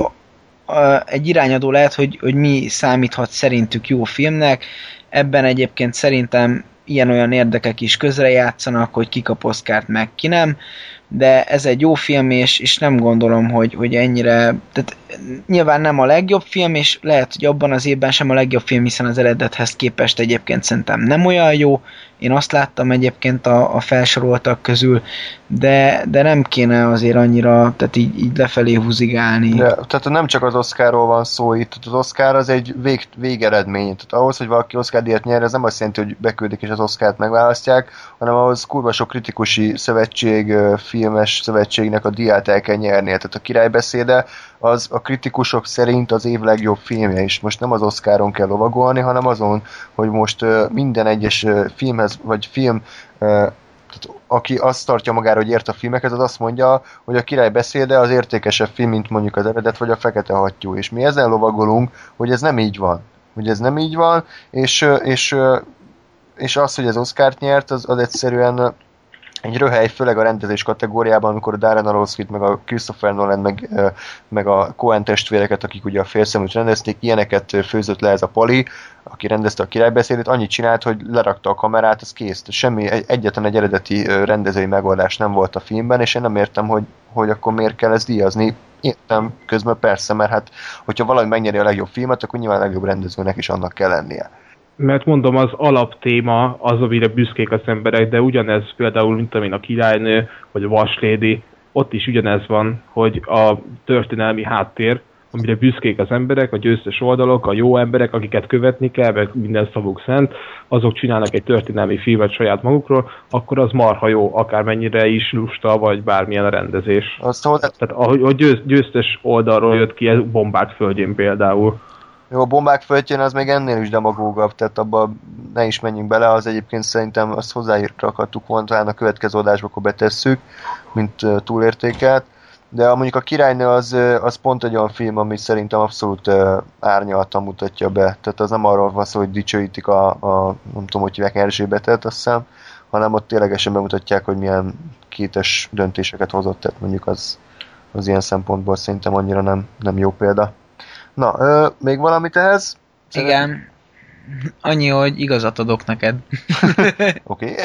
S6: egy irányadó lehet, hogy, hogy mi számíthat szerintük jó filmnek, ebben egyébként szerintem ilyen-olyan érdekek is közrejátszanak, hogy ki kap Oscárt, meg ki nem, de ez egy jó film, és, és nem gondolom, hogy, hogy ennyire, tehát nyilván nem a legjobb film, és lehet, hogy abban az évben sem a legjobb film, hiszen az eredethez képest egyébként szerintem nem olyan jó, én azt láttam egyébként a, a felsoroltak közül, de, de nem kéne azért annyira, tehát így, így lefelé húzigálni.
S2: De, tehát nem csak az Oscarról van szó itt, az Oscar az egy vég, végeredmény. Tehát ahhoz, hogy valaki Oscar díjat nyer, ez nem azt jelenti, hogy beküldik és az Oscárt megválasztják, hanem ahhoz kurva sok kritikusi szövetség, filmes szövetségnek a díját el kell nyernie. Tehát a királybeszéde az a kritikusok szerint az év legjobb filmje is. Most nem az Oscaron kell lovagolni, hanem azon, hogy most minden egyes filmhez, vagy film tehát aki azt tartja magára, hogy ért a filmekhez, az azt mondja, hogy a király beszéde az értékesebb film, mint mondjuk az eredet, vagy a fekete hattyú. És mi ezzel lovagolunk, hogy ez nem így van. Hogy ez nem így van, és, és, és az, hogy ez Oscárt nyert, az, az egyszerűen egy röhely, főleg a rendezés kategóriában, amikor a Darren Aronofsky-t, meg a Christopher Nolan, meg, meg a Coen testvéreket, akik ugye a félszeműt rendezték, ilyeneket főzött le ez a Pali, aki rendezte a királybeszédét, annyit csinált, hogy lerakta a kamerát, az kész. Semmi, egy, egyetlen egy eredeti rendezői megoldás nem volt a filmben, és én nem értem, hogy, hogy akkor miért kell ezt díjazni. Értem közben persze, mert hát, hogyha valami megnyeri a legjobb filmet, akkor nyilván a legjobb rendezőnek is annak kell lennie.
S3: Mert mondom, az alaptéma az, amire büszkék az emberek, de ugyanez például, mint amin a királynő, vagy a vaslédi, ott is ugyanez van, hogy a történelmi háttér, amire büszkék az emberek, a győztes oldalok, a jó emberek, akiket követni kell, meg minden szavuk szent, azok csinálnak egy történelmi filmet saját magukról, akkor az marha jó, akármennyire is lusta, vagy bármilyen a rendezés.
S2: Azt.
S3: Tehát ahogy a győz, győztes oldalról jött ki, ez bombák földjén például.
S2: Jó, a bombák földjén az még ennél is demagógabb, tehát abba ne is menjünk bele, az egyébként szerintem azt hozzáírtakadtuk volna, talán a következő adásba, akkor betesszük, mint uh, túlértékelt. De mondjuk a királynő az, az pont egy olyan film, ami szerintem abszolút uh, árnyaltan mutatja be. Tehát az nem arról van szó, hogy dicsőítik a, a nem tudom, hogy hívják Erzsébetet, azt hiszem, hanem ott ténylegesen bemutatják, hogy milyen kétes döntéseket hozott, tehát mondjuk az, az ilyen szempontból szerintem annyira nem, nem jó példa. Na, ö, még valamit ehhez?
S6: Igen. Annyi, hogy igazat adok neked.
S2: Oké.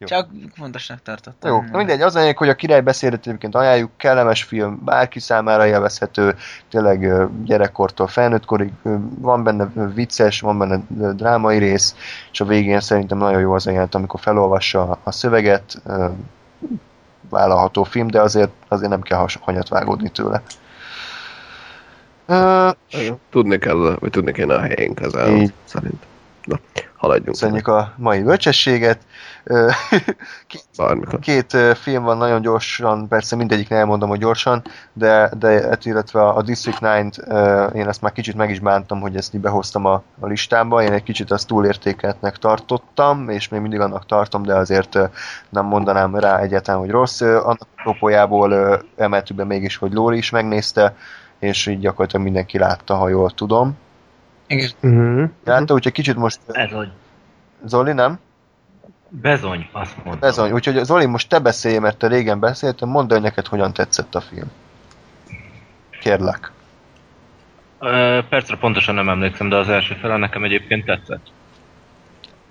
S2: Jó.
S6: Csak fontosnak tartottam.
S2: Jó, na mindegy, az lényeg, hogy a király beszédet egyébként ajánljuk, kellemes film, bárki számára élvezhető, tényleg gyerekkortól felnőttkorig, van benne vicces, van benne drámai rész, és a végén szerintem nagyon jó az a jelent, amikor felolvassa a szöveget, vállalható film, de azért, azért nem kell hanyat vágódni tőle. Ö,
S5: Tudni kell, vagy tudni kéne a helyén
S2: Így.
S5: szerint. Na, haladjunk.
S2: Köszönjük a mai bölcsességet. Két,
S5: Bármikor.
S2: két film van nagyon gyorsan, persze mindegyik nem elmondom, hogy gyorsan, de, de illetve a District 9 ö, én ezt már kicsit meg is bántam, hogy ezt így behoztam a, a listámba. Én egy kicsit azt túlértékeltnek tartottam, és még mindig annak tartom, de azért nem mondanám rá egyáltalán, hogy rossz. Annak apropójából emeltük be mégis, hogy Lóri is megnézte, és így gyakorlatilag mindenki látta, ha jól tudom.
S6: Igen.
S3: Uh-huh.
S2: Látta, úgyhogy kicsit most...
S4: Ez, hogy
S2: Zoli, nem?
S4: bezony, azt mondom.
S2: Bezony. Úgyhogy Zoli, most te beszélj, mert te régen beszéltem, mondd el neked, hogyan tetszett a film. Kérlek.
S4: Ö, percre pontosan nem emlékszem, de az első fele nekem egyébként tetszett.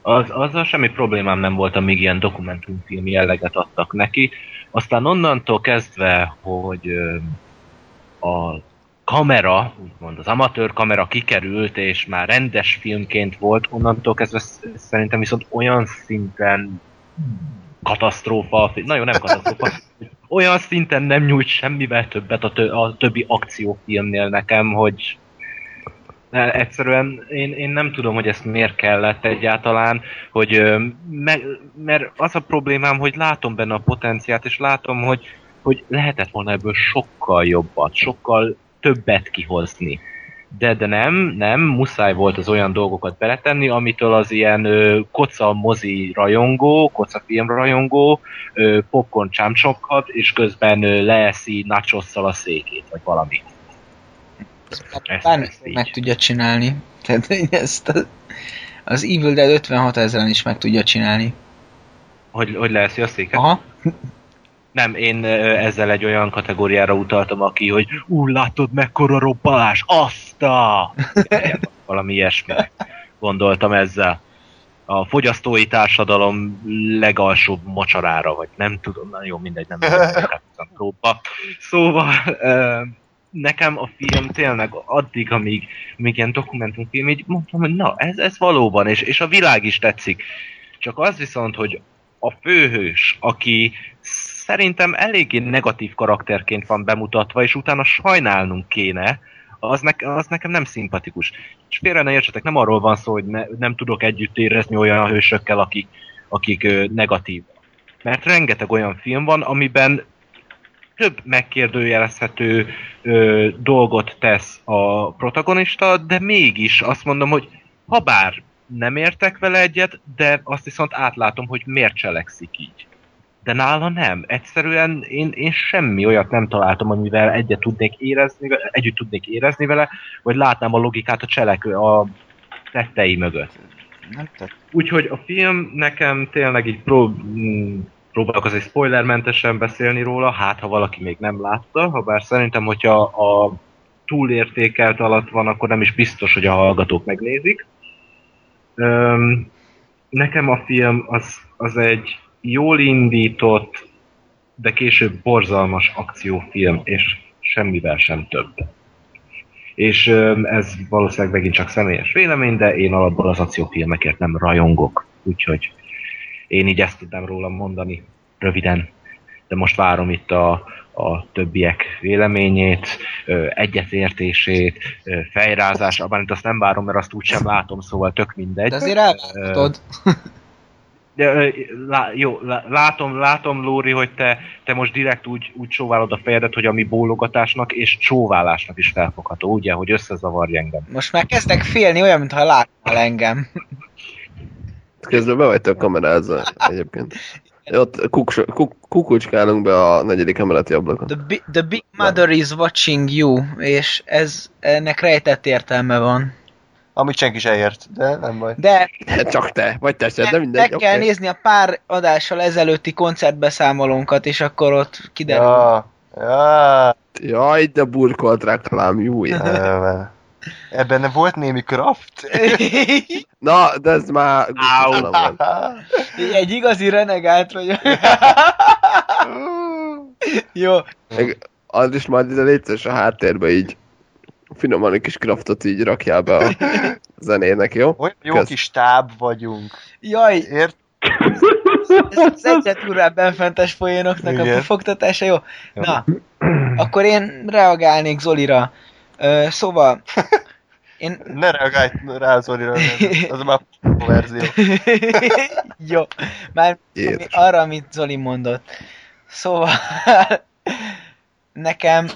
S4: Az, azzal semmi problémám nem volt, amíg ilyen dokumentumfilm jelleget adtak neki. Aztán onnantól kezdve, hogy ö, a kamera, úgymond az amatőr kamera kikerült, és már rendes filmként volt, onnantól kezdve sz- szerintem viszont olyan szinten katasztrófa, a film- nagyon nem katasztrófa, olyan szinten nem nyújt semmivel többet a, tö- a többi akciófilmnél nekem, hogy Ne, egyszerűen én, én nem tudom, hogy ezt miért kellett egyáltalán, hogy me, mert az a problémám, hogy látom benne a potenciát, és látom, hogy, hogy lehetett volna ebből sokkal jobbat, sokkal többet kihozni. De, de nem, nem, muszáj volt az olyan dolgokat beletenni, amitől az ilyen ö, koca mozi rajongó, koca film rajongó ö, popcorn csámcsokhat, és közben ö, leeszi nachosszal a székét, vagy valami. Ezt- ezt így.
S6: meg tudja csinálni. Tehát ezt a, az Evil Dead 56 ezeren is meg tudja csinálni.
S4: Hogy, hogy leeszi a széket?
S6: Aha.
S4: Nem, én ezzel egy olyan kategóriára utaltam, aki, hogy ú, látod mekkora robbanás, azt a... Valami ilyesmi gondoltam ezzel. A fogyasztói társadalom legalsóbb mocsarára, vagy nem tudom, na jó, mindegy, nem tudom. Szóval nekem a film tényleg addig, amíg, amíg ilyen dokumentumfilm, így mondtam, hogy na, ez, ez valóban, és, és a világ is tetszik. Csak az viszont, hogy a főhős, aki szerintem eléggé negatív karakterként van bemutatva, és utána sajnálnunk kéne, az, ne, az nekem nem szimpatikus. És félre ne értsetek, nem arról van szó, hogy ne, nem tudok együtt érezni olyan hősökkel, akik, akik ö, negatív. Mert rengeteg olyan film van, amiben több megkérdőjelezhető ö, dolgot tesz a protagonista, de mégis azt mondom, hogy ha bár nem értek vele egyet, de azt viszont átlátom, hogy miért cselekszik így. De nála nem. Egyszerűen én, én semmi olyat nem találtam, amivel egyet tudnék érezni, együtt tudnék érezni vele, vagy látnám a logikát a cselekvő, a tettei mögött.
S6: Tett.
S4: Úgyhogy a film nekem tényleg így pró- próbálok azért spoilermentesen beszélni róla, hát ha valaki még nem látta, ha bár szerintem, hogyha a túlértékelt alatt van, akkor nem is biztos, hogy a hallgatók megnézik. Öm, nekem a film az, az egy jól indított, de később borzalmas akciófilm, és semmivel sem több. És ez valószínűleg megint csak személyes vélemény, de én alapból az akciófilmekért nem rajongok. Úgyhogy én így ezt tudnám róla mondani röviden. De most várom itt a, a többiek véleményét, egyetértését, fejrázás, abban azt nem várom, mert azt úgysem látom, szóval tök mindegy.
S6: De azért elváltod.
S4: De, lá, jó, lá, látom, látom, Lóri, hogy te, te most direkt úgy, úgy csóválod a fejedet, hogy ami bólogatásnak és csóválásnak is felfogható, ugye, hogy összezavarj engem.
S6: Most már kezdek félni, olyan, mintha látnál engem.
S5: Közben be vagytok kamerázva egyébként. Ott kuks, kuk, kukucskálunk be a negyedik emeleti ablakon.
S6: The, bi- the Big Mother is watching you, és ez ennek rejtett értelme van.
S2: Amit senki se ért, de nem baj.
S6: De
S5: Csak te, vagy te se, de
S6: meg,
S5: mindegy.
S6: meg kell
S5: oké.
S6: nézni a pár adással ezelőtti koncertbeszámolónkat, és akkor ott kiderül.
S2: Ja, ja,
S5: Jaj, de burkolt reklám, jó
S2: Ebben volt némi kraft.
S5: Na, de ez már.
S6: Egy igazi renegált vagy. Jó.
S5: Az is majd ide létszes a háttérbe így finoman egy kis kraftot így rakjál be a zenének, jó?
S2: Olyan jó
S5: Kösz.
S2: kis táb vagyunk.
S6: Jaj,
S2: Ért?
S6: ez durvább benfentes poénoknak a
S2: Igen.
S6: kifogtatása, jó? Na, akkor én reagálnék Zolira. Ö, szóval, én...
S2: Ne reagálj rá Zolira, az már verzió.
S6: jó, már ami, arra, amit Zoli mondott. Szóval, nekem,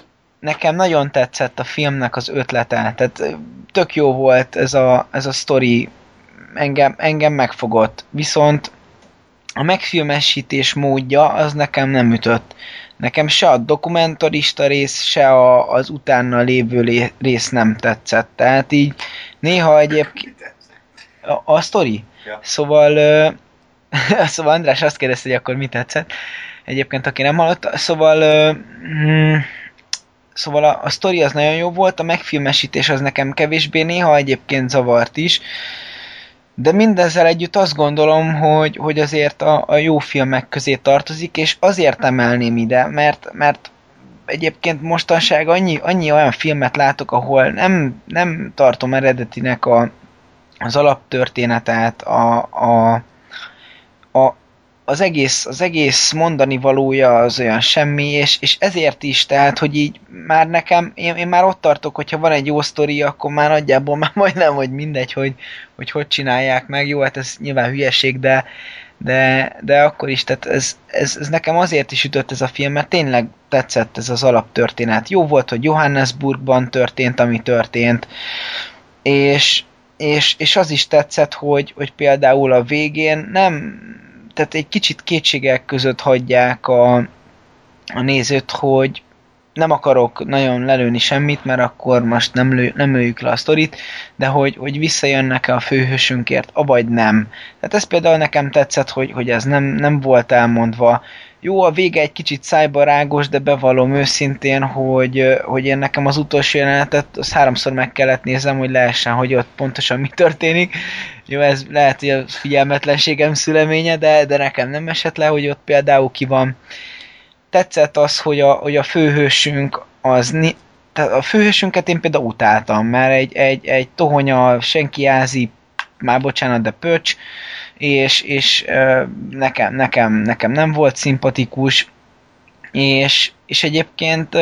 S6: nekem nagyon tetszett a filmnek az ötlete, tehát tök jó volt ez a, ez a sztori, engem, engem megfogott, viszont a megfilmesítés módja az nekem nem ütött. Nekem se a dokumentarista rész, se a, az utána lévő lé- rész nem tetszett. Tehát így néha egyébként... A, a sztori?
S2: Ja.
S6: Szóval, ö, szóval András azt kérdezte, hogy akkor mi tetszett. Egyébként, aki nem hallotta. Szóval, ö, mm, szóval a, a sztori az nagyon jó volt, a megfilmesítés az nekem kevésbé, néha egyébként zavart is. De mindezzel együtt azt gondolom, hogy, hogy azért a, a jó filmek közé tartozik, és azért emelném ide, mert, mert egyébként mostanság annyi, annyi olyan filmet látok, ahol nem, nem tartom eredetinek a, az alaptörténetet, a, a, az, egész, az egész mondani valója az olyan semmi, és, és ezért is, tehát, hogy így már nekem, én, én már ott tartok, hogyha van egy jó sztori, akkor már nagyjából már majdnem, hogy mindegy, hogy hogy, hogy csinálják meg. Jó, hát ez nyilván hülyeség, de, de, de akkor is, tehát ez, ez, ez, nekem azért is ütött ez a film, mert tényleg tetszett ez az alaptörténet. Jó volt, hogy Johannesburgban történt, ami történt, és, és, és az is tetszett, hogy, hogy például a végén nem, tehát egy kicsit kétségek között hagyják a, a nézőt, hogy nem akarok nagyon lelőni semmit, mert akkor most nem, lő, nem lőjük le a sztorit, de hogy, hogy visszajönnek-e a főhősünkért, avagy nem. Tehát ez például nekem tetszett, hogy, hogy ez nem, nem volt elmondva. Jó, a vége egy kicsit szájbarágos, de bevallom őszintén, hogy, hogy én nekem az utolsó jelenetet, az háromszor meg kellett nézem, hogy lehessen, hogy ott pontosan mi történik. Jó, ez lehet, hogy a figyelmetlenségem szüleménye, de, de nekem nem esett le, hogy ott például ki van. Tetszett az, hogy a, hogy a főhősünk az ni- tehát a főhősünket én például utáltam, mert egy, egy, egy tohonya, senki ázi, már bocsánat, de pöcs, és, és nekem, nekem, nekem nem volt szimpatikus, és, és egyébként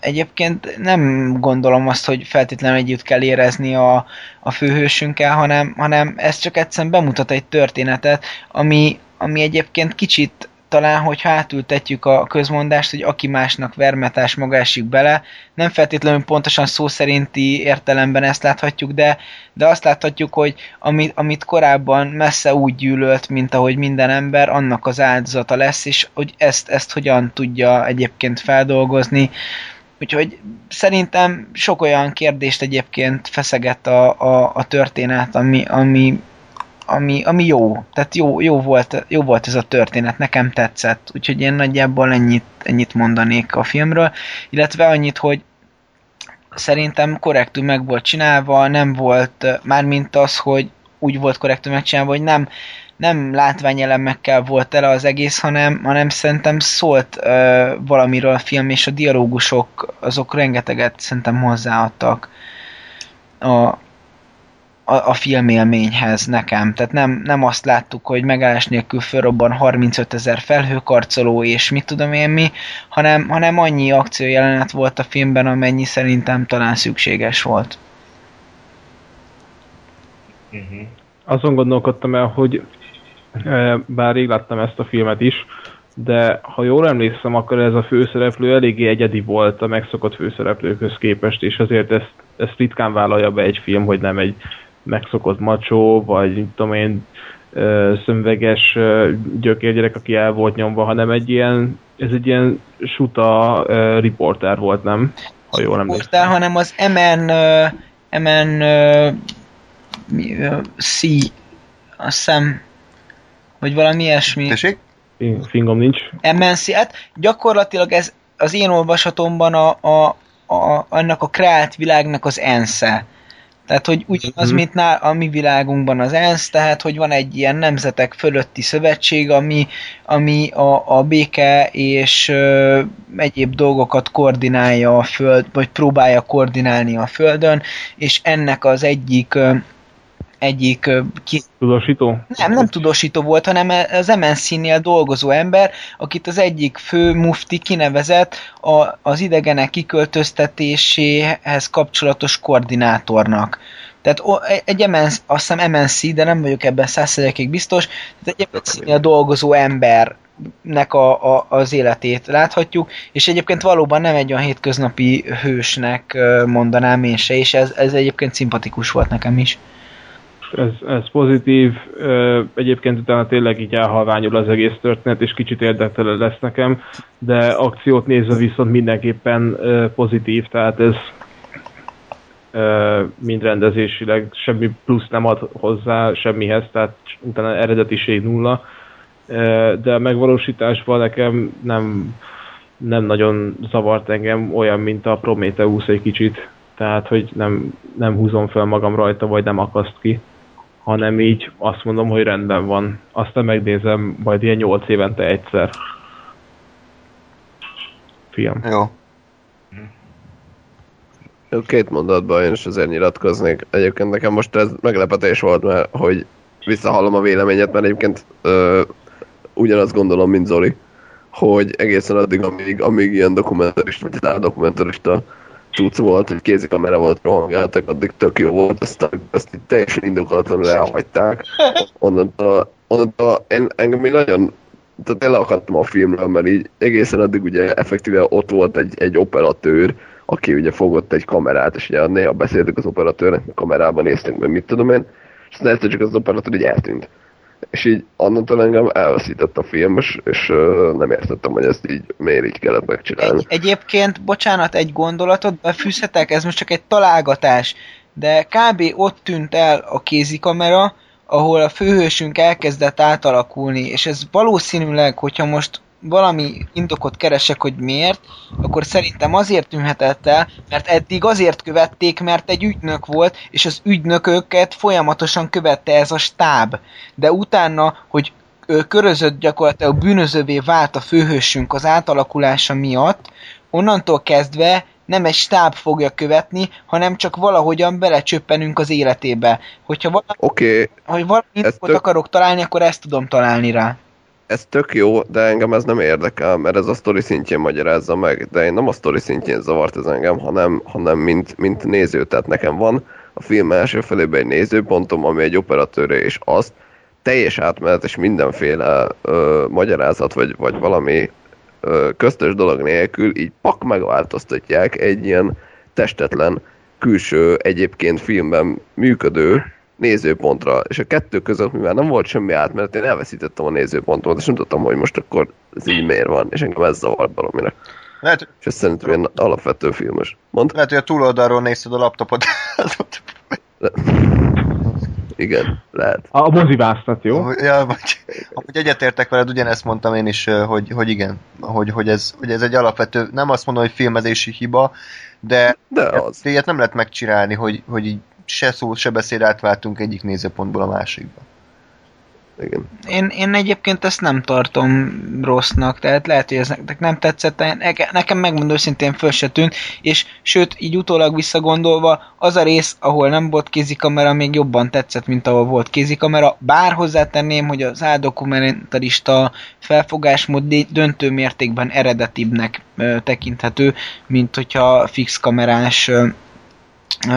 S6: egyébként nem gondolom azt, hogy feltétlenül együtt kell érezni a, a főhősünkkel, hanem, hanem ez csak egyszerűen bemutat egy történetet, ami, ami egyébként kicsit talán, hogy átültetjük a közmondást, hogy aki másnak vermetás magásjuk bele, nem feltétlenül pontosan szó szerinti értelemben ezt láthatjuk, de, de azt láthatjuk, hogy amit, amit korábban messze úgy gyűlölt, mint ahogy minden ember, annak az áldozata lesz, és hogy ezt, ezt hogyan tudja egyébként feldolgozni. Úgyhogy szerintem sok olyan kérdést egyébként feszegett a, a, a történet, ami, ami, ami, ami jó. Tehát jó, jó, volt, jó volt ez a történet, nekem tetszett. Úgyhogy én nagyjából ennyit, ennyit mondanék a filmről. Illetve annyit, hogy szerintem korrektül meg volt csinálva, nem volt, mármint az, hogy úgy volt korrektül megcsinálva, hogy nem, nem látványelemekkel volt tele az egész, hanem, hanem szerintem szólt ö, valamiről a film, és a dialógusok azok rengeteget szerintem hozzáadtak a, a, a filmélményhez nekem. Tehát nem, nem azt láttuk, hogy megállás nélkül fölrobban 35 ezer felhőkarcoló és mit tudom én mi, hanem, hanem annyi akciójelenet volt a filmben, amennyi szerintem talán szükséges volt.
S3: Uh-huh. Azon gondolkodtam el, hogy e, bár rég láttam ezt a filmet is, de ha jól emlékszem, akkor ez a főszereplő eléggé egyedi volt a megszokott főszereplőkhöz képest, és azért ezt, ezt ritkán vállalja be egy film, hogy nem egy megszokott macsó, vagy tudom én, szömveges gyökérgyerek, aki el volt nyomva, hanem egy ilyen, ez egy ilyen suta riporter volt, nem? Ha jól. Riporter,
S6: hanem az MN, MN C, azt hiszem, vagy valami ilyesmi.
S2: Tessék?
S3: Fingom nincs.
S6: MNC, hát gyakorlatilag ez az én olvasatomban a, a, a, annak a kreált világnak az ensze. Tehát, hogy ugyanaz, mm-hmm. mint nál, a mi világunkban az ENSZ, tehát, hogy van egy ilyen nemzetek fölötti szövetség, ami, ami a, a béke és ö, egyéb dolgokat koordinálja a föld, vagy próbálja koordinálni a földön, és ennek az egyik ö, egyik... Ki...
S3: Tudósító?
S6: Nem, nem tudósító volt, hanem az MNC-nél dolgozó ember, akit az egyik fő mufti kinevezett a, az idegenek kiköltöztetéséhez kapcsolatos koordinátornak. Tehát egy MNC, azt hiszem MNC, de nem vagyok ebben százszerzékig biztos, tehát egy MNC-nél dolgozó ember nek a, a, az életét láthatjuk, és egyébként valóban nem egy olyan hétköznapi hősnek mondanám én se, és ez, ez egyébként szimpatikus volt nekem is
S3: ez, ez pozitív. Egyébként utána tényleg így elhalványul az egész történet, és kicsit érdektelen lesz nekem, de akciót nézve viszont mindenképpen pozitív, tehát ez mind rendezésileg semmi plusz nem ad hozzá semmihez, tehát utána eredetiség nulla, de a megvalósításban nekem nem, nem nagyon zavart engem olyan, mint a Prometheus egy kicsit, tehát hogy nem, nem húzom fel magam rajta, vagy nem akaszt ki hanem így azt mondom, hogy rendben van. Aztán megnézem majd ilyen 8 évente egyszer. Film.
S2: Jó.
S5: Jó, két mondatban én is azért nyilatkoznék. Egyébként nekem most ez meglepetés volt, mert hogy visszahallom a véleményet, mert egyébként ö, ugyanazt gondolom, mint Zoli, hogy egészen addig, amíg, amíg ilyen dokumentarista, vagy dokumentarista cucc volt, hogy kézikamera volt rohangáltak, addig tök jó volt, aztán azt itt teljesen indokolatlanul elhagyták. Onnantól, onnantól en, engem még nagyon tehát elakadtam a filmről, mert így egészen addig ugye effektíve ott volt egy, egy operatőr, aki ugye fogott egy kamerát, és ugye néha beszéltük az operatőrnek, a kamerában néztünk, meg mit tudom én, és aztán egyszer csak az operatőr így eltűnt és így annantól engem elveszített a film, és, és nem értettem, hogy ezt így miért így kellett megcsinálni.
S6: Egy, egyébként, bocsánat, egy gondolatot befűzhetek, ez most csak egy találgatás, de kb. ott tűnt el a kézikamera, ahol a főhősünk elkezdett átalakulni, és ez valószínűleg, hogyha most valami indokot keresek, hogy miért, akkor szerintem azért tűnhetett el, mert eddig azért követték, mert egy ügynök volt, és az ügynököket folyamatosan követte ez a stáb. De utána, hogy körözött gyakorlatilag bűnözővé vált a főhősünk az átalakulása miatt, onnantól kezdve nem egy stáb fogja követni, hanem csak valahogyan belecsöppenünk az életébe. Hogyha valami,
S5: okay.
S6: hogy valami tök... akarok találni, akkor ezt tudom találni rá
S5: ez tök jó, de engem ez nem érdekel, mert ez a sztori szintjén magyarázza meg, de én nem a sztori szintjén zavart ez engem, hanem, hanem mint, mint néző, tehát nekem van a film első felében egy nézőpontom, ami egy operatőre, és azt teljes átmenet és mindenféle ö, magyarázat, vagy, vagy valami ö, köztes dolog nélkül így pak megváltoztatják egy ilyen testetlen, külső, egyébként filmben működő nézőpontra, és a kettő között, mivel nem volt semmi átmenet, én elveszítettem a nézőpontomat, és nem tudtam, hogy most akkor ez így miért van, és engem ez zavart valaminek. Lehet, és ez szerintem ilyen alapvető filmes.
S2: Mondd? Lehet, hogy a túloldalról nézted a laptopot.
S5: Igen, lehet.
S3: A mozivásztat, jó?
S2: Ja, vagy, hogy egyetértek veled, ugyanezt mondtam én is, hogy, hogy igen, hogy, hogy, ez, hogy ez egy alapvető, nem azt mondom, hogy filmezési hiba, de,
S5: de az.
S2: ilyet nem lehet megcsinálni, hogy, hogy így se szó, se beszéd átváltunk egyik nézőpontból a másikba.
S5: Igen.
S6: Én, én egyébként ezt nem tartom rossznak, tehát lehet, hogy ez nektek nem tetszett, nekem megmondom szintén föl se tűnt, és sőt, így utólag visszagondolva, az a rész, ahol nem volt kézikamera, még jobban tetszett, mint ahol volt kézikamera, bár hozzátenném, hogy az áldokumentarista felfogásmód döntő mértékben eredetibbnek tekinthető, mint hogyha fix kamerás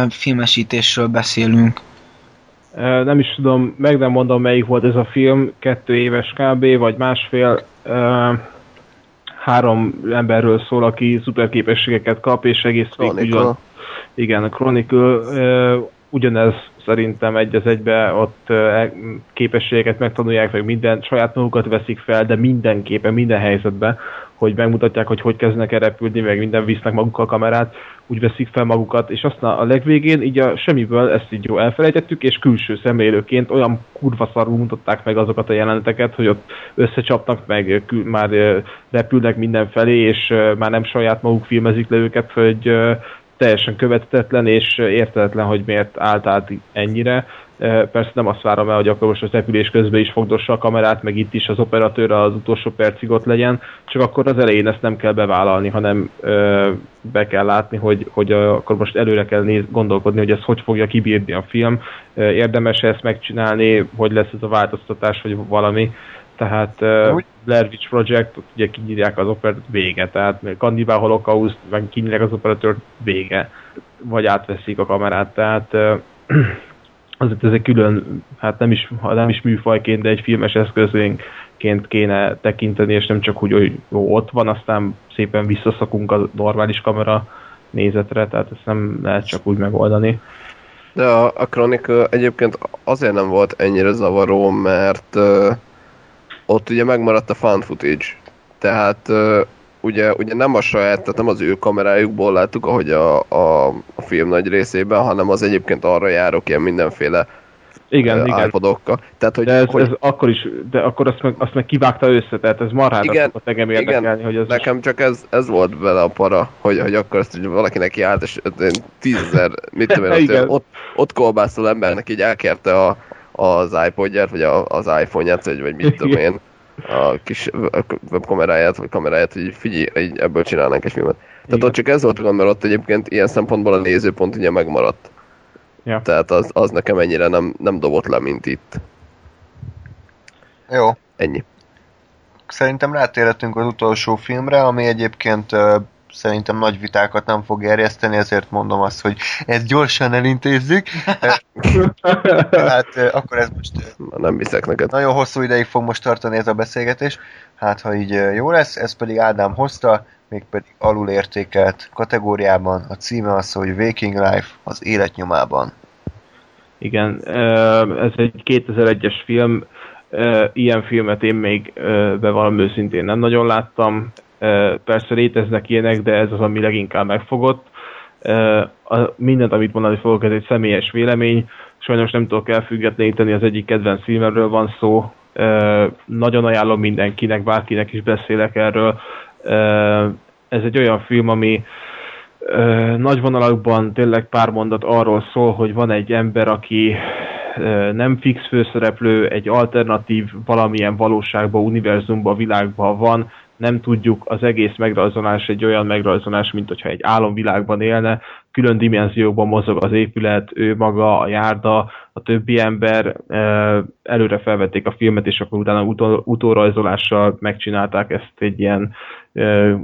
S6: filmesítésről beszélünk.
S3: Nem is tudom, meg nem mondom melyik volt ez a film, kettő éves kb. vagy másfél. Három emberről szól, aki szuperképességeket kap, és egész végig ugyan, igen, a Chronicle ugyanez szerintem egy az egybe ott e- képességeket megtanulják, meg minden, saját magukat veszik fel, de mindenképpen, minden helyzetben, hogy megmutatják, hogy hogy kezdenek el repülni, meg minden visznek magukkal kamerát, úgy veszik fel magukat, és aztán a legvégén így a semmiből ezt így jó elfelejtettük, és külső szemlélőként olyan kurva szarul mutatták meg azokat a jeleneteket, hogy ott összecsapnak, meg kül, már repülnek mindenfelé, és már nem saját maguk filmezik le őket, hogy teljesen követhetetlen és értetlen, hogy miért állt át ennyire. E, Persze nem azt várom el, hogy akkor most az repülés közben is fogdossa a kamerát, meg itt is az operatőr az utolsó percig ott legyen, csak akkor az elején ezt nem kell bevállalni, hanem ö, be kell látni, hogy, hogy akkor most előre kell néz, gondolkodni, hogy ez hogy fogja kibírni a film, Ö, érdemes ezt megcsinálni, hogy lesz ez a változtatás, vagy valami. Tehát uh,
S2: Úgy-
S3: Blair Witch Project, ugye kinyírják az operatőrt, vége. Tehát Cannibal Holocaust, meg kinyírják az operatőrt, vége. Vagy átveszik a kamerát. Tehát uh, azért ez egy külön, hát nem is, nem is műfajként, de egy filmes eszközénként kéne tekinteni, és nem csak úgy, hogy jó, ott van, aztán szépen visszaszakunk a normális kamera nézetre, tehát ezt nem lehet csak úgy megoldani.
S5: De a, a Chronicle egyébként azért nem volt ennyire zavaró, mert uh, ott ugye megmaradt a fan footage. Tehát uh, ugye, ugye nem a saját, tehát nem az ő kamerájukból láttuk, ahogy a, a, a film nagy részében, hanem az egyébként arra járok ilyen mindenféle
S3: Igen,
S5: uh,
S3: igen.
S5: iPodokkal. Tehát, hogy,
S3: De ez,
S5: hogy
S3: ez akkor is, de akkor azt meg, azt meg kivágta össze, tehát ez marhára
S5: Igen,
S3: szokott engem érdekelni, hogy az
S5: Nekem csak ez, ez volt vele a para, hogy, hogy akkor ezt hogy valaki neki állt, és tízezer, mit tudom én,
S3: Igen.
S5: ott, ott, ott kolbászol embernek így elkérte a, az iPodját, vagy a, az iPhone-ját, vagy, vagy mit tudom én, a kis webkameráját, vagy kameráját, hogy így figyelj, így ebből csinálnánk egy filmet. Tehát
S3: Igen.
S5: ott csak ez volt gond, mert ott egyébként ilyen szempontból a nézőpont ugye megmaradt.
S3: Ja.
S5: Tehát az, az nekem ennyire nem, nem dobott le, mint itt.
S2: Jó.
S5: Ennyi.
S2: Szerintem rátérhetünk az utolsó filmre, ami egyébként szerintem nagy vitákat nem fog gerjeszteni, ezért mondom azt, hogy ezt gyorsan elintézzük. Tehát ö, akkor ez most
S5: nem viszek neked.
S2: nagyon hosszú ideig fog most tartani ez a beszélgetés. Hát, ha így jó lesz, ez pedig Ádám hozta, mégpedig alulértékelt kategóriában. A címe az, hogy Waking Life az életnyomában.
S3: Igen, ez egy 2001-es film, ilyen filmet én még bevallom őszintén nem nagyon láttam. Persze léteznek ilyenek, de ez az, ami leginkább megfogott. Mindent, amit mondani fogok, ez egy személyes vélemény. Sajnos nem tudok elfüggetleníteni, az egyik kedvenc filmemről van szó. Nagyon ajánlom mindenkinek, bárkinek is beszélek erről. Ez egy olyan film, ami nagy vonalakban tényleg pár mondat arról szól, hogy van egy ember, aki nem fix főszereplő, egy alternatív valamilyen valóságban, univerzumban, világban van, nem tudjuk, az egész megrajzolás egy olyan megrajzolás, mint hogyha egy álomvilágban élne, külön dimenziókban mozog az épület, ő maga, a járda, a többi ember, előre felvették a filmet, és akkor utána utó, utórajzolással megcsinálták ezt egy ilyen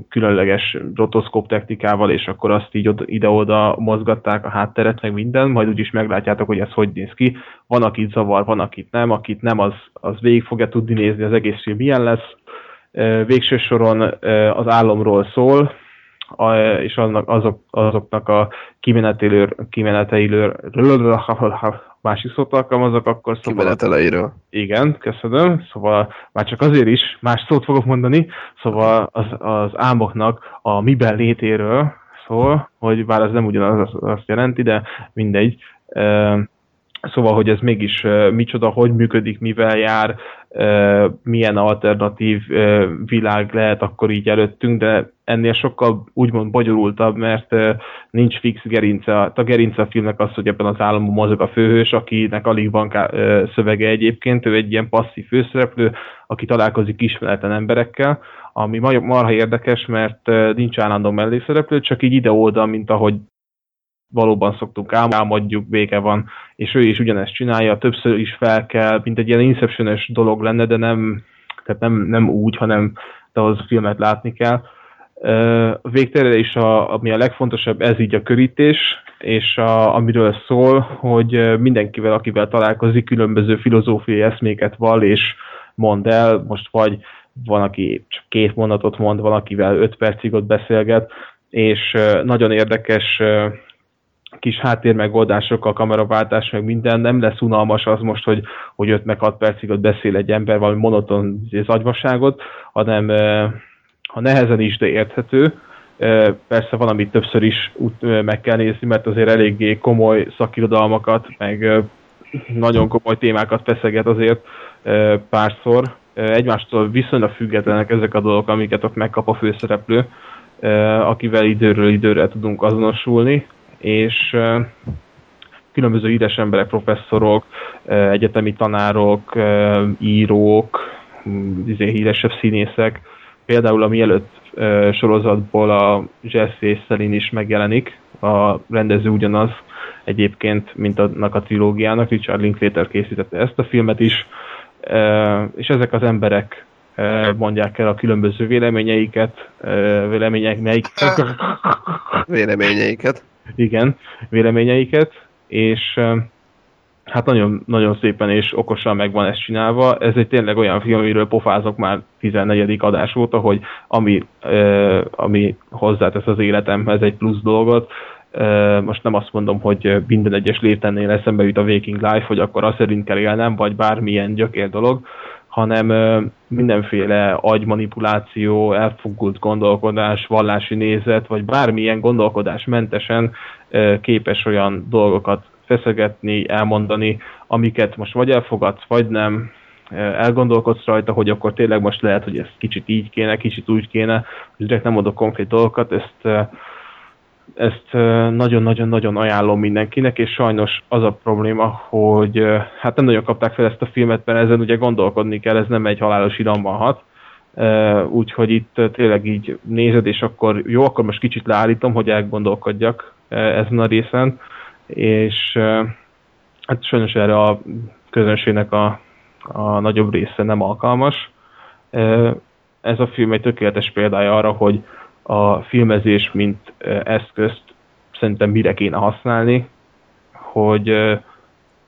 S3: különleges rotoszkóp technikával, és akkor azt így oda- ide-oda mozgatták a hátteret, meg minden, majd úgyis meglátjátok, hogy ez hogy néz ki. Van, akit zavar, van, akit nem, akit nem, az, az végig fogja tudni nézni, az egész film milyen lesz. Végső soron az álomról szól, és annak, azok, azoknak a kimenetelő, kimeneteilő, másik szót alkalmazok, akkor szóval
S5: Kimeneteleiről.
S3: igen, köszönöm. Szóval már csak azért is más szót fogok mondani, szóval az, az álmoknak a miben létéről szól, hogy bár ez nem ugyanaz azt jelenti, de mindegy. Szóval, hogy ez mégis micsoda, hogy működik, mivel jár, milyen alternatív világ lehet akkor így előttünk, de ennél sokkal úgymond bonyolultabb, mert nincs fix gerince. A gerince a filmnek az, hogy ebben az államban mozog a főhős, akinek alig van ká- szövege egyébként, ő egy ilyen passzív főszereplő, aki találkozik ismeretlen emberekkel, ami ma- marha érdekes, mert nincs állandó mellészereplő, csak így ide-oda, mint ahogy valóban szoktunk álmodjuk, béke van, és ő is ugyanezt csinálja, többször is fel kell, mint egy ilyen inception dolog lenne, de nem, tehát nem, nem úgy, hanem de ahhoz a filmet látni kell. Végtére is, a, ami a legfontosabb, ez így a körítés, és a, amiről szól, hogy mindenkivel, akivel találkozik, különböző filozófiai eszméket val, és mond el, most vagy van, aki csak két mondatot mond, van, akivel öt percig ott beszélget, és nagyon érdekes kis háttérmegoldásokkal, kameraváltás, meg minden, nem lesz unalmas az most, hogy, hogy 5 meg 6 percig ott beszél egy ember valami monoton agyvaságot, hanem ha nehezen is, de érthető. Persze van, amit többször is meg kell nézni, mert azért eléggé komoly szakirodalmakat, meg nagyon komoly témákat feszeget azért párszor. Egymástól viszonylag függetlenek ezek a dolgok, amiket ott megkap a főszereplő, akivel időről időre tudunk azonosulni, és különböző híres emberek, professzorok, egyetemi tanárok, írók, izé híresebb színészek, például a mielőtt sorozatból a Jesse és is megjelenik, a rendező ugyanaz egyébként, mint annak a trilógiának, Richard Linklater készítette ezt a filmet is, és ezek az emberek mondják el a különböző véleményeiket, vélemények, melyik...
S5: Véleményeiket.
S3: Igen, véleményeiket, és hát nagyon, nagyon szépen és okosan meg van ez csinálva. Ez egy tényleg olyan film, amiről pofázok már 14. adás óta, hogy ami, ö, ami hozzátesz az életemhez egy plusz dolgot, most nem azt mondom, hogy minden egyes léptennél eszembe jut a Waking Life, hogy akkor azt szerint kell élnem, vagy bármilyen gyökér dolog, hanem mindenféle agymanipuláció, elfogult gondolkodás, vallási nézet, vagy bármilyen gondolkodás mentesen képes olyan dolgokat feszegetni, elmondani, amiket most vagy elfogadsz, vagy nem, elgondolkodsz rajta, hogy akkor tényleg most lehet, hogy ez kicsit így kéne, kicsit úgy kéne, és direkt nem mondok konkrét dolgokat, ezt ezt nagyon-nagyon-nagyon ajánlom mindenkinek, és sajnos az a probléma, hogy hát nem nagyon kapták fel ezt a filmet, mert ezen ugye gondolkodni kell, ez nem egy halálos iramban hat, úgyhogy itt tényleg így nézed, és akkor jó, akkor most kicsit leállítom, hogy elgondolkodjak ezen a részen, és hát sajnos erre a közönségnek a, a nagyobb része nem alkalmas. Ez a film egy tökéletes példája arra, hogy a filmezés, mint eszközt szerintem mire kéne használni, hogy,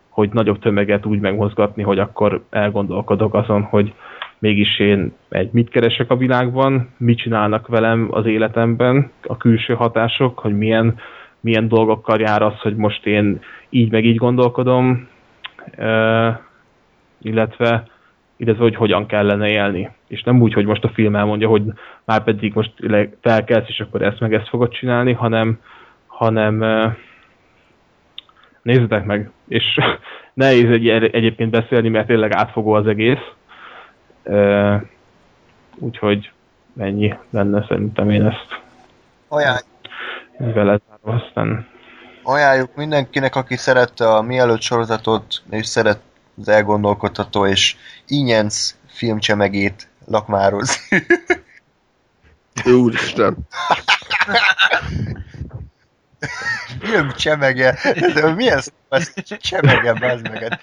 S3: hogy nagyobb tömeget úgy megmozgatni, hogy akkor elgondolkodok azon, hogy mégis én egy mit keresek a világban, mit csinálnak velem az életemben, a külső hatások, hogy milyen, milyen dolgokkal jár az, hogy most én így meg így gondolkodom, illetve illetve hogy hogyan kellene élni. És nem úgy, hogy most a film elmondja, hogy már pedig most felkelsz, és akkor ezt meg ezt fogod csinálni, hanem, hanem ö, nézzétek meg. És nehéz egy, egyébként beszélni, mert tényleg átfogó az egész. Úgyhogy ennyi lenne szerintem én ezt
S2: Ajánl,
S3: vele zárva, aztán
S2: ajánljuk mindenkinek, aki szerette a mielőtt sorozatot, és szeret az elgondolkodható és Inyenc filmcsemegét lakmározni.
S5: Úristen.
S2: Filmcsemege? De milyen szó ez? Csemege, bazd meg.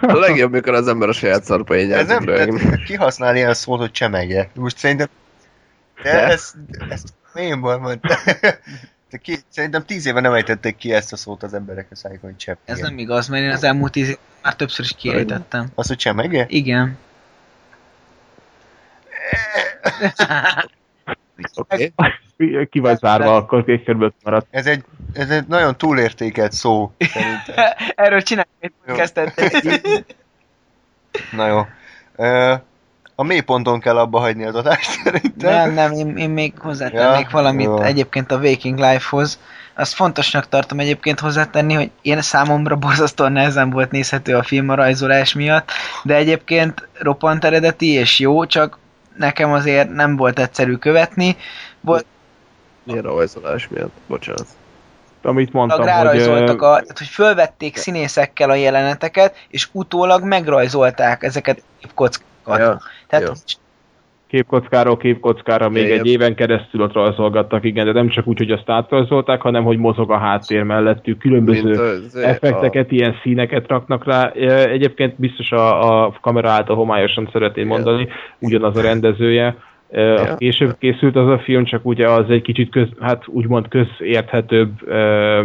S5: A legjobb, mikor az ember a saját
S2: Ez
S5: szarpaényát
S2: nem, tehát kihasznál ilyen szót, hogy csemege. Most szerintem... De,
S5: De?
S2: ez, ezt mémból mondta. De ki, szerintem tíz éve nem ejtették ki ezt a szót az emberek a szájukon, hogy csemege.
S6: Ez nem igaz, mert én az elmúlt tíz év már többször is kiejtettem.
S2: Az, hogy csemege?
S6: Igen.
S5: Oké.
S3: ki vagy zárva, akkor két körülbelül maradt.
S2: Ez egy, ez egy nagyon túlértékelt szó, szerintem.
S6: Erről csinálj egy.
S2: Na jó. Ö, A mélyponton kell abba hagyni az adást szerintem.
S6: Nem, nem, én, én még hozzátennék
S2: Ja,
S6: valamit
S2: jó.
S6: egyébként a Waking Life-hoz. Azt fontosnak tartom egyébként hozzátenni, hogy én számomra borzasztóan nehezen volt nézhető a film a rajzolás miatt, de egyébként roppant eredeti és jó, csak nekem azért nem volt egyszerű követni. Volt,
S5: Milyen rajzolás miatt? Bocsánat.
S3: Amit mondtam, hogy...
S6: rárajzoltak,
S3: ö,
S6: a, tehát, hogy fölvették színészekkel a jeleneteket, és utólag megrajzolták ezeket a képkockákat.
S5: Ja,
S6: Tehát
S5: jó.
S3: képkockáról képkockára még
S5: Ja,
S3: egy éven keresztül ott rajzolgattak, igen, de nem csak úgy, hogy azt átrajzolták, hanem hogy mozog a háttér mellettük, különböző
S5: az-
S3: effekteket, ilyen színeket raknak rá. Egyébként biztos a, a kamera által homályosan szeretném mondani, ugyanaz a rendezője.
S5: Ja.
S3: Később készült az a film, csak ugye az egy kicsit köz, hát úgymond közérthetőbb e, e,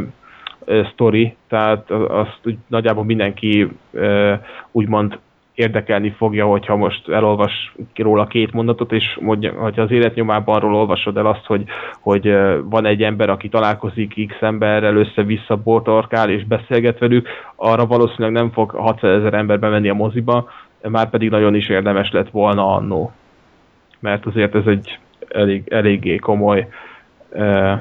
S3: sztori, tehát azt úgy nagyjából mindenki e, úgymond érdekelni fogja, hogyha most elolvas róla két mondatot, és mondja, hogyha az életnyomában arról olvasod el azt, hogy, hogy van egy ember, aki találkozik X emberrel, össze-vissza bortorkál és beszélget velük, arra valószínűleg nem fog 600 ezer ember bemenni a moziba, már pedig nagyon is érdemes lett volna annó. Mert azért ez egy elég, eléggé komoly ö,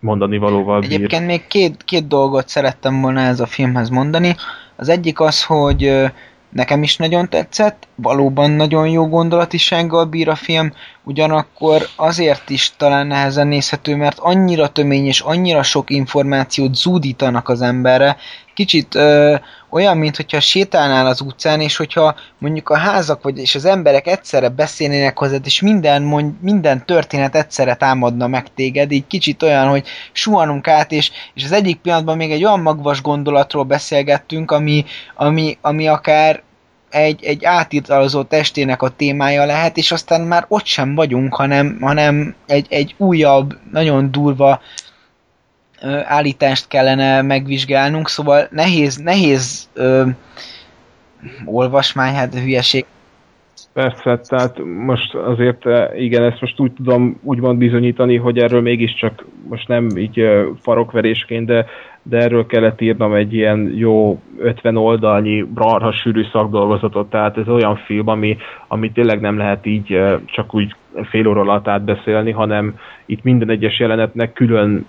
S3: mondani valóval bír.
S6: Egyébként még két, két dolgot szerettem volna ez a filmhez mondani. Az egyik az, hogy nekem is nagyon tetszett, valóban nagyon jó gondolatisággal bír a film, ugyanakkor azért is talán nehezen nézhető, mert annyira tömény és annyira sok információt zúdítanak az emberre, kicsit ö, olyan, mint hogyha sétálnál az utcán, és hogyha mondjuk a házak vagy és az emberek egyszerre beszélnének hozzád, és minden, mond, minden történet egyszerre támadna meg téged, így kicsit olyan, hogy suhanunk át, és, és az egyik pillanatban még egy olyan magvas gondolatról beszélgettünk, ami, ami, ami akár egy, egy átitalozott testének a témája lehet, és aztán már ott sem vagyunk, hanem, hanem egy, egy újabb, nagyon durva ö, állítást kellene megvizsgálnunk, szóval nehéz, nehéz ö, olvasmány, hát hülyeség.
S3: Persze, tehát most azért eh, igen, ezt most úgy tudom úgymond bizonyítani, hogy erről mégiscsak most nem így farokverésként, de, de erről kellett írnom egy ilyen jó 50 oldalnyi brarha sűrű szakdolgozatot, tehát ez olyan film, ami, ami tényleg nem lehet így csak úgy fél óra alatt átbeszélni, hanem itt minden egyes jelenetnek külön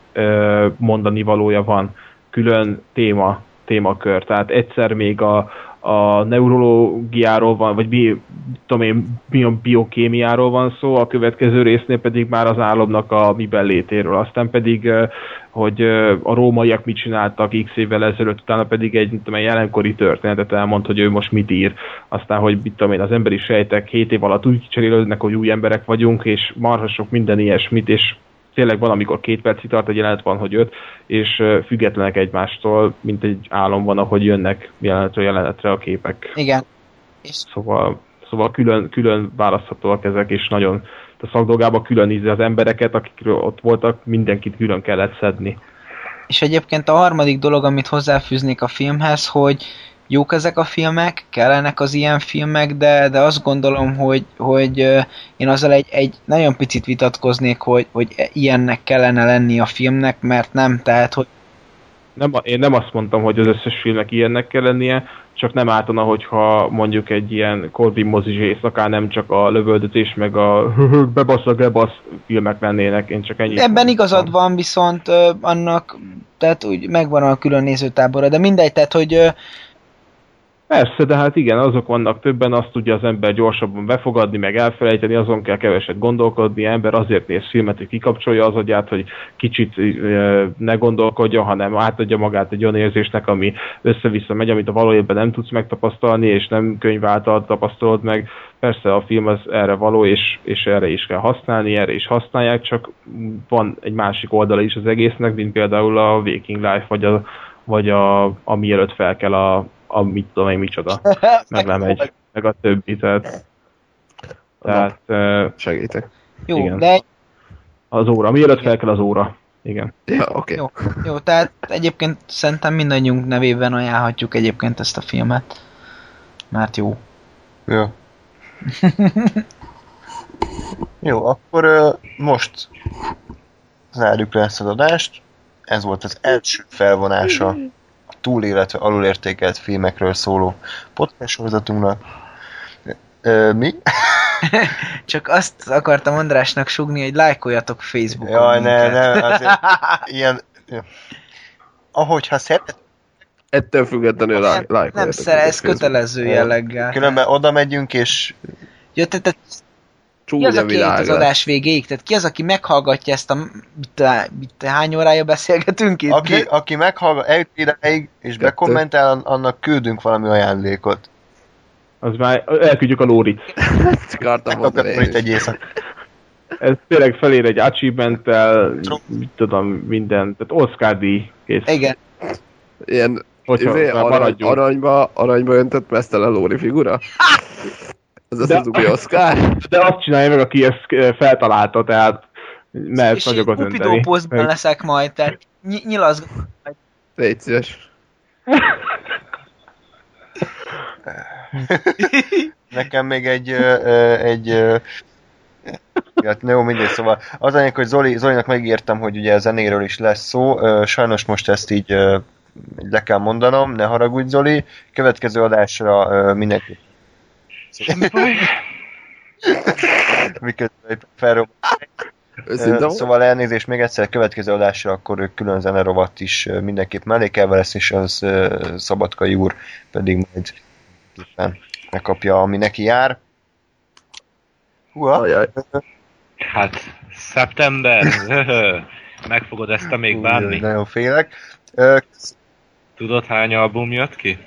S3: mondani valója van, külön téma, témakör, tehát egyszer még a, a neurológiáról van, vagy bi, tudom én, bi- a biokémiáról van szó, a következő résznél pedig már az álomnak a miben létéről, aztán pedig, hogy a rómaiak mit csináltak x évvel ezelőtt, utána pedig egy tudom, én, jelenkori történetet elmond, hogy ő most mit ír, aztán, hogy mit tudom én, az emberi sejtek 7 év alatt úgy cserélődnek, hogy új emberek vagyunk, és marha sok minden ilyesmit, és tényleg van, amikor két percig tart egy jelenet, van, hogy öt, és függetlenek egymástól, mint egy álom van, ahogy jönnek jelenetről jelenetre a képek.
S6: Igen. És
S3: Szóval, szóval külön, külön választhatóak ezek, és nagyon a szakdolgában külön ízni az embereket, akik ott voltak, mindenkit külön kellett szedni.
S6: És egyébként a harmadik dolog, amit hozzáfűznék a filmhez, hogy jók ezek a filmek, kellenek az ilyen filmek, de, de azt gondolom, hogy, hogy én azzal egy, egy nagyon picit vitatkoznék, hogy, hogy ilyennek kellene lenni a filmnek, mert nem, tehát hogy
S3: Nem, én nem azt mondtam, hogy az összes filmnek ilyennek kell lennie, csak nem ártana, hogyha mondjuk egy ilyen Corbin mozis éjszakán nem csak a lövöldözés, meg a bebasz a gebasz filmek lennének, én csak ennyit
S6: ebben igazad van, viszont ö, annak, tehát úgy megvan a külön nézőtábora, de mindegy, tehát hogy ö,
S3: Persze, de hát igen, azok vannak többen, azt tudja az ember gyorsabban befogadni, meg elfelejteni, azon kell keveset gondolkodni, ember azért néz filmet, hogy kikapcsolja az agyát, hogy kicsit ne gondolkodja, hanem átadja magát egy olyan érzésnek, ami össze-vissza megy, amit a valójában nem tudsz megtapasztalni, és nem könyv által tapasztalod meg. Persze a film az erre való, és, és erre is kell használni, erre is használják, csak van egy másik oldala is az egésznek, mint például a Waking Life, vagy a, vagy a, a mielőtt fel kell a, a mit tudom én micsoda, meg nem egy, meg a többi, tehát, tehát
S5: Segítek.
S6: jó,
S3: Igen.
S6: de
S3: az óra, mielőtt fel kell az óra, igen.
S5: Ja, oké.
S6: Jó, jó, tehát egyébként szerintem mindannyiunk nevében ajánlhatjuk egyébként ezt a filmet. Mert jó.
S2: Jó. Jó, akkor ö, most zárjuk le ezt az adást. Ez volt az első felvonása túl, illetve alulértékelt filmekről szóló podcast sorozatunknak. Ö, mi?
S6: Csak azt akartam Andrásnak sugni, hogy lájkoljatok Facebookon
S2: Jaj, ne,
S6: minket.
S2: ne, azért ilyen... Ahogy ha szeret,
S5: Ettől függetlenül
S6: nem,
S5: lá- lájkoljatok.
S6: nem szer, ez kötelező jelleggel.
S2: különben oda megyünk, és
S6: Ja, te, te, ki az, aki az adás végéig? Tehát ki az, aki meghallgatja ezt a... Mit, mit, hány órája beszélgetünk itt?
S2: aki, aki meghallgat, eljut idáig, és
S5: Kettő.
S2: bekommentál, annak küldünk valami ajándékot.
S3: Az már elküldjük a Lórit.
S5: Ezt akartam mondani
S2: egy éjszak.
S3: Ez tényleg felér egy achievement-tel, mit tudom, minden, tehát Oscar díj, kész.
S6: Igen.
S5: Ilyen
S3: Hogyha
S5: izé, arany, aranyba, aranyba öntött mesztelen Lóri figura? Ez az
S3: De-
S5: Oscar?
S3: De azt csinálja meg, aki ezt eh, feltalálta, tehát mehet
S6: és
S3: nagyokat önteni.
S6: Cupido posztban leszek majd, tehát ny- nyilazg...
S5: Légy szíves.
S2: Nekem még egy, ö, ö, egy ö, Hát jó, mindegy, szóval az a lényeg, hogy Zoli, Zolinak megírtam, hogy ugye a zenéről is lesz szó, sajnos most ezt így le kell mondanom, ne haragudj Zoli, következő adásra ö, mindenki miközben felrobb. Szóval elnézést még egyszer, következő adásra akkor ők külön zenerovat is mindenképp mellékelve lesz, és az Szabadkai úr pedig majd éppen megkapja, ami neki jár. Húha!
S5: Ajaj.
S4: Hát, szeptember, meg fogod ezt te még bánni?
S2: Nagyon félek.
S4: Tudod hány album jött ki?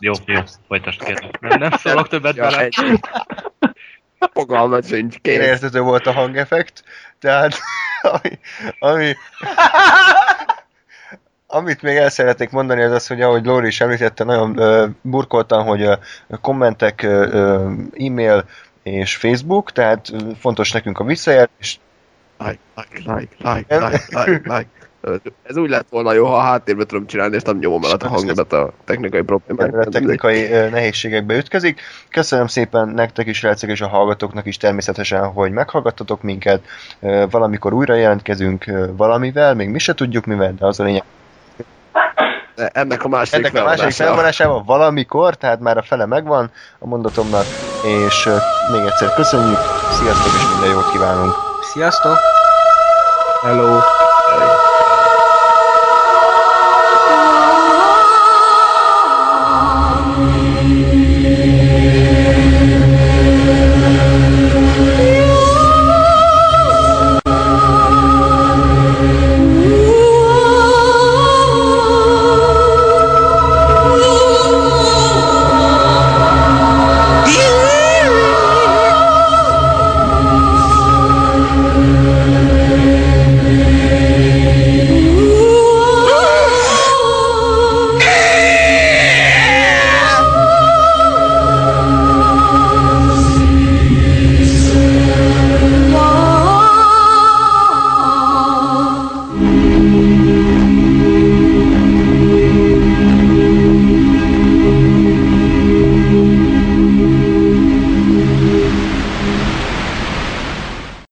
S4: Jó, jó, folytasd kérlek. Nem, nem szólok többet
S5: Ja,
S4: bele.
S5: egy. Fogalmat sincs, kész.
S2: értető volt a hangeffekt, tehát ami, ami amit még el szeretnék mondani, az az, hogy ahogy Lóri is említette, nagyon ö, burkoltam, hogy ö, kommentek, ö, ö, e-mail és Facebook, tehát fontos nekünk a visszajelzés.
S5: Like, like, like, like, like, like, like. Ez úgy lett volna jó, ha a háttérbe tudom csinálni, és nem nyomom el a hangodat a technikai problémák.
S2: a technikai nehézségekbe ütközik. Köszönöm szépen nektek is, Rácek, és a hallgatóknak is természetesen, hogy meghallgattatok minket. Valamikor újra jelentkezünk valamivel, még mi se tudjuk mivel, de az a lényeg,
S5: De Ennek a másik
S2: Ennek a második felvonásában valamikor, tehát már a fele megvan a mondatomnak, és még egyszer köszönjük, sziasztok és minden jót kívánunk!
S6: Sziasztok!
S3: Hello!